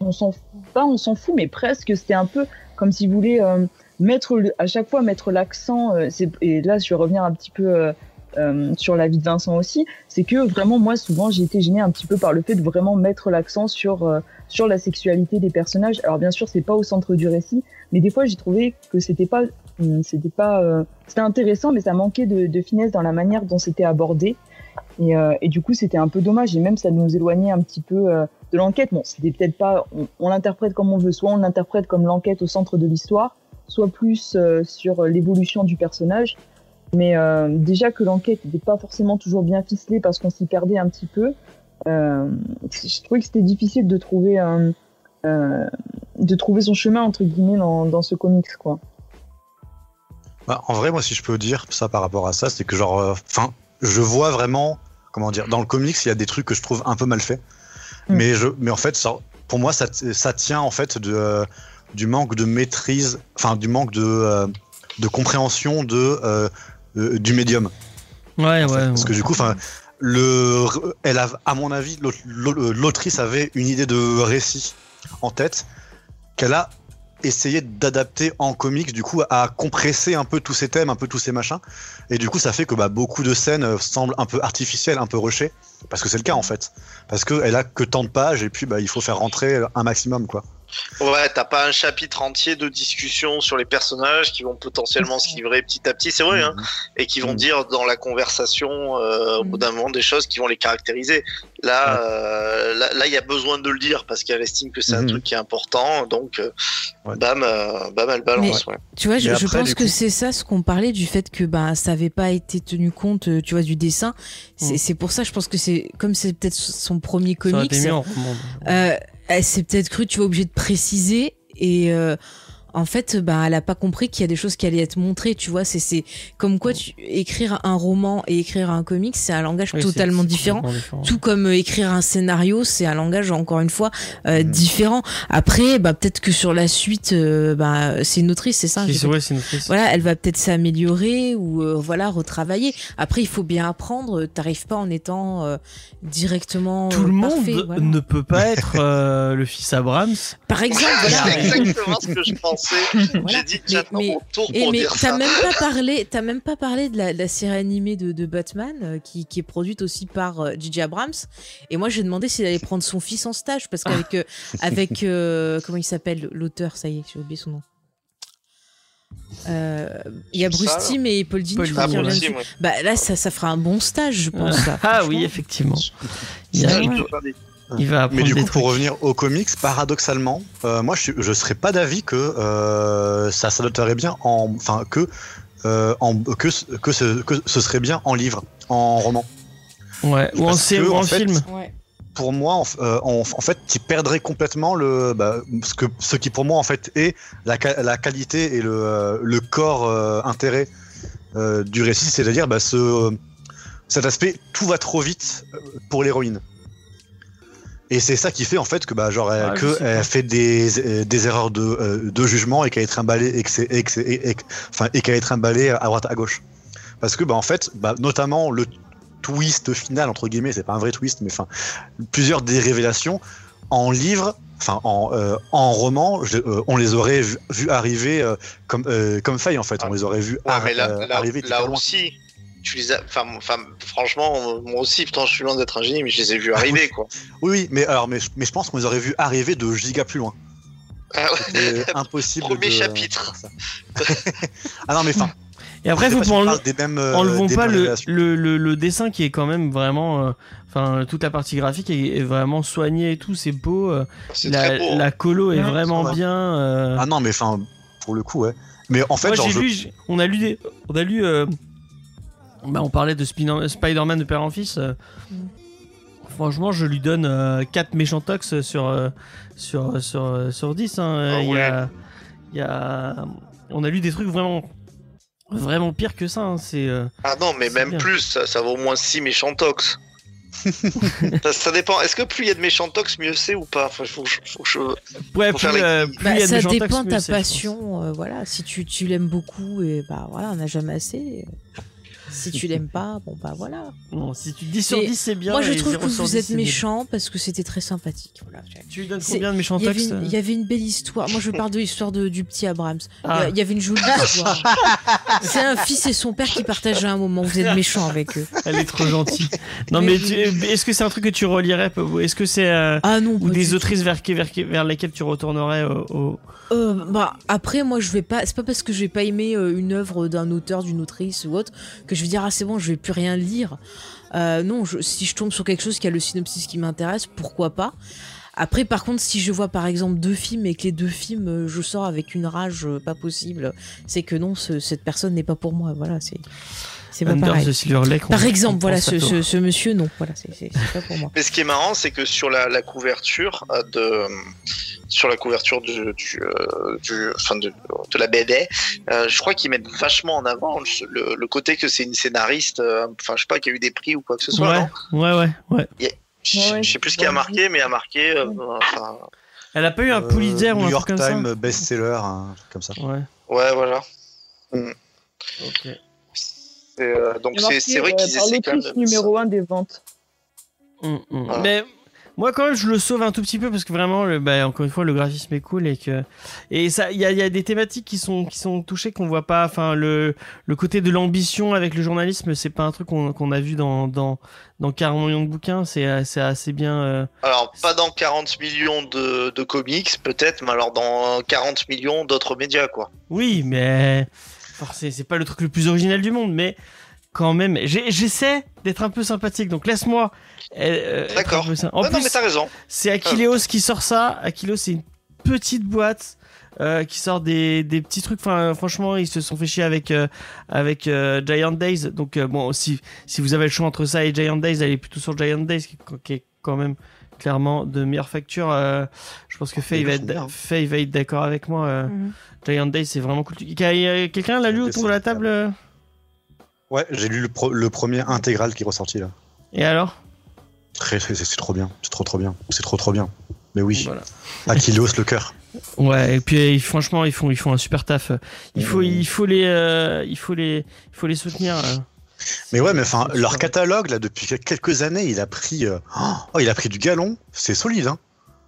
on s'en fout pas, on s'en fout, mais presque. C'était un peu comme s'il voulait euh, mettre à chaque fois mettre l'accent. euh, et là, je vais revenir un petit peu euh, sur la vie de Vincent aussi. C'est que vraiment, moi, souvent, j'ai été gênée un petit peu par le fait de vraiment mettre l'accent sur, sur la sexualité des personnages. Alors, bien sûr, c'est pas au centre du récit, mais des fois, j'ai trouvé que c'était pas Hum, c'était pas c'était intéressant mais ça manquait de finesse dans la manière dont c'était abordé et, euh, et du coup c'était un peu dommage. Et même ça nous éloignait un petit peu euh, de l'enquête. Bon c'était peut-être pas on, l'interprète comme on veut. Soit on l'interprète comme l'enquête au centre de l'histoire soit plus euh, sur l'évolution du personnage. Mais déjà que l'enquête n'était pas forcément toujours bien ficelée parce qu'on s'y perdait un petit peu je trouvais que c'était difficile de trouver de trouver son chemin entre guillemets dans, dans ce comics quoi. Bah, en vrai, moi, si je peux dire ça par rapport à ça, c'est que genre, enfin, je vois vraiment comment dire, dans le comics, il y a des trucs que je trouve un peu mal faits. Mm. Mais je, mais en fait, ça, pour moi, ça, ça tient en fait de, euh, du manque de maîtrise, enfin du manque de, euh, de compréhension de euh, du médium. Ouais, ouais. Parce ouais. que du coup, enfin, le, elle a, à mon avis, l'aut- l'aut- l'autrice avait une idée de récit en tête qu'elle a essayé d'adapter en comics, du coup, à compresser un peu tous ces thèmes, un peu tous ces machins. Et du coup, ça fait que bah, beaucoup de scènes euh, semblent un peu artificielles, un peu rushées. Parce que c'est le cas, en fait. Parce qu'elle a que tant de pages, et puis bah, il faut faire rentrer un maximum, quoi. Ouais, t'as pas un chapitre entier de discussion sur les personnages qui vont potentiellement se livrer petit à petit, c'est vrai, hein, et qui vont Mhm. dire dans la conversation euh, au bout Mhm. d'un moment des choses qui vont les caractériser. Là, euh, là, là, il y a besoin de le dire parce qu'elle estime que c'est un Mhm. truc qui est important, donc euh, bam, euh, bam, elle balance. ouais. Tu vois, je, pense que coup- c'est ça ce qu'on parlait du fait que bah ça avait pas été tenu compte, tu vois, du dessin. C'est Mm. pour ça, je pense que c'est comme c'est peut-être son premier Ça comics. été elle s'est peut-être cru, tu vois, obligée de préciser. Et euh, en fait, bah, elle a pas compris qu'il y a des choses qui allaient être montrées, tu vois. C'est c'est comme quoi tu écrire un roman et écrire un comic, c'est un langage Oui, totalement différent. Tout comme euh, écrire un scénario, c'est un langage encore une fois euh, Mhm. différent. Après, bah peut-être que sur la suite, euh, bah c'est une autrice, c'est ça. Si, ouais, c'est une autrice. Voilà, elle va peut-être s'améliorer ou euh, voilà retravailler. Après, il faut bien apprendre. T'arrives pas en étant euh, directement Tout euh, le monde voilà. ne peut pas être euh, le fils Abrams. Par exemple, C'est voilà. exactement ce que je Voilà. J'ai dit j'attends mon tour Et pour mais dire t'as ça. même pas parlé, t'as même pas parlé de la, de la série animée de, de Batman euh, qui, qui est produite aussi par euh, J.J. Abrams. Et moi, j'ai demandé s'il allait prendre son fils en stage parce qu'avec euh, avec euh, comment il s'appelle l'auteur, ça y est, j'ai oublié son nom. Euh, Il y a Bruce Ça, Timm et Paul Dini, Ah, bon, moi. Bah là, ça, ça fera un bon stage, je pense. ça, ah oui, effectivement. Il, Ça, a- il va Mais du coup, trucs. pour revenir aux comics, paradoxalement, euh, moi, je, suis- je serais pas d'avis que euh, ça s'adapterait bien en, enfin, que, euh, en, que, ce- que, ce, que ce serait bien en livre, en roman. Ouais, ou en série que, ou en en fait, film. Ouais. Pour moi, en, euh, en, en fait, tu perdrais complètement le, bah, ce que, ce qui pour moi en fait est la, la qualité et le, le corps euh, intérêt euh, du récit, c'est-à-dire bah, ce, cet aspect tout va trop vite pour l'héroïne. Et c'est ça qui fait en fait que bah genre Ah, que elle fait des, euh, des erreurs de, euh, de jugement et qu'elle est trimballée et que c'est et que c'est- et- et que- enfin et qu'elle est trimballée à droite à gauche. Parce que bah en fait bah, notamment le twist final entre guillemets c'est pas un vrai twist mais enfin plusieurs des révélations en livre enfin en, euh, en roman je- euh, on les aurait vu, vu arriver euh, comme euh, comme faille en fait. On les aurait vu Ouais, ar- mais là, euh, là, arriver là aussi, tu les as. Enfin, enfin, franchement, euh, moi aussi, putain, je suis loin d'être un génie, mais je les ai vus arriver, quoi. oui oui mais alors mais, je- mais je pense qu'on les aurait vu arriver de giga plus loin Ah ouais. C'est impossible Premier de- chapitre. ah non mais enfin Et après, faut si euh, enlevons des pas le, le, le, le dessin qui est quand même vraiment. euh, Enfin, toute la partie graphique est, est vraiment soignée et tout, c'est beau. euh, La, beau. hein. la colo est Ouais, vraiment bien. euh, ah non mais enfin pour le coup ouais mais en fait Moi, genre j'ai je- lu, j'ai- on a lu des, on a lu, euh, bah, on parlait de Spider-Man de père en fils. euh, Mm. Franchement, je lui donne 4 méchants tox sur, euh, sur, sur, euh, sur 10. hein. Euh, Ah il y a, il y a, on a lu des trucs vraiment, vraiment pire que ça. hein. C'est, euh, Ah non, mais même bien. plus, ça, ça vaut au moins 6 méchants tox. ça, ça dépend. Est-ce que plus il y a de méchants tox, mieux c'est ou pas? Enfin, faut, faut que je. ouais, Faut plus, faire les- euh, plus Bah, il y a de ça méchants tox, dépend de ta passion. euh, voilà, si tu, tu l'aimes beaucoup, et bah voilà, on n'a jamais assez. Si tu l'aimes pas, bon bah voilà. Bon, si tu dis sur Mais 10, c'est bien. Moi, je trouve 0 que vous 10, êtes méchant parce que c'était très sympathique. Voilà. Tu lui donnes combien de méchants Il y, avait tox une, euh il y avait une belle histoire. Moi, je parle de l'histoire de, du petit Abrams. Il y a- Ah. Il y avait une jolie histoire. C'est un fils et son père qui partageaient un moment. Vous êtes méchant avec eux. Elle est trop gentille. Non, Mais est-ce que c'est un truc que tu relirais Est-ce que c'est. euh, Ah non, ou des autrices vers, vers, vers lesquelles tu retournerais au, au- Euh, bah après moi je vais pas c'est pas parce que je vais pas aimer euh, une œuvre d'un auteur d'une autrice ou autre que je vais dire ah c'est bon je vais plus rien lire. Euh, non si je tombe sur quelque chose qui a le synopsis qui m'intéresse pourquoi pas. Après par contre si je vois par exemple deux films et que les deux films euh, je sors avec une rage euh, pas possible c'est que non ce- cette personne n'est pas pour moi. Voilà c'est c'est pas Anders pareil. de Silver Lake. on- Par exemple, voilà, ce, toi. ce, ce monsieur, non, voilà, c'est c'est- c'est pas pour moi. Mais ce qui est marrant, c'est que sur la, la couverture euh, de sur la couverture du, du, euh, du- enfin de, de la BD, euh, je crois qu'ils mettent vachement en avant le, le côté que c'est une scénariste, euh, enfin je sais pas, qui a eu des prix ou quoi que ce soit. Ouais, non? ouais, ouais, ouais. je, Ouais, je sais plus ce qui a marqué, mais a marqué. euh, enfin, Elle a pas eu un Pulitzer Euh, ou New un York truc comme Times best-seller, truc comme ça. Ouais, ouais, voilà. ok. C'est, euh, donc c'est c'est vrai qu'ils euh, essaient quand même. numéro 1 des ventes. Mm, mm. Voilà. Mais moi quand même je le sauve un tout petit peu parce que vraiment le, bah, encore une fois le graphisme est cool et que et ça il y a, il y a des thématiques qui sont qui sont touchées qu'on voit pas enfin le le côté de l'ambition avec le journalisme c'est pas un truc qu'on qu'on a vu dans dans dans 40 millions de bouquins c'est c'est assez bien euh, Alors, pas dans 40 millions de, de comics, peut-être, mais alors dans 40 millions d'autres médias, quoi. oui mais c'est pas le truc le plus original du monde mais quand même j'essaie d'être un peu sympathique donc laisse-moi euh, D'accord. en Ouais, plus non, mais t'as raison. C'est Aquileos qui sort ça. Aquileos, c'est une petite boîte euh, qui sort des, des petits trucs. Enfin, franchement, ils se sont fait chier avec, euh, avec euh, Giant Days. Donc, euh, bon, si, si vous avez le choix entre ça et Giant Days, allez plutôt sur Giant Days, qui, qui est quand même clairement de meilleure facture. Euh, je pense que Faye Les va Faye va être d'accord avec moi. euh, Mhm. Giant Days, c'est vraiment cool. Quelqu'un quelqu'un l'a lu autour de la table euh Ouais, j'ai lu le, pro- le premier intégral qui est ressorti là. Et alors? C'est c'est trop bien, c'est trop trop bien, c'est trop trop bien. Mais oui, Voilà. Aquileos le cœur. Ouais, et puis euh, franchement, ils font, ils font un super taf. Il faut, il faut les, euh, il faut les, il faut les soutenir. Mais ouais, mais enfin, leur catalogue là depuis quelques années, il a pris, euh, oh, il a pris du galon. C'est solide, hein.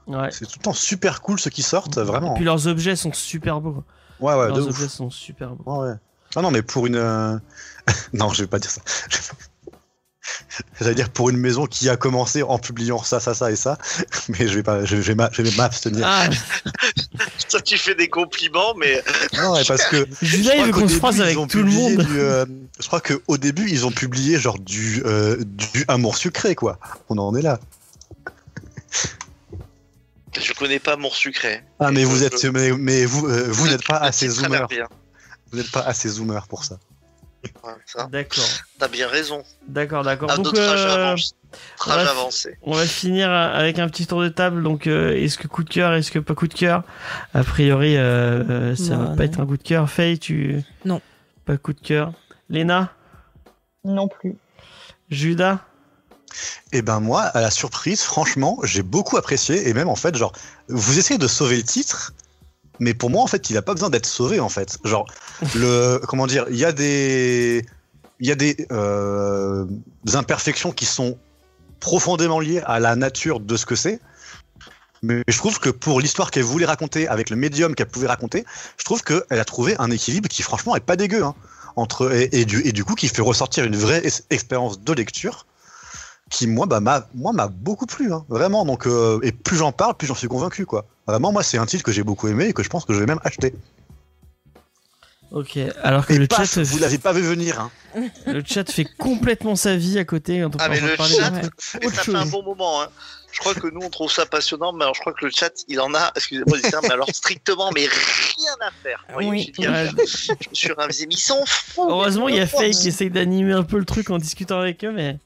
Ouais. C'est tout le temps super cool ceux qui sortent, vraiment. Et puis leurs objets sont super beaux. Ouais, ouais, de leurs ouf. objets sont super beaux. Ouais, ouais. Ah non, mais pour une. euh, non, je vais pas dire ça. J'allais dire pour une maison qui a commencé en publiant ça, ça, ça et ça, mais je vais pas, je vais, m'a- je vais m'abstenir. Ah, Ça, tu fais des compliments, mais Non, ouais, parce que Julia, il crois veut qu'on se ils avec tout le monde. du, euh, je crois qu'au début, ils ont publié genre du, euh, du amour sucré, quoi. On en est là. je connais pas mon sucré. Ah, mais Et vous je- êtes, mais, mais vous, euh, vous n'êtes pas assez zoomer. Vous n'êtes pas assez zoomer pour ça. Ouais, D'accord, T'as bien raison. d'accord, d'accord. Donc, euh, avancé. on va finir avec un petit tour de table. Donc, euh, est-ce que coup de cœur, est-ce que pas coup de cœur? A priori, euh, euh, ça Non, va pas être un coup de cœur. Faye, tu Non. Pas coup de cœur. Léna, Non plus. Judas? Et ben moi, à la surprise, franchement, j'ai beaucoup apprécié et même en fait, genre, vous essayez de sauver le titre, mais pour moi, en fait, il a pas besoin d'être sauvé en fait. Genre, le, comment dire, il y a des, il y a des, euh, imperfections qui sont profondément liées à la nature de ce que c'est. Mais je trouve que pour l'histoire qu'elle voulait raconter, avec le médium qu'elle pouvait raconter, je trouve qu'elle a trouvé un équilibre qui franchement est pas dégueu. Hein, entre, et, du, et du coup qui fait ressortir une vraie expérience de lecture qui moi bah m'a moi m'a beaucoup plu hein, vraiment donc euh, et plus j'en parle plus j'en suis convaincu quoi vraiment moi c'est un titre que j'ai beaucoup aimé et que je pense que je vais même acheter Ok. Alors que et le paf, chat, vous l'avez pas vu venir hein. le chat fait complètement sa vie à côté. quand on Ah, mais parle- le parler chat, ça fait un chose. bon moment. Hein. Je crois que nous, on trouve ça passionnant, mais alors je crois que le chat, il en a, excusez-moi du terme, mais alors strictement, mais rien à faire. Vous voyez, Oui. dit, Ouais. Je me suis ravisé, mais ils sont fous. Heureusement, il y a. Faye qui essaye d'animer un peu le truc en discutant avec eux, mais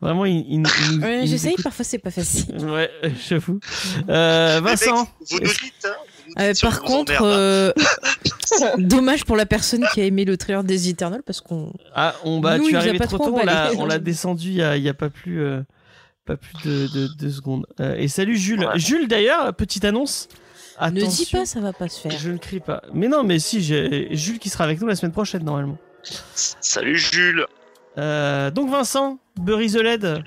vraiment, il, il, il- Ouais, J'essaye, parfois c'est pas facile. Ouais, j'avoue. Euh, Mais mec, Vincent, vous nous dites, hein, vous nous Euh, dites par contre, hein. euh, dommage pour la personne qui a aimé le trailer des Eternals parce qu'on. ah, on, bah, Nous, tu es arrivé trop trop tôt, on l'a, descendu il y a, pas plus, euh, pas plus de, de, de secondes. Euh, et salut Jules. Ouais. Jules, d'ailleurs, petite annonce. Ne dis Attention, pas, ça va pas se faire. Je ne crie pas. Mais non, mais si, j'ai Jules qui sera avec nous la semaine prochaine, normalement. Salut Jules. Euh, donc Vincent, Bury the Led,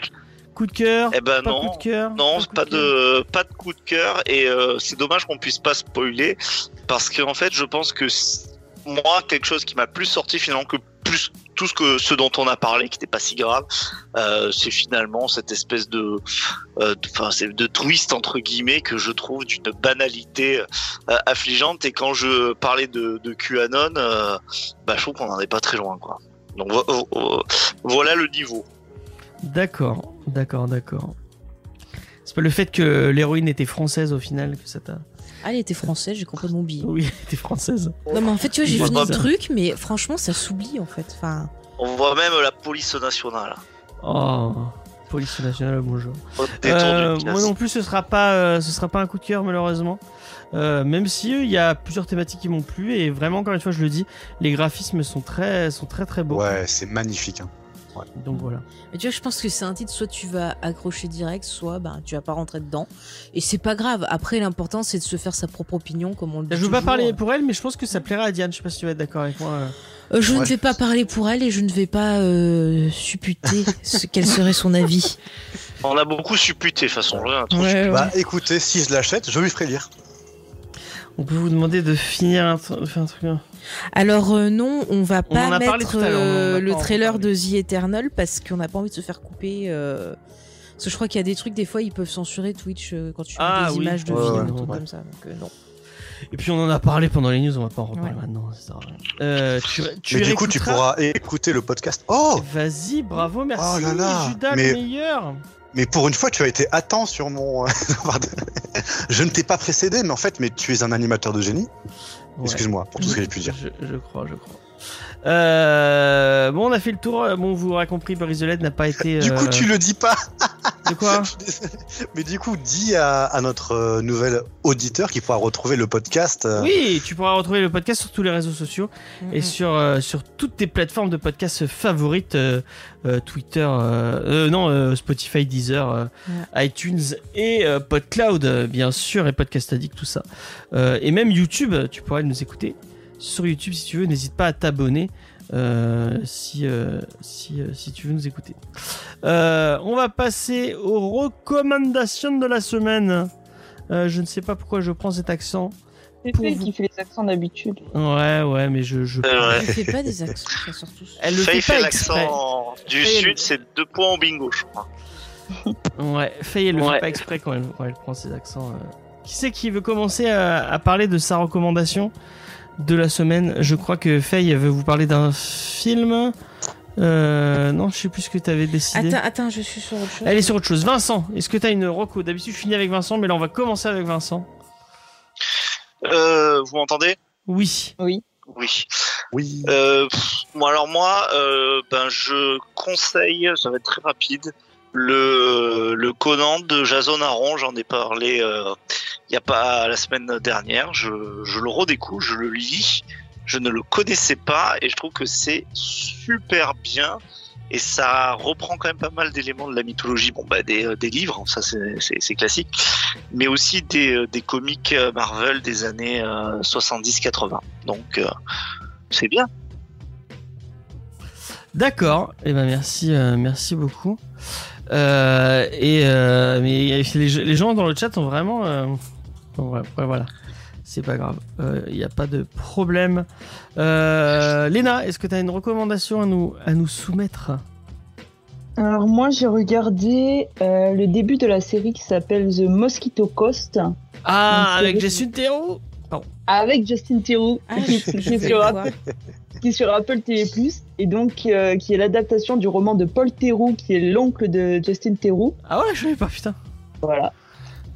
coup de cœur, Eh ben pas non. coup de cœur. Non, coup pas cœur. de pas de coup de cœur et euh, c'est dommage qu'on puisse pas spoiler parce que en fait, je pense que moi quelque chose qui m'a plus sorti finalement que plus tout ce que ce dont on a parlé qui n'était pas si grave, euh, c'est finalement cette espèce de euh, de- de twist entre guillemets que je trouve d'une banalité euh, affligeante et quand je parlais de, de QAnon, bah je trouve qu'on en est pas très loin quoi. Donc vo- vo- vo- voilà le niveau. D'accord, d'accord, d'accord. C'est pas le fait que l'héroïne était française au final que ça t'a. Ah, elle était française, j'ai complètement oublié. Oui, elle était française. Non, mais en fait, tu vois, j'ai fini le truc, mais franchement, ça s'oublie en fait. Enfin, On voit même la police nationale. Oh, police nationale, bonjour. Euh, moi non plus, ce sera pas, euh, ce sera pas un coup de cœur malheureusement. Euh, même si euh, il y a plusieurs thématiques qui m'ont plu et vraiment encore une fois je le dis, les graphismes sont très, sont très très beaux. Ouais, c'est magnifique. hein. Donc voilà. Mais tu vois, je pense que c'est un titre, soit tu vas accrocher direct, soit ben, tu vas pas rentrer dedans. Et c'est pas grave. Après, l'important, c'est de se faire sa propre opinion, comme on le dit. Je veux pas parler pour elle, mais je pense que ça plaira à Diane. Je sais pas si tu vas être d'accord avec moi. euh. Euh, je Ouais, ne vais pas parler pour elle et je ne vais pas euh, supputer ce quel serait son avis. On a beaucoup supputé, de toute façon. Ouais, Bah écoutez, si je l'achète, je lui ferai lire. On peut vous demander de finir un, de faire un truc. hein. Alors euh, non, on va pas mettre on a euh, le trailer de The Eternal parce qu'on n'a pas envie de se faire couper. euh, Parce que je crois qu'il y a des trucs, des fois, ils peuvent censurer Twitch euh, quand tu mets Ah des oui. images de Ouais, films, ouais, un truc ouais. comme ça. Donc euh, non. Et puis on en a parlé pendant les news, on va pas en reparler Ouais. maintenant. ça. Euh, tu, tu Mais du coup, tu pourras écouter le podcast. Oh Vas-y, bravo, merci. Oh là là, Judas, mais- le meilleur. Mais pour une fois, tu as été à temps sur mon. Je ne t'ai pas précédé, mais en fait, mais tu es un animateur de génie. Ouais. Excuse-moi pour tout ce que j'ai pu dire. Je, je crois, je crois. Euh, bon, on a fait le tour. Bon, vous l'aurez compris, Boris the Led n'a pas été. Du coup, euh, tu le dis pas. De quoi. Mais du coup, dis à, à notre euh, nouvel auditeur qu'il pourra retrouver le podcast. euh, Oui, tu pourras retrouver le podcast sur tous les réseaux sociaux et sur, euh, sur toutes tes plateformes de podcast favorites euh, euh, Twitter, euh, euh, non, euh, Spotify, Deezer, euh, iTunes et euh, PodCloud, euh, bien sûr, et Podcast Addict, tout ça. Euh, et même YouTube, tu pourras nous écouter sur YouTube si tu veux. N'hésite pas à t'abonner. euh, si, euh, si, euh, si tu veux nous écouter. Euh, on va passer aux recommandations de la semaine. Euh, je ne sais pas pourquoi je prends cet accent. C'est Faye vous. qui fait les accents d'habitude. Ouais, ouais, mais je. je... Il fait pas des accents, surtout. Elle le Faye fait fait pas exprès. l'accent du Faye, elle- sud, c'est deux points au bingo, je crois. Ouais, Faye, elle le Ouais. fait pas exprès quand elle, quand elle prend ses accents. euh. Qui c'est qui veut commencer à, à parler de sa recommandation? De la semaine Je crois que Faye veut vous parler d'un film. Euh, non, je sais plus ce que tu avais décidé. Attends, attends, je suis sur autre chose. Elle est sur autre chose. Vincent, est-ce que tu as une reco? D'habitude, je finis avec Vincent, mais là, on va commencer avec Vincent. Euh, vous m'entendez? Oui. Oui. Oui. Euh, pff, moi, alors moi, euh, ben, je conseille, ça va être très rapide, le, Conan de Jason Aaron. J'en ai parlé euh, il y a pas la semaine dernière. Je, le redécouvre, je le lis. Je ne le connaissais pas et je trouve que c'est super bien. Et ça reprend quand même pas mal d'éléments de la mythologie, bon bah des, euh, des livres, ça c'est- classique, mais aussi des, euh, des comics euh, Marvel des années euh, 70-80. Donc euh, c'est bien. D'accord. Eh ben merci, euh, merci beaucoup. Euh, et euh, mais les, les gens dans le chat ont vraiment. euh, bon, ouais, ouais, voilà. C'est pas grave. Il n'y a pas de problème. Euh, Léna, est-ce que tu as une recommandation à nous, à nous soumettre? Alors moi j'ai regardé euh, le début de la série qui s'appelle The Mosquito Coast Ah, avec Jessun Theroux? Avec Justin Theroux Ah, je, qui je qui est sur Apple TV+, et donc euh, qui est l'adaptation du roman de Paul Theroux qui est l'oncle de Justin Theroux. Ah ouais, je savais pas, putain. Voilà.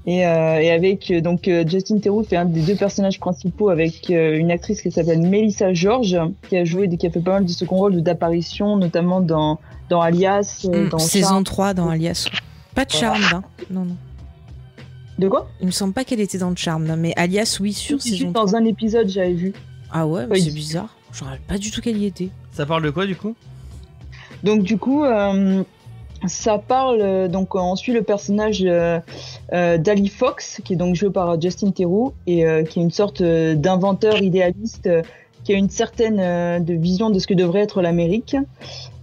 Et, euh, et avec euh, donc Justin Theroux fait un des deux personnages principaux avec euh, une actrice qui s'appelle Melissa George qui a joué qui a fait pas mal de second rôle d'apparition notamment dans dans Alias Hmm, dans Saison Charmed. 3 dans Alias. Pas de Voilà. Charmed, hein. Non, non. de quoi? Il me semble pas qu'elle était dans le Charmed, hein, mais Alias, oui, sur saison dans 3. un épisode j'avais vu Ah ouais, mais Oui. c'est bizarre. Je me rappelle pas du tout qu'elle y était. Ça parle de quoi du coup? Donc du coup, euh, ça parle donc on suit le personnage euh, euh, d'Ali Fox qui est donc joué par Justin Theroux et euh, qui est une sorte euh, d'inventeur idéaliste euh, qui a une certaine euh, de vision de ce que devrait être l'Amérique.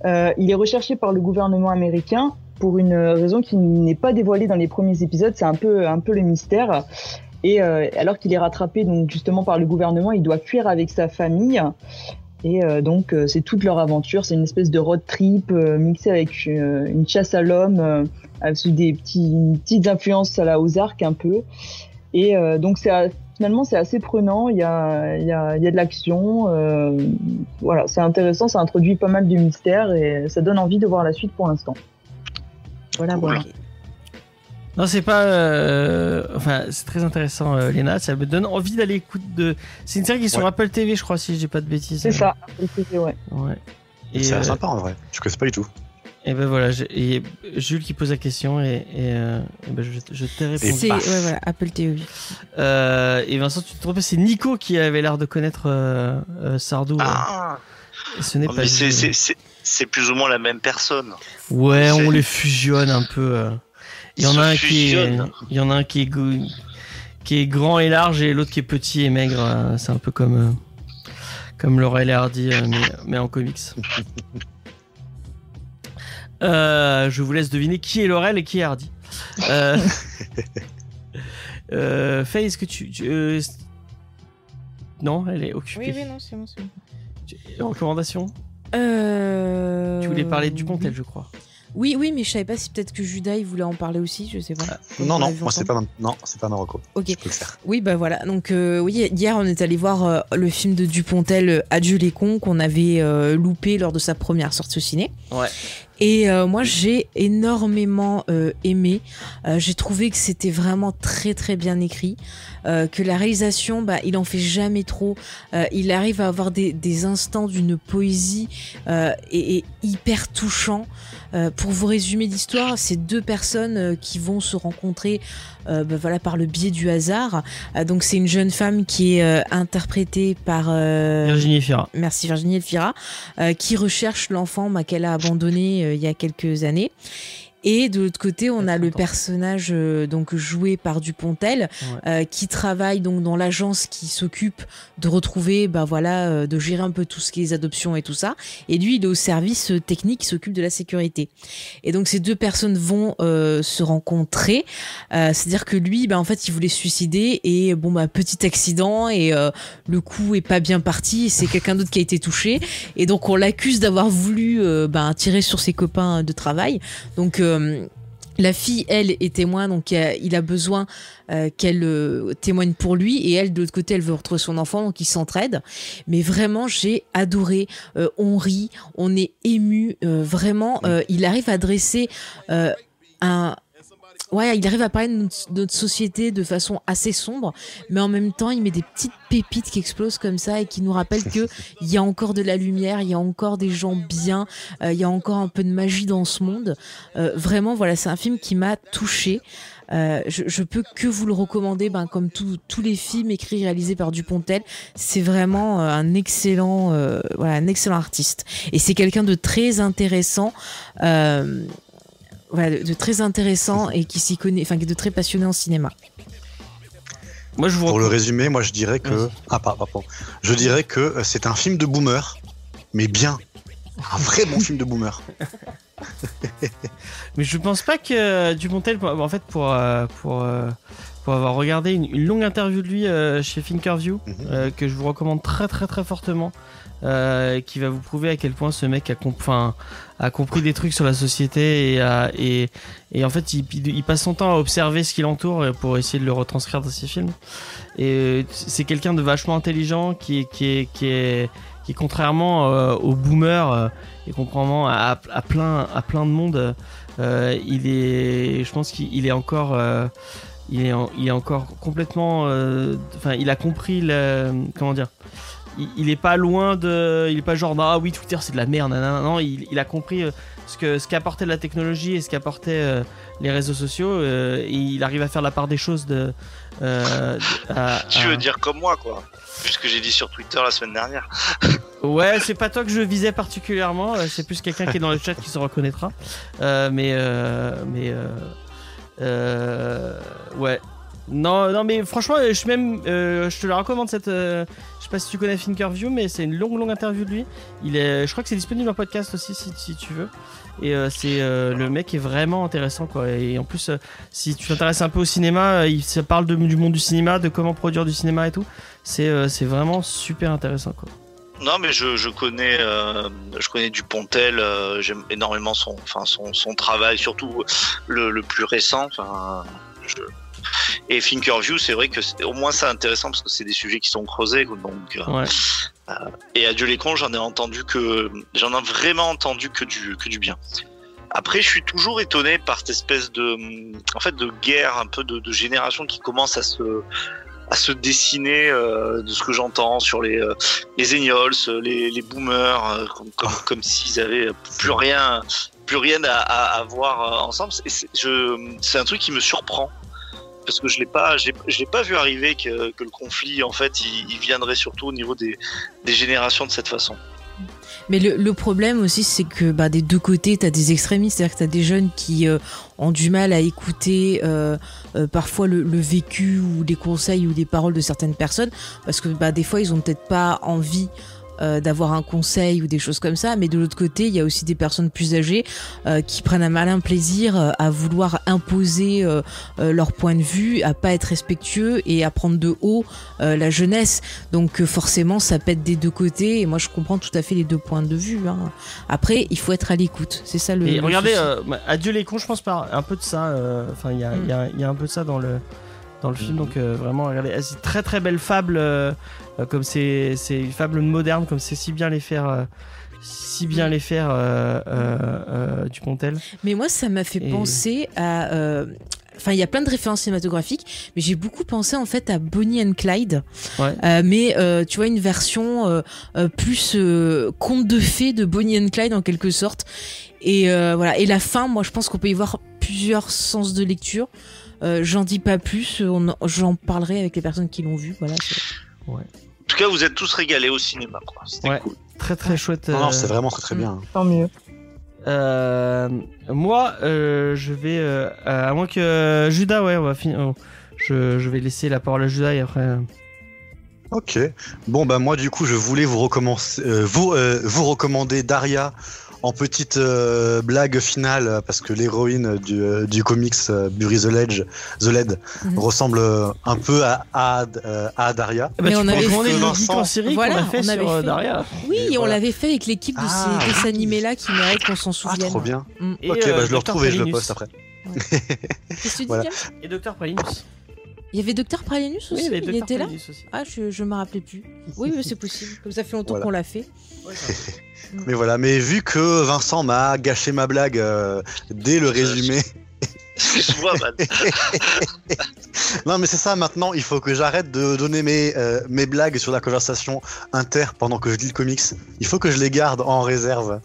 Euh, il est recherché par le gouvernement américain pour une raison qui n'est pas dévoilée dans les premiers épisodes. C'est un peu un peu le mystère. Et euh, alors qu'il est rattrapé donc justement par le gouvernement, il doit fuir avec sa famille. Et euh, donc euh, c'est toute leur aventure, c'est une espèce de road trip euh, mixée avec euh, une chasse à l'homme, sous des petits, petites influences à la Ozark un peu. Et donc c'est finalement c'est assez prenant, il y a, il y a, il y a de l'action, euh, voilà, c'est intéressant, ça introduit pas mal de mystères et ça donne envie de voir la suite pour l'instant. Voilà, voilà. Non, c'est pas. euh, Enfin, c'est très intéressant, euh, Léna. Ça me donne envie d'aller écouter de. C'est une série qui est sur Ouais. Apple TV, je crois, si je dis pas de bêtises. C'est ça, ouais. Ouais. C'est euh, sympa en vrai. Je connais pas du tout. et ben voilà, j'ai- et Jules qui pose la question et, et, euh, et ben je, je t'ai répondu. C'est ouais, voilà, Apple TV. Euh, et Vincent, tu te trompes, c'est Nico qui avait l'air de connaître euh, euh, Sardou. Ah, Et ce n'est non, pas c'est- plus ou moins la même personne. Ouais, on les fusionne un peu. Il y en a un qui est, fusionne. il y en a un qui est, go- qui est grand et large et l'autre qui est petit et maigre. euh, C'est un peu comme euh, comme Laurel et Hardy, mais, mais en comics. Euh, je vous laisse deviner qui est Laurel et qui est Hardy. Euh, euh, Faye, est-ce que tu, tu, euh, non, elle est occupée. non, c'est bon, c'est bon. Recommandation? Euh... Tu voulais parler du Pontel, je crois. Oui, oui, mais je savais pas si peut-être que Judas il voulait en parler aussi, je sais pas. Comme Non, non, moi c'est pas, non, c'est pas Marocco. Ok. Je peux le faire. Oui, bah voilà. Donc, euh, oui, hier, on est allé voir euh, le film de Dupontel, euh, Adieu les cons, qu'on avait euh, loupé lors de sa première sortie au ciné. Ouais. Et euh, moi, j'ai énormément euh, aimé. Euh, j'ai trouvé que c'était vraiment très, très bien écrit. Euh, que la réalisation, bah, il en fait jamais trop. Euh, il arrive à avoir des, des instants d'une poésie euh, et, et hyper touchant. Euh, pour vous résumer l'histoire, c'est deux personnes euh, qui vont se rencontrer euh, bah, voilà, par le biais du hasard. Euh, donc c'est une jeune femme qui est euh, interprétée par euh, Virginie Fira. merci Virginie Elfira, euh, qui recherche l'enfant bah, qu'elle a abandonné euh, il y a quelques années. Et de l'autre côté, on a le personnage euh, donc joué par Dupontel, euh, qui travaille donc dans l'agence qui s'occupe de retrouver, bah voilà, euh, de gérer un peu tout ce qui est les adoptions et tout ça. Et lui, il est au service technique qui s'occupe de la sécurité. Et donc ces deux personnes vont euh, se rencontrer. Euh, C'est-à-dire que lui, bah en fait, il voulait se suicider et bon bah petit accident et euh, le coup est pas bien parti. C'est quelqu'un d'autre qui a été touché et donc on l'accuse d'avoir voulu euh, bah, tirer sur ses copains de travail. Donc euh, la fille, elle, est témoin, donc euh, il a besoin euh, qu'elle euh, témoigne pour lui, et elle, de l'autre côté, elle veut retrouver son enfant, donc ils s'entraident. Mais vraiment, j'ai adoré. Euh, on rit, on est ému. euh, vraiment, euh, il arrive à dresser euh, un. Ouais, il arrive à parler de notre, de notre société de façon assez sombre, mais en même temps, il met des petites pépites qui explosent comme ça et qui nous rappellent que il y a encore de la lumière, il y a encore des gens bien, euh, il y a encore un peu de magie dans ce monde. Euh, vraiment, voilà, c'est un film qui m'a touché. Euh, je, je peux que vous le recommander, ben, comme tous tous les films écrits et réalisés par Dupontel. C'est vraiment euh, un excellent, euh, voilà, un excellent artiste. Et c'est quelqu'un de très intéressant. Voilà, de, de très intéressant et qui s'y connaît, enfin, qui est de très passionné en cinéma. Moi, je vous Pour le résumer, moi je dirais que. Ah, pas, pardon. Je dirais que euh, c'est un film de boomer, mais bien. Un vrai bon film de boomer. Mais je pense pas que euh, Dupontel, pour- en fait, pour, euh, pour, pour avoir regardé une, une longue interview de lui chez Thinkerview, Mhm. que je vous recommande très très très fortement, euh, qui va vous prouver à quel point ce mec a, compris des trucs sur la société et, en fait il, passe son temps à observer ce qui l'entoure pour essayer de le retranscrire dans ses films. Et euh, c'est quelqu'un de vachement intelligent qui est, contrairement euh, aux boomers et contrairement à, plein, de monde, il est, je pense qu'il est encore, il est, est encore complètement, enfin, il a compris le, comment dire, il, il est pas loin de, il est pas genre ah oui Twitter c'est de la merde, nanana. non, il, il a compris euh, ce que ce qu'apportait la technologie et ce qu'apportaient euh, les réseaux sociaux, euh, et il arrive à faire la part des choses de. euh, à- Tu à- veux dire comme moi, quoi. Vu ce que j'ai dit sur Twitter la semaine dernière. Ouais, c'est pas toi que je visais particulièrement, c'est plus quelqu'un qui est dans le chat qui se reconnaîtra. Mais mais ouais. Non, non, mais franchement, euh, je te la recommande cette. euh, je sais pas si tu connais Thinkerview, mais c'est une longue, longue interview de lui. Il est, je crois que c'est disponible en podcast aussi si, si tu veux. Et euh, c'est euh, le mec est vraiment intéressant quoi. Et en plus, si tu t'intéresses un peu au cinéma, il se parle du monde du cinéma, de comment produire du cinéma et tout. C'est c'est vraiment super intéressant quoi. Non, mais je, je connais, je connais Dupontel. euh, J'aime énormément son, enfin son, son travail, surtout le, le plus récent. Enfin, je... Et Thinkerview, c'est vrai que c'est- au moins c'est intéressant parce que c'est des sujets qui sont creusés. Donc, euh, Ouais. et Adieu les cons, j'en ai entendu que, j'en ai vraiment entendu que du, que du bien. Après, je suis toujours étonné par cette espèce de, en fait, de guerre un peu de, de génération qui commence à se, à se dessiner euh, de ce que j'entends sur les euh, les les, les boomers, euh, comme, comme, comme s'ils avaient plus rien plus rien à, à, à voir euh, ensemble. C'est un truc qui me surprend parce que je l'ai pas pas vu arriver que, le conflit en fait il, viendrait surtout au niveau des, générations de cette façon. Mais le, problème aussi, c'est que bah, des deux côtés, t'as des extrémistes, c'est-à-dire que t'as des jeunes qui euh, ont du mal à écouter euh, euh, parfois le, vécu ou des conseils ou des paroles de certaines personnes, parce que bah, des fois, ils ont peut-être pas envie euh, d'avoir un conseil ou des choses comme ça, mais de l'autre côté, il y a aussi des personnes plus âgées euh, qui prennent un malin plaisir euh, à vouloir imposer euh, euh, leur point de vue, à pas être respectueux et à prendre de haut euh, la jeunesse. Donc euh, forcément, ça pète des deux côtés. Et moi, je comprends tout à fait les deux points de vue. hein. Après, il faut être à l'écoute. C'est ça le. Et le regardez, euh, bah, Adieu les cons, je pense pas un peu de ça. euh, Enfin, il y, a- Mm. y y un peu de ça dans le dans le film. Donc euh, vraiment, regardez, ah, c'est très très belle fable, euh, comme c'est c'est une fable moderne, comme c'est si bien les faire. euh, si bien les faire euh, euh, euh, Dupontel. Mais moi, ça m'a fait Et- penser à. euh, Enfin, il y a plein de références cinématographiques, mais j'ai beaucoup pensé en fait à Bonnie and Clyde. Ouais. Euh, mais euh, tu vois, une version euh, euh, plus euh, conte de fées de Bonnie and Clyde en quelque sorte. Et euh, voilà. Et la fin, moi, je pense qu'on peut y voir plusieurs sens de lecture. Euh, J'en dis pas plus. J'en parlerai avec les personnes qui l'ont vu. Voilà. En tout cas, vous êtes tous régalés au cinéma. quoi. C'était Ouais. cool. Très très chouette. Non, non, euh, c'est vraiment très très bien. Tant mieux. Euh, moi, euh, je vais, euh, à moins que Judas, ouais, on va finir. oh, je, je vais laisser la parole à Judas et après. euh, Ok. Bon bah moi du coup je voulais vous recommencer, euh, vous euh, vous recommander Daria en petite euh, blague finale parce que l'héroïne du, euh, du comics euh, Bury the Ledge, The Led Mhm. ressemble euh, un peu à à, euh, à Daria. bah, Mais tu on avait fait le Vincent. en série Voilà, qu'on a fait on sur avait fait. Daria. Oui, Et et on voilà. l'avait fait avec l'équipe de Ah, ces dessins oui. animés là qui méritent qu'on s'en Ah souvienne. trop bien. Mm. Et, ok euh, bah je le retrouve et je le poste après. Qu'est-ce que tu dis, Voilà. James Et Dr. Pralinus. Il y avait Docteur Pralinus aussi Oui, il était là aussi. Ah, je, je me rappelais plus. Oui, mais c'est possible. Comme ça fait longtemps Voilà. qu'on l'a fait. Ouais. Mais voilà, mais vu que Vincent m'a gâché ma blague euh, dès le résumé. Non mais c'est ça maintenant, il faut que j'arrête de donner mes, euh, mes blagues sur la conversation inter pendant que je lis le comics. Il faut que je les garde en réserve.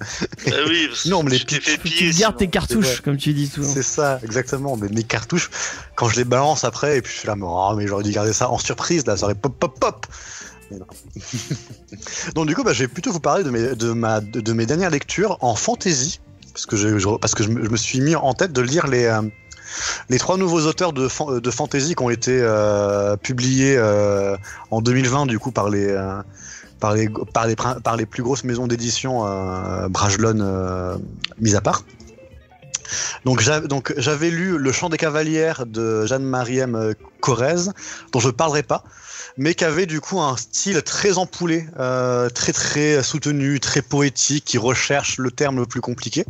Euh, oui, parce Sinon, on me les que tu gardes tes cartouches, comme tu dis souvent. C'est ça, exactement. Mais mes cartouches, quand je les balance après, et puis je suis là, mais, oh, mais j'aurais dû garder ça en surprise, là, ça aurait pop pop pop. Donc du coup, bah, je vais plutôt vous parler de mes, dernières lectures en fantasy, parce que, je, me, suis mis en tête de lire les, euh, trois nouveaux auteurs de, fan- de fantasy qui ont été euh, publiés euh, en 2020, du coup, par les, plus grosses maisons d'édition, euh, Brajlon mis à part. Donc j'a- donc, j'avais lu Le Chant des Cavalières de Jeanne-Marie-M. euh, Corrèze, dont je parlerai pas, mais qui avait du coup un style très empoulé, euh, très très soutenu, très poétique, qui recherche le terme le plus compliqué.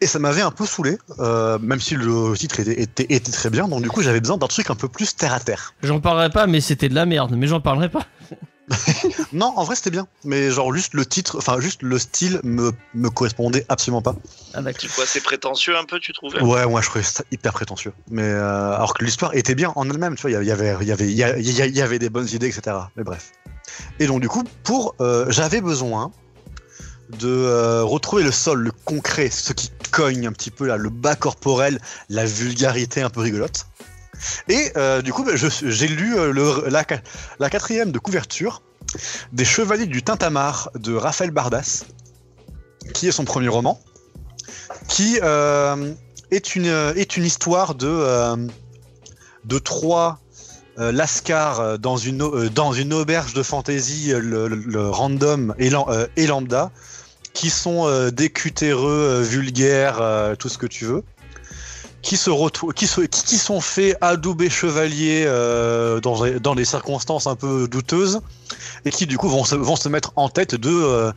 Et ça m'avait un peu saoulé, euh, même si le titre était, était, était très bien, donc du coup j'avais besoin d'un truc un peu plus terre à terre. J'en parlerai pas, mais c'était de la merde. Mais j'en parlerai pas. Non, en vrai c'était bien, mais genre juste le titre, enfin juste le style me, me correspondait absolument pas. Ah, d'accord. C'est quoi, c'est prétentieux un peu, tu trouvais? Ouais, moi je trouvais ça hyper prétentieux. Mais euh, alors que l'histoire était bien en elle-même, tu vois, il y avait, il y avait, il y avait, il y a- il y avait des bonnes idées, etc. Mais bref. Et donc du coup, pour, euh, j'avais besoin de euh, retrouver le sol, le concret, ce qui cogne un petit peu là, le bas corporel, la vulgarité un peu rigolote. Et euh, du coup, bah, j'ai lu euh, la, quatrième de couverture des Chevaliers du Tintamarre de Raphaël Bardas, qui est son premier roman, qui euh, est une histoire de trois euh, lascars euh, dans une auberge de fantasy euh, le, random et, lam- et lambda qui sont des cutéreux euh, vulgaires tout ce que tu veux qui se retrouvent qui, sont faits adouber chevaliers euh, dans, dans des circonstances un peu douteuses et qui du coup vont se, mettre en tête de euh,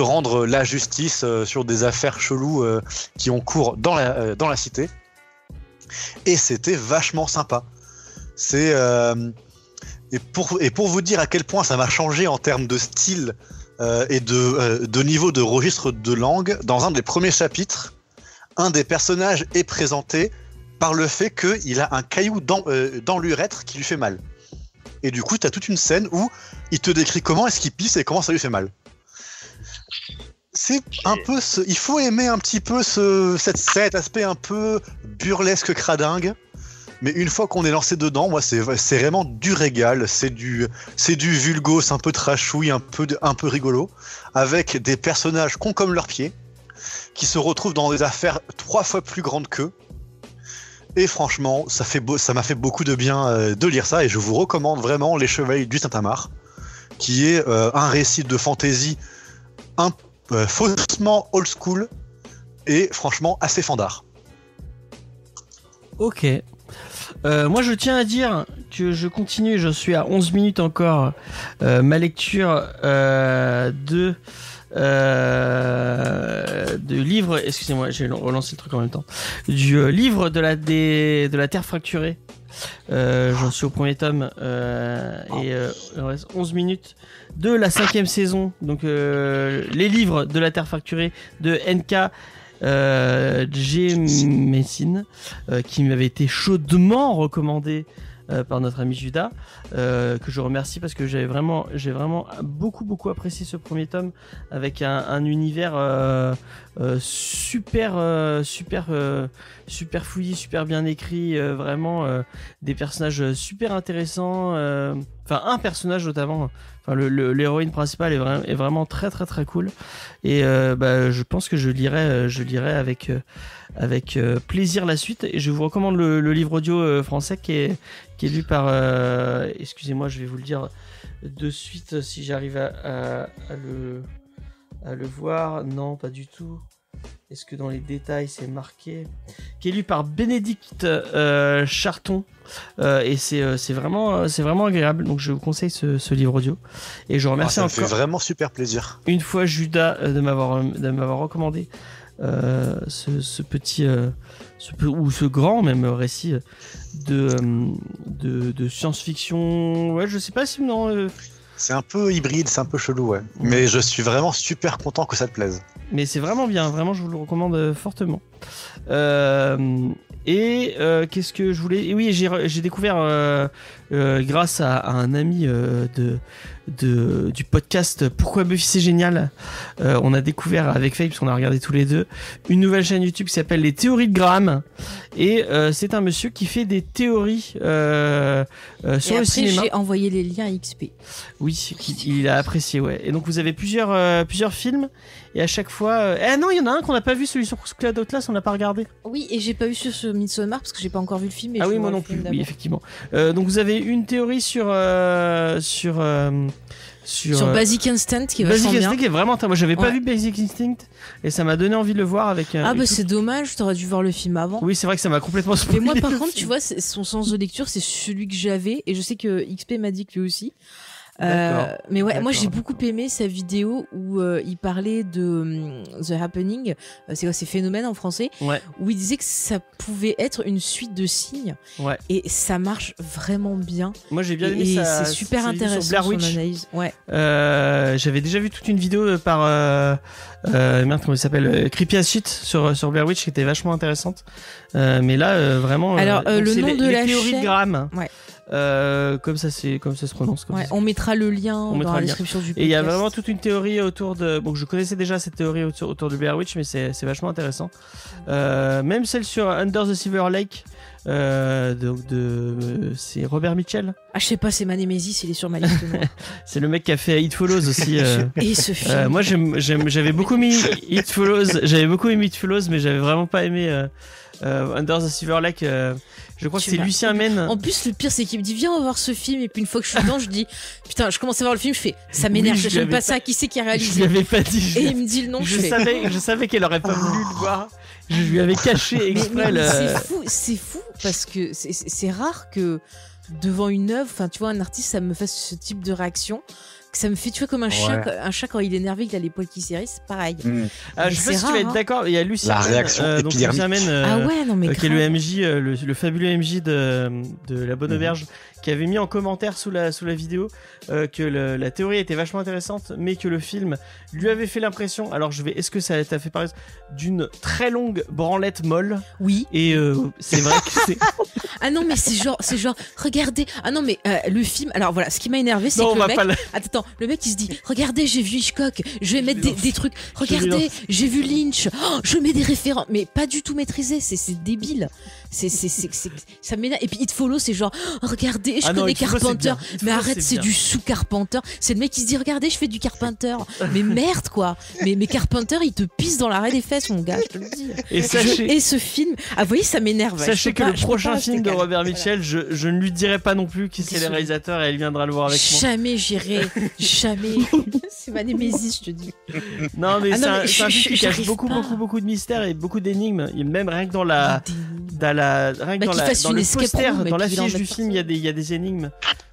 rendre la justice euh, sur des affaires cheloues qui ont cours dans la, cité. Et c'était vachement sympa. Et pour vous dire à quel point ça m'a changé en termes de style et de niveau de registre de langue, dans un des premiers chapitres, un des personnages est présenté par le fait qu'il a un caillou dans euh, dans l'urètre qui lui fait mal. Et du coup, t'as toute une scène où il te décrit comment est-ce qu'il pisse et comment ça lui fait mal. C'est un peu ce... Il faut aimer un petit peu ce... cette- cet aspect un peu burlesque cradingue. Mais une fois qu'on est lancé dedans, moi, c'est c'est vraiment du régal. C'est du, c'est du vulgos, un peu trashouille, un peu, un peu rigolo, avec des personnages cons comme leurs pieds, qui se retrouvent dans des affaires trois fois plus grandes qu'eux. Et franchement, ça fait ça m'a fait beaucoup de bien euh, de lire ça, et je vous recommande vraiment Les Chevaliers du Saint-Amar, qui est euh, un récit de fantasy euh, faussement old school et franchement assez fandard. Ok. Moi, je tiens à dire que je continue, je suis à 11 minutes encore, ma lecture de, euh, de livre, excusez-moi, j'ai relancé le truc en même temps, du euh, livre de la, des, de la Terre fracturée. Euh, J'en suis au premier tome et il reste 11 minutes de la cinquième saison. Donc les livres de la Terre fracturée de NK J. Messine, qui m'avait été chaudement recommandé euh, par notre ami Judas, euh, que je remercie parce que j'avais vraiment, j'ai vraiment beaucoup beaucoup apprécié ce premier tome avec un, un univers euh, super super super fouillé, super bien écrit, vraiment des personnages super intéressants. Enfin, un personnage notamment. Enfin, l'héroïne principale est, est vraiment très très très cool. Et bah, je pense que je lirai, je lirai avec avec euh, plaisir la suite. Et je vous recommande le, le livre audio euh, français qui est qui est lu par. euh, Excusez-moi, je vais vous le dire de suite si j'arrive à, à, à le à le voir. Non, pas du tout. Est-ce que dans les détails c'est marqué? Qui est lu par Bénédicte euh, Charton. Euh, et c'est euh, vraiment, c'est vraiment agréable. Donc je vous conseille ce, ce livre audio. Et je remercie ça me fait vraiment super plaisir. une fois Judas de m'avoir de m'avoir recommandé euh, ce, ce petit euh, ce, ou ce grand même récit euh, de de, de science-fiction. Ouais, je sais pas si non. euh, C'est un peu hybride, c'est un peu chelou, ouais. Mais je suis vraiment super content que ça te plaise. mais c'est vraiment bien, vraiment je vous le recommande fortement. Et qu'est-ce que je voulais et Oui, j'ai découvert grâce à, à un ami de, de du podcast Pourquoi Buffy c'est génial. euh, on a découvert avec Faye parce qu'on a regardé tous les deux une nouvelle chaîne YouTube qui s'appelle Les Théories de Graham et euh, c'est un monsieur qui fait des théories euh, Et sur le cinéma. j'ai envoyé les liens XP. Oui, il a apprécié, ouais. Et donc vous avez plusieurs, plusieurs films, et à chaque fois... Eh non, il y en a un qu'on n'a pas vu, celui sur Cloud Atlas, on n'a pas regardé. Oui, et j'ai pas vu sur ce Midsommar parce que j'ai pas encore vu le film. Et ah oui, moi non plus, oui, effectivement. Donc vous avez une théorie sur... sur... sur, Sur euh, Basic Instinct qui est Basic vachement bien. Instinct est vraiment... Moi j'avais pas vu Basic Instinct, et ça m'a donné envie de le voir avec... euh, Ah bah c'est dommage, t'aurais dû voir le film avant. Oui, c'est vrai que ça m'a complètement Mais spoilé moi par contre, film. tu vois, son sens de lecture, c'est celui que j'avais, et je sais que XP m'a dit que lui aussi. Euh, mais ouais, moi j'ai beaucoup aimé sa vidéo où euh, il parlait de hum, The Happening, euh, c'est quoi, c'est phénomène en français, Ouais. où il disait que ça pouvait être une suite de signes, Ouais. et ça marche vraiment bien. Moi j'ai bien aimé et c'est super sa vidéo sur intéressant Blair son Witch. analyse. Ouais. J'avais déjà vu toute une vidéo par merde comment il s'appelle Creepy as Shit sur sur Blair Witch qui était vachement intéressante. Mais là vraiment. Alors, le nom les, de les la chaîne- de Graham. Ouais. Euh, comme ça c'est comme ça se prononce. Comme Ouais, ça. on mettra le lien On dans la description du podcast. Et il y a vraiment toute une théorie autour de. Bon, je connaissais déjà cette théorie autour, autour de Blair Witch, mais c'est c'est vachement intéressant. Euh, même celle sur Under the Silver Lake. Euh, donc de, c'est Robert Mitchell. Ah, je sais pas, c'est ma némésis, il est sur ma liste. C'est le mec qui a fait It Follows aussi. euh. Et ce film. Euh, moi, j'avais beaucoup mis It Follows, j'avais beaucoup aimé It Follows, mais j'avais vraiment pas aimé Under the Silver Lake. Je crois que c'est Lucien Men. En plus, le pire, c'est qu'il me dit Viens, on va voir ce film. Et puis, une fois que je suis dedans, je dis Putain, je commence à voir le film, je fais Ça m'énerve, Oui, je j'aime pas pas- ça. Qui c'est qui a Je réalisé lui avais pas dit. Je, Et il me dit le nom, je je fais savais, je savais qu'elle aurait pas voulu le voir. Je lui avais caché exprès. le- c'est fou, c'est fou parce que c'est rare que devant une œuvre, enfin, tu vois, un artiste, ça me fasse ce type de réaction. Que ça me fait, tu vois, comme un chat, un chat quand il est énervé, qu'il a les poils qui s'érissent, c'est pareil. Ah, je sais pas si tu vas être hein. d'accord. Il y a Lucien La réaction euh, donc. Lucien Men, euh, ah ouais, non, mais euh, qui est le. MJ, euh, le, le fabuleux MJ de, de La Bonne Mhm. Auberge, qui avait mis en commentaire sous la, sous la vidéo euh, que le- la théorie était vachement intéressante, mais que le film lui avait fait l'impression, alors je vais, est-ce que ça t'a fait pareil, d'une très longue branlette molle? Oui. Et euh, c'est vrai que c'est. Ah non, mais c'est genre, c'est genre, regardez. Ah non, mais euh, le film. Alors voilà, ce qui m'a énervé, c'est que le mec. pas Attends, le mec il se dit, regardez, j'ai vu Hitchcock, je vais mettre des, des trucs. Regardez, j'ai vu Lynch, oh, je mets des référents, mais pas du tout maîtrisé. C'est débile. C'est c'est c'est ça m'énerve. Et puis It Follow, c'est genre, oh, regardez, je Ah non, connais c'est Carpenter, mais Follow, arrête, c'est du sous Carpenter. C'est le mec qui se dit, regardez, je fais du Carpenter. Mais merde quoi. Mais mais Carpenter, il te pisse dans l'arrêt des fesses, mon gars. Je te le dis. Et sachez, Et ce film, ah vous voyez, ça m'énerve. sachez que le prochain film de. Robert Voilà. Mitchell, je, je ne lui dirai pas non plus qui c'est les Désolé. réalisateurs et elle viendra le voir avec moi. Jamais j'irai, jamais. c'est ma némésis, je te dis. Non, mais Ah c'est non, un, film qui cache beaucoup, beaucoup, beaucoup de mystères et beaucoup d'énigmes. Même rien que dans la, dans la, rien que Bah, dans, la, fasse dans une le poster, room dans l'affiche du film, il y a des, il y a des énigmes.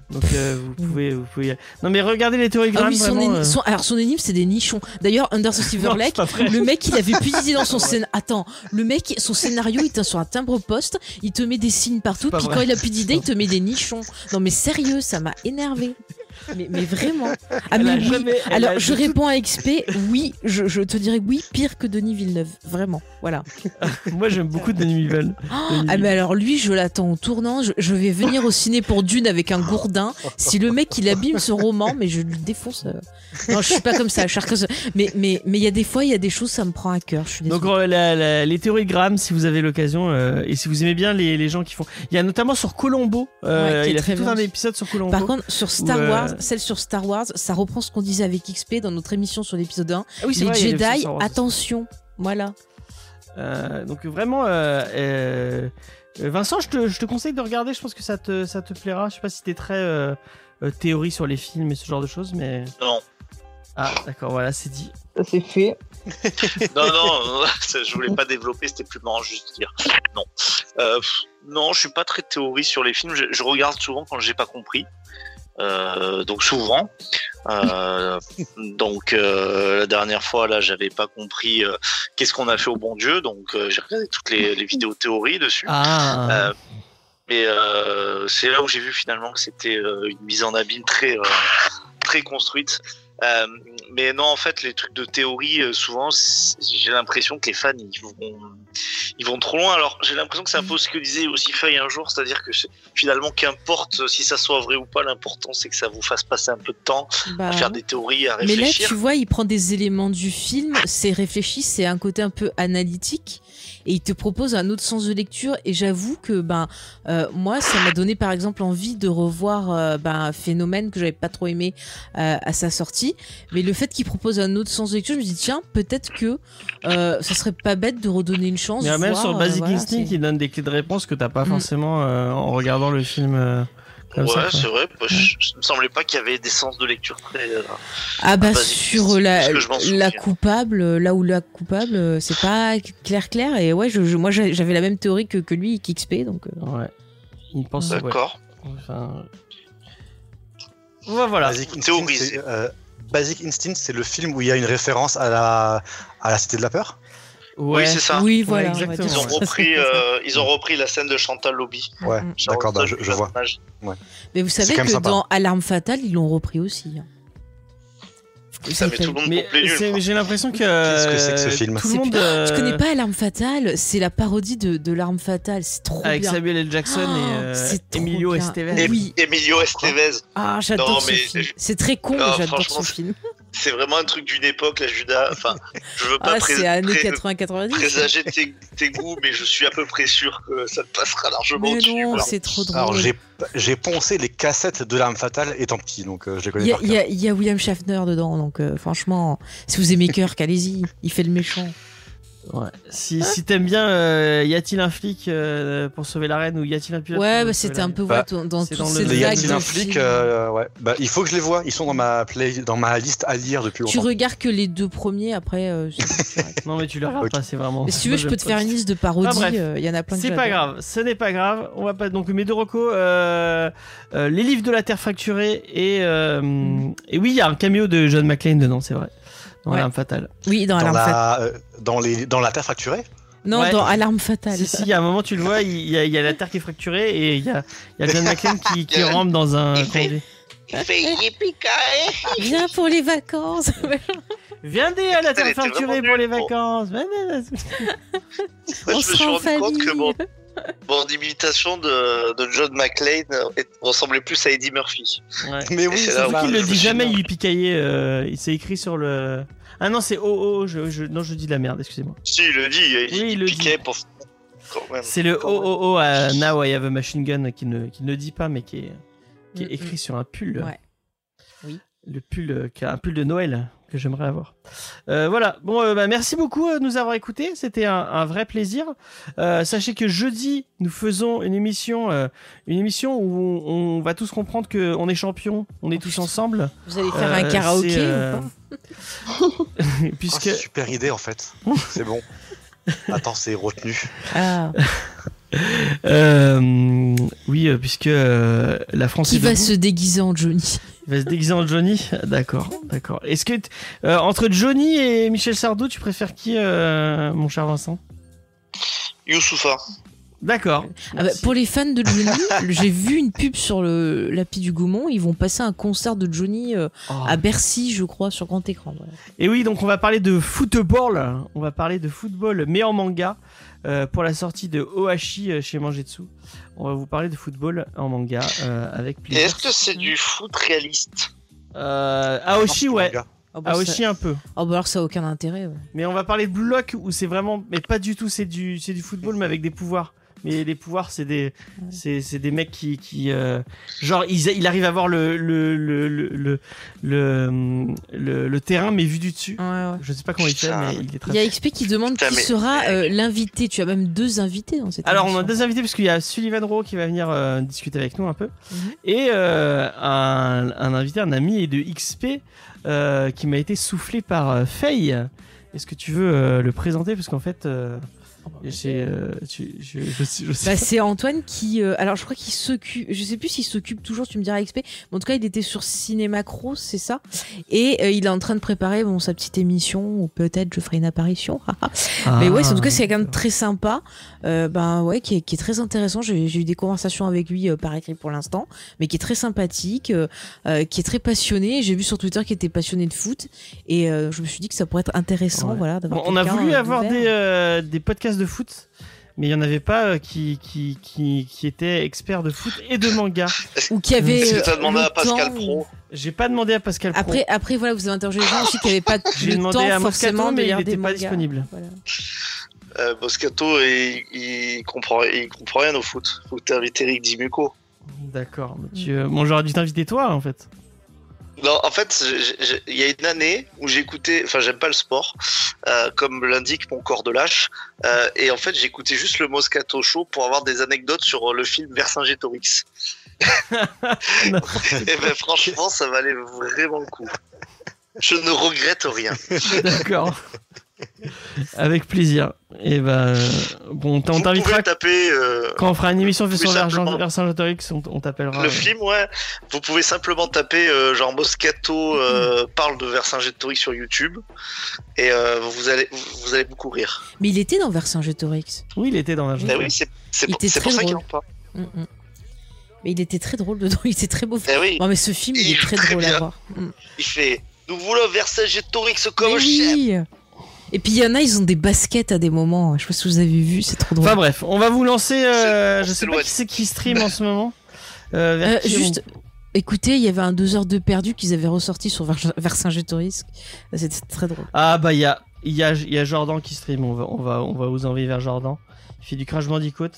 Donc euh, vous Mm. pouvez, vous pouvez. Non, mais regardez les théories Ah oui, son vraiment. éni- euh, son- alors son énigme, c'est des nichons. D'ailleurs, Under the Silver Non, Lake, le mec, il avait plus d'idées dans son scénario. Attends, le mec, son scénario, il était sur un timbre poste, il te met des signes partout, puis vrai. quand il a plus d'idées, il te met des nichons. Non mais sérieux, ça m'a énervé. Mais, mais vraiment. Ah mais oui. jamais- Alors je réponds à XP, oui, je, je te dirais oui, pire que Denis Villeneuve, vraiment. Voilà. Moi, j'aime beaucoup Denis Villeneuve. Ah mais alors lui je l'attends au tournant, je, je vais venir au ciné pour Dune avec un gourdin. Si le mec il abîme ce roman, mais je le défonce. euh. Non je suis pas comme ça, charqueuse. Mais mais mais il y a des fois il y a des choses ça me prend à cœur. Je suis Donc euh, la- la- les théories Graham, si vous avez l'occasion euh, et si vous aimez bien les, les gens qui font, il y a notamment sur Colombo. Ouais, il a fait tout bien. un épisode sur Colombo. Par contre sur Star Wars, celle sur Star Wars, ça reprend ce qu'on disait avec XP dans notre émission sur l'épisode 1. Ah oui, c'est Les vrai, Jedi, attention. Voilà. Euh, donc vraiment, euh, euh, Vincent, je te, je te conseille de regarder. Je pense que ça te, ça te plaira. Je sais pas si t'es très théorie sur les films et ce genre de choses, mais Non. ah d'accord, voilà, c'est dit. Ça c'est fait. Non, non, je voulais pas développer, c'était plus marrant juste de dire. Non. Euh, non, je suis pas très théorie sur les films. Je, je regarde souvent quand j'ai pas compris. Euh, donc souvent. Euh, donc euh, la dernière fois là, j'avais pas compris qu'est-ce qu'on a fait au bon Dieu. Donc j'ai regardé toutes les, les vidéos théories dessus. Ah, mais c'est là où j'ai vu finalement que c'était une mise en abîme très très construite. Euh, mais non, en fait, les trucs de théorie, euh, souvent, j'ai l'impression que les fans ils vont ils vont trop loin. Alors j'ai l'impression que c'est un peu ce que disait aussi Feuille un jour, c'est-à-dire que finalement, qu'importe si ça soit vrai ou pas, l'important c'est que ça vous fasse passer un peu de temps Bah, à faire des théories, à Mais là, réfléchir. tu vois, il prend des éléments du film, c'est réfléchi, c'est un côté un peu analytique, et il te propose un autre sens de lecture. Et j'avoue que ben euh, moi, ça m'a donné par exemple envie de revoir euh, ben, un phénomène que j'avais pas trop aimé euh, à sa sortie. Mais le fait qu'il propose un autre sens de lecture, je me dis tiens, peut-être que ça serait pas bête de redonner une chance. mais même voir, sur euh, Basic voilà, Instinct, il donne des clés de réponse que t'as pas Mm. forcément en regardant le film. Comme ouais, c'est vrai. Bah, je, je- il me semblait pas qu'il y avait des sens de lecture très. euh, Ah bah sur la, la coupable, euh, là où la coupable, euh, c'est pas clair clair et ouais, je, je- moi j'avais la même théorie que, que lui, qu'XP donc. euh, Ouais. Il pense. ouais. D'accord. Enfin. Ouais, voilà. Basic Instinct, euh, Basic Instinct, c'est le film où il y a une référence à la, à la Cité de la Peur? Oui, c'est ça. Oui, voilà. exactement. Ils ont repris, euh, ils ont repris la scène de Chantal Lobby. Ouais, Mm. d'accord, bah, je, vois. Mais vous savez que dans Alarme fatale, ils l'ont repris aussi. hein. Ça met tout le monde Mais nul. j'ai l'impression que. Qu'est-ce que c'est que ce euh, film Tout le monde. euh, Tu connais pas Alarme fatale? C'est la parodie de, de l'arme fatale. C'est trop Avec bien. Samuel L. Jackson Oh, et euh, c'est trop Emilio. Estevez. Et- Oui. Emilio Estevez, Ah, j'adore ce mais- film. C'est très con, mais j'adore franchement, ce film. C'est vraiment un truc d'une époque, la Judas. Enfin, je veux pas Ah, pré- c'est années pré- 80-90. présager tes, tes goûts, mais je suis à peu près sûr que ça te passera largement Mais non, c'est trop drôle. Alors, j'ai, j'ai poncé les cassettes de l'arme fatale étant petit, donc euh, je les connais Il y, a, y y William Shatner dedans, donc euh, franchement, si vous aimez Kirk, allez-y, il fait le méchant. Ouais. Si, si t'aimes bien, euh, y a-t-il un flic euh, pour sauver la reine ou y a-t-il un pilote Ouais, bah, c'était un peu Bah, dans, dans c'est toutes dans ces le- Les y a-t-il un flic euh, ouais. Bah, il faut que je les vois. Ils sont dans ma play, dans ma liste à lire depuis Tu longtemps. regardes que les deux premiers, après, euh, tu. Non mais tu le regardes pas, c'est vraiment. Mais si tu veux, je peux te faire une liste de Ah, parodies, bref. euh, il y en a plein C'est pas grave, ce n'est pas grave. On va pas donc mes deux recos, euh, euh, les livres de la Terre fracturée et euh, et oui, il y a un cameo de John McClane dedans, c'est vrai. Dans Ouais. l'arme fatale. Oui, dans Dans Alarme fatale. la, euh, dans, les, dans la Terre fracturée Non, Ouais. dans Alarme Fatale. Si, si, il y a un moment, tu le vois, il y a, il y a la terre qui est fracturée et il y a, il y a John McClane qui, qui rentre dans un Il fait-. Il fait Viens pour les vacances. Viendez à la terre fracturée pour les bon. vacances. Moi, On je me sera suis en rendu compte que mon, mon imitation de, de John McClane est- ressemblait plus à Eddie Murphy. Ouais. Mais oui, c'est c'est là où ça. Il le dit me jamais, il picaillé. Euh, il s'est écrit sur le. Ah non, c'est oh oh. Je, je- non, je dis de la merde. Excusez-moi. Si, il le dit, il, Oui, il il le piquait pour. C'est le Quand oh oh oh à Now I have a machine gun qui ne, qui ne dit pas, mais qui est, qui est Mm, écrit sur un pull. Ouais. Oui. Le pull, euh, qui a un pull de Noël que j'aimerais avoir. Euh, voilà. Bon, euh, bah, merci beaucoup euh, de nous avoir écoutés. C'était un, un vrai plaisir. Euh, sachez que jeudi, nous faisons une émission, euh, une émission où on, on va tous comprendre que on est champion, on est tous ensemble. Vous allez faire Euh, un karaoké c'est, euh, ou pas Ah, Puisque super idée en fait. C'est bon. Attends, c'est retenu. Ah. euh, oui, puisque euh, la France Qui est va debout. se déguiser en Johnny? Il va se déguiser en Johnny D'accord, d'accord. Est-ce que euh, entre Johnny et Michel Sardou, tu préfères qui, euh, mon cher Vincent? Youssoufa. D'accord. Ah bah. Pour les fans de Johnny, j'ai vu une pub sur le l'appli du Gaumont. Ils vont passer un concert de Johnny euh, Oh. à Bercy, je crois, sur grand écran. voilà. Et oui, donc on va parler de football. On va parler de football, mais en manga, euh, pour la sortie de Ohashi euh, chez Mangetsu. On va vous parler de football en manga euh, avec plaisir. est-ce que c'est du foot réaliste? Euh, Aoshi, ouais. Oh bah, ça... un peu. oh bah alors ça a aucun intérêt. ouais. Mais on va parler de Blue Lock où c'est vraiment, mais pas du tout, c'est du, c'est du football mais avec des pouvoirs. Mais les pouvoirs, c'est des, c'est, c'est des mecs qui, qui euh, genre, ils, ils arrivent à voir le, le, le, le, le, le, le- le terrain mais vu du dessus. Ouais, ouais. Je sais pas comment il fait, mais il est très Il y a XP qui demande Putain, qui mais- sera euh, l'invité. Tu as même deux invités dans cette Alors on a deux invités parce qu'il y a Sullivan Rowe qui va venir euh, discuter avec nous un peu Mhm. et euh, un, un invité, un ami de XP euh, qui m'a été soufflé par euh, Faye. Est-ce que tu veux euh, le présenter? Parce qu'en fait euh, j'ai, tu- je, je, sais- je sais Bah, c'est Antoine qui. euh, alors, je crois qu'il s'occupe. Je sais plus s'il s'occupe toujours, tu me diras XP. Mais en tout cas, il était sur Cinéma Cross, c'est ça? Et euh, il est en train de préparer bon, sa petite émission, ou peut-être je ferai une apparition. Mais ouais, en tout cas, c'est quelqu'un de très sympa. Euh, ben ouais, qui est, qui est très intéressant. J'ai eu des conversations avec lui euh, par écrit pour l'instant, mais qui est très sympathique, euh, euh, qui est très passionné. J'ai vu sur Twitter qu'il était passionné de foot. Et euh, je me suis dit que ça pourrait être intéressant Ouais. voilà, d'avoir Bon, on a voulu avoir des, euh, des podcasts de foot, mais il n'y en avait pas euh, qui, qui, qui, qui étaient experts de foot et de manga. Ou qui avait. Est-ce que t'as demandé le à Pascal temps- Pro J'ai pas demandé à Pascal Pro. Après, après, voilà, vous avez interrogé les gens aussi qui n'avaient pas J'ai demandé temps à Moscato, mais il n'était pas disponible. Voilà. euh, Boscato, il, il, comprend, il comprend rien au foot. Faut que t'invites Eric Dimuco. D'accord. Tu, euh, bon, j'aurais dû t'inviter toi, en fait. Non, en fait, j'ai- j'ai- il y a une année où j'écoutais, enfin, j'aime pas le sport, euh, comme l'indique mon corps de lâche, euh, et en fait, j'écoutais juste le Moscato Show pour avoir des anecdotes sur le film Vercingétorix. Et ben, franchement, ça valait vraiment le coup. Je ne regrette rien. D'accord. Avec plaisir. Et ben, euh, bon, on t'invitera taper euh, quand on fera une émission Oui, sur. Vercingétorix, on, on t'appellera. le film, ouais. Vous pouvez simplement taper euh, genre Moscato euh, parle de Vercingétorix sur YouTube, et euh, vous allez vous allez beaucoup rire. Mais il était dans Vercingétorix. Oui, il était dans la Eh oui, c'est pour, pour très ça qu'il drôle. en parle. Mm, mm. Mais il était très drôle dedans. Il était très beau. Eh oui. Non, mais ce film, il Il est très très drôle à voir. Mm. Il fait Nous voulons Vercingétorix comme Mais chef. Et puis il y en a, ils ont des baskets à des moments. Je sais pas si vous avez vu, c'est trop drôle. Enfin bref, on va vous lancer. euh, je sais pas c'est qui c'est qui stream en ce moment. Euh, vers Euh, qui on- juste, écoutez, il y avait un 2 heures de perdu qu'ils avaient ressorti sur Ver- Vercingétorix. C'était très drôle. Ah bah il y a, il y, a, il y a Jordan qui stream. On va, on va, on va vous envoyer vers Jordan. Il fait du Crash Bandicoot.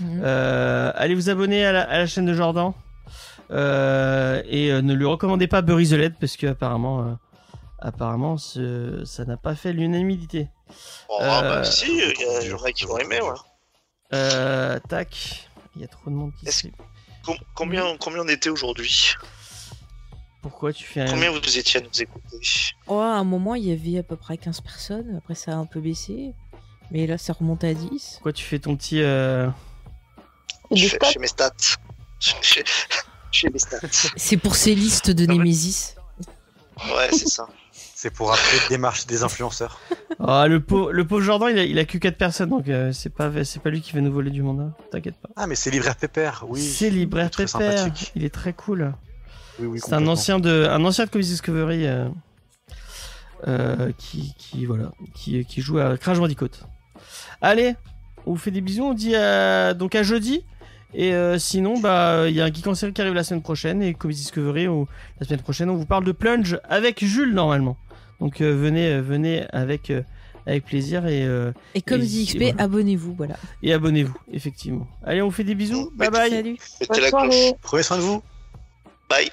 Mhm. Euh, allez vous abonner à la, à la chaîne de Jordan. Euh, et euh, ne lui recommandez pas Burry the Led parce que apparemment, euh, apparemment, ce- ça n'a pas fait l'unanimité. Oh, ah, Euh, bah si, il y a- il y en a qui vont aimer, ouais. Euh, tac, il y a trop de monde qui. Com- combien, combien on était aujourd'hui? Pourquoi tu fais un... Combien vous étiez à nous écouter? Oh, à un moment, il y avait à peu près 15 personnes. Après, ça a un peu baissé. Mais là, ça remonte à 10. Pourquoi tu fais ton petit... euh, stats chez mes stats. Chez, chez mes stats. C'est pour ces listes de Ah. Némésis. Ouais, c'est ça. C'est pour appeler démarche des influenceurs. Ah, le, pauvre, le pauvre Jordan, il a, il a que 4 personnes, donc euh, c'est pas, c'est pas lui qui va nous voler du mandat. T'inquiète pas. Ah, mais c'est libraire Pépère, oui. c'est Libraire Pépère. sympathique. Il est très cool. Oui, oui, C'est un ancien de, un ancien de Comics Discovery euh, euh, qui, qui, voilà, qui, qui joue à Crash Bandicoot. Allez, on vous fait des bisous. On dit à, donc à jeudi. Et euh, sinon, bah, il y a un Geek en série qui arrive la semaine prochaine et Comics Discovery la semaine prochaine on vous parle de Plunge avec Jules normalement. Donc euh, venez, euh, venez avec, euh, avec plaisir et, euh, Et comme Et dit XP, voilà. abonnez-vous, voilà. et abonnez-vous effectivement. Allez, on vous fait des bisous. Bye bye. Salut. Mettez la Bonne cloche. soirée. Prenez soin de vous. Bye.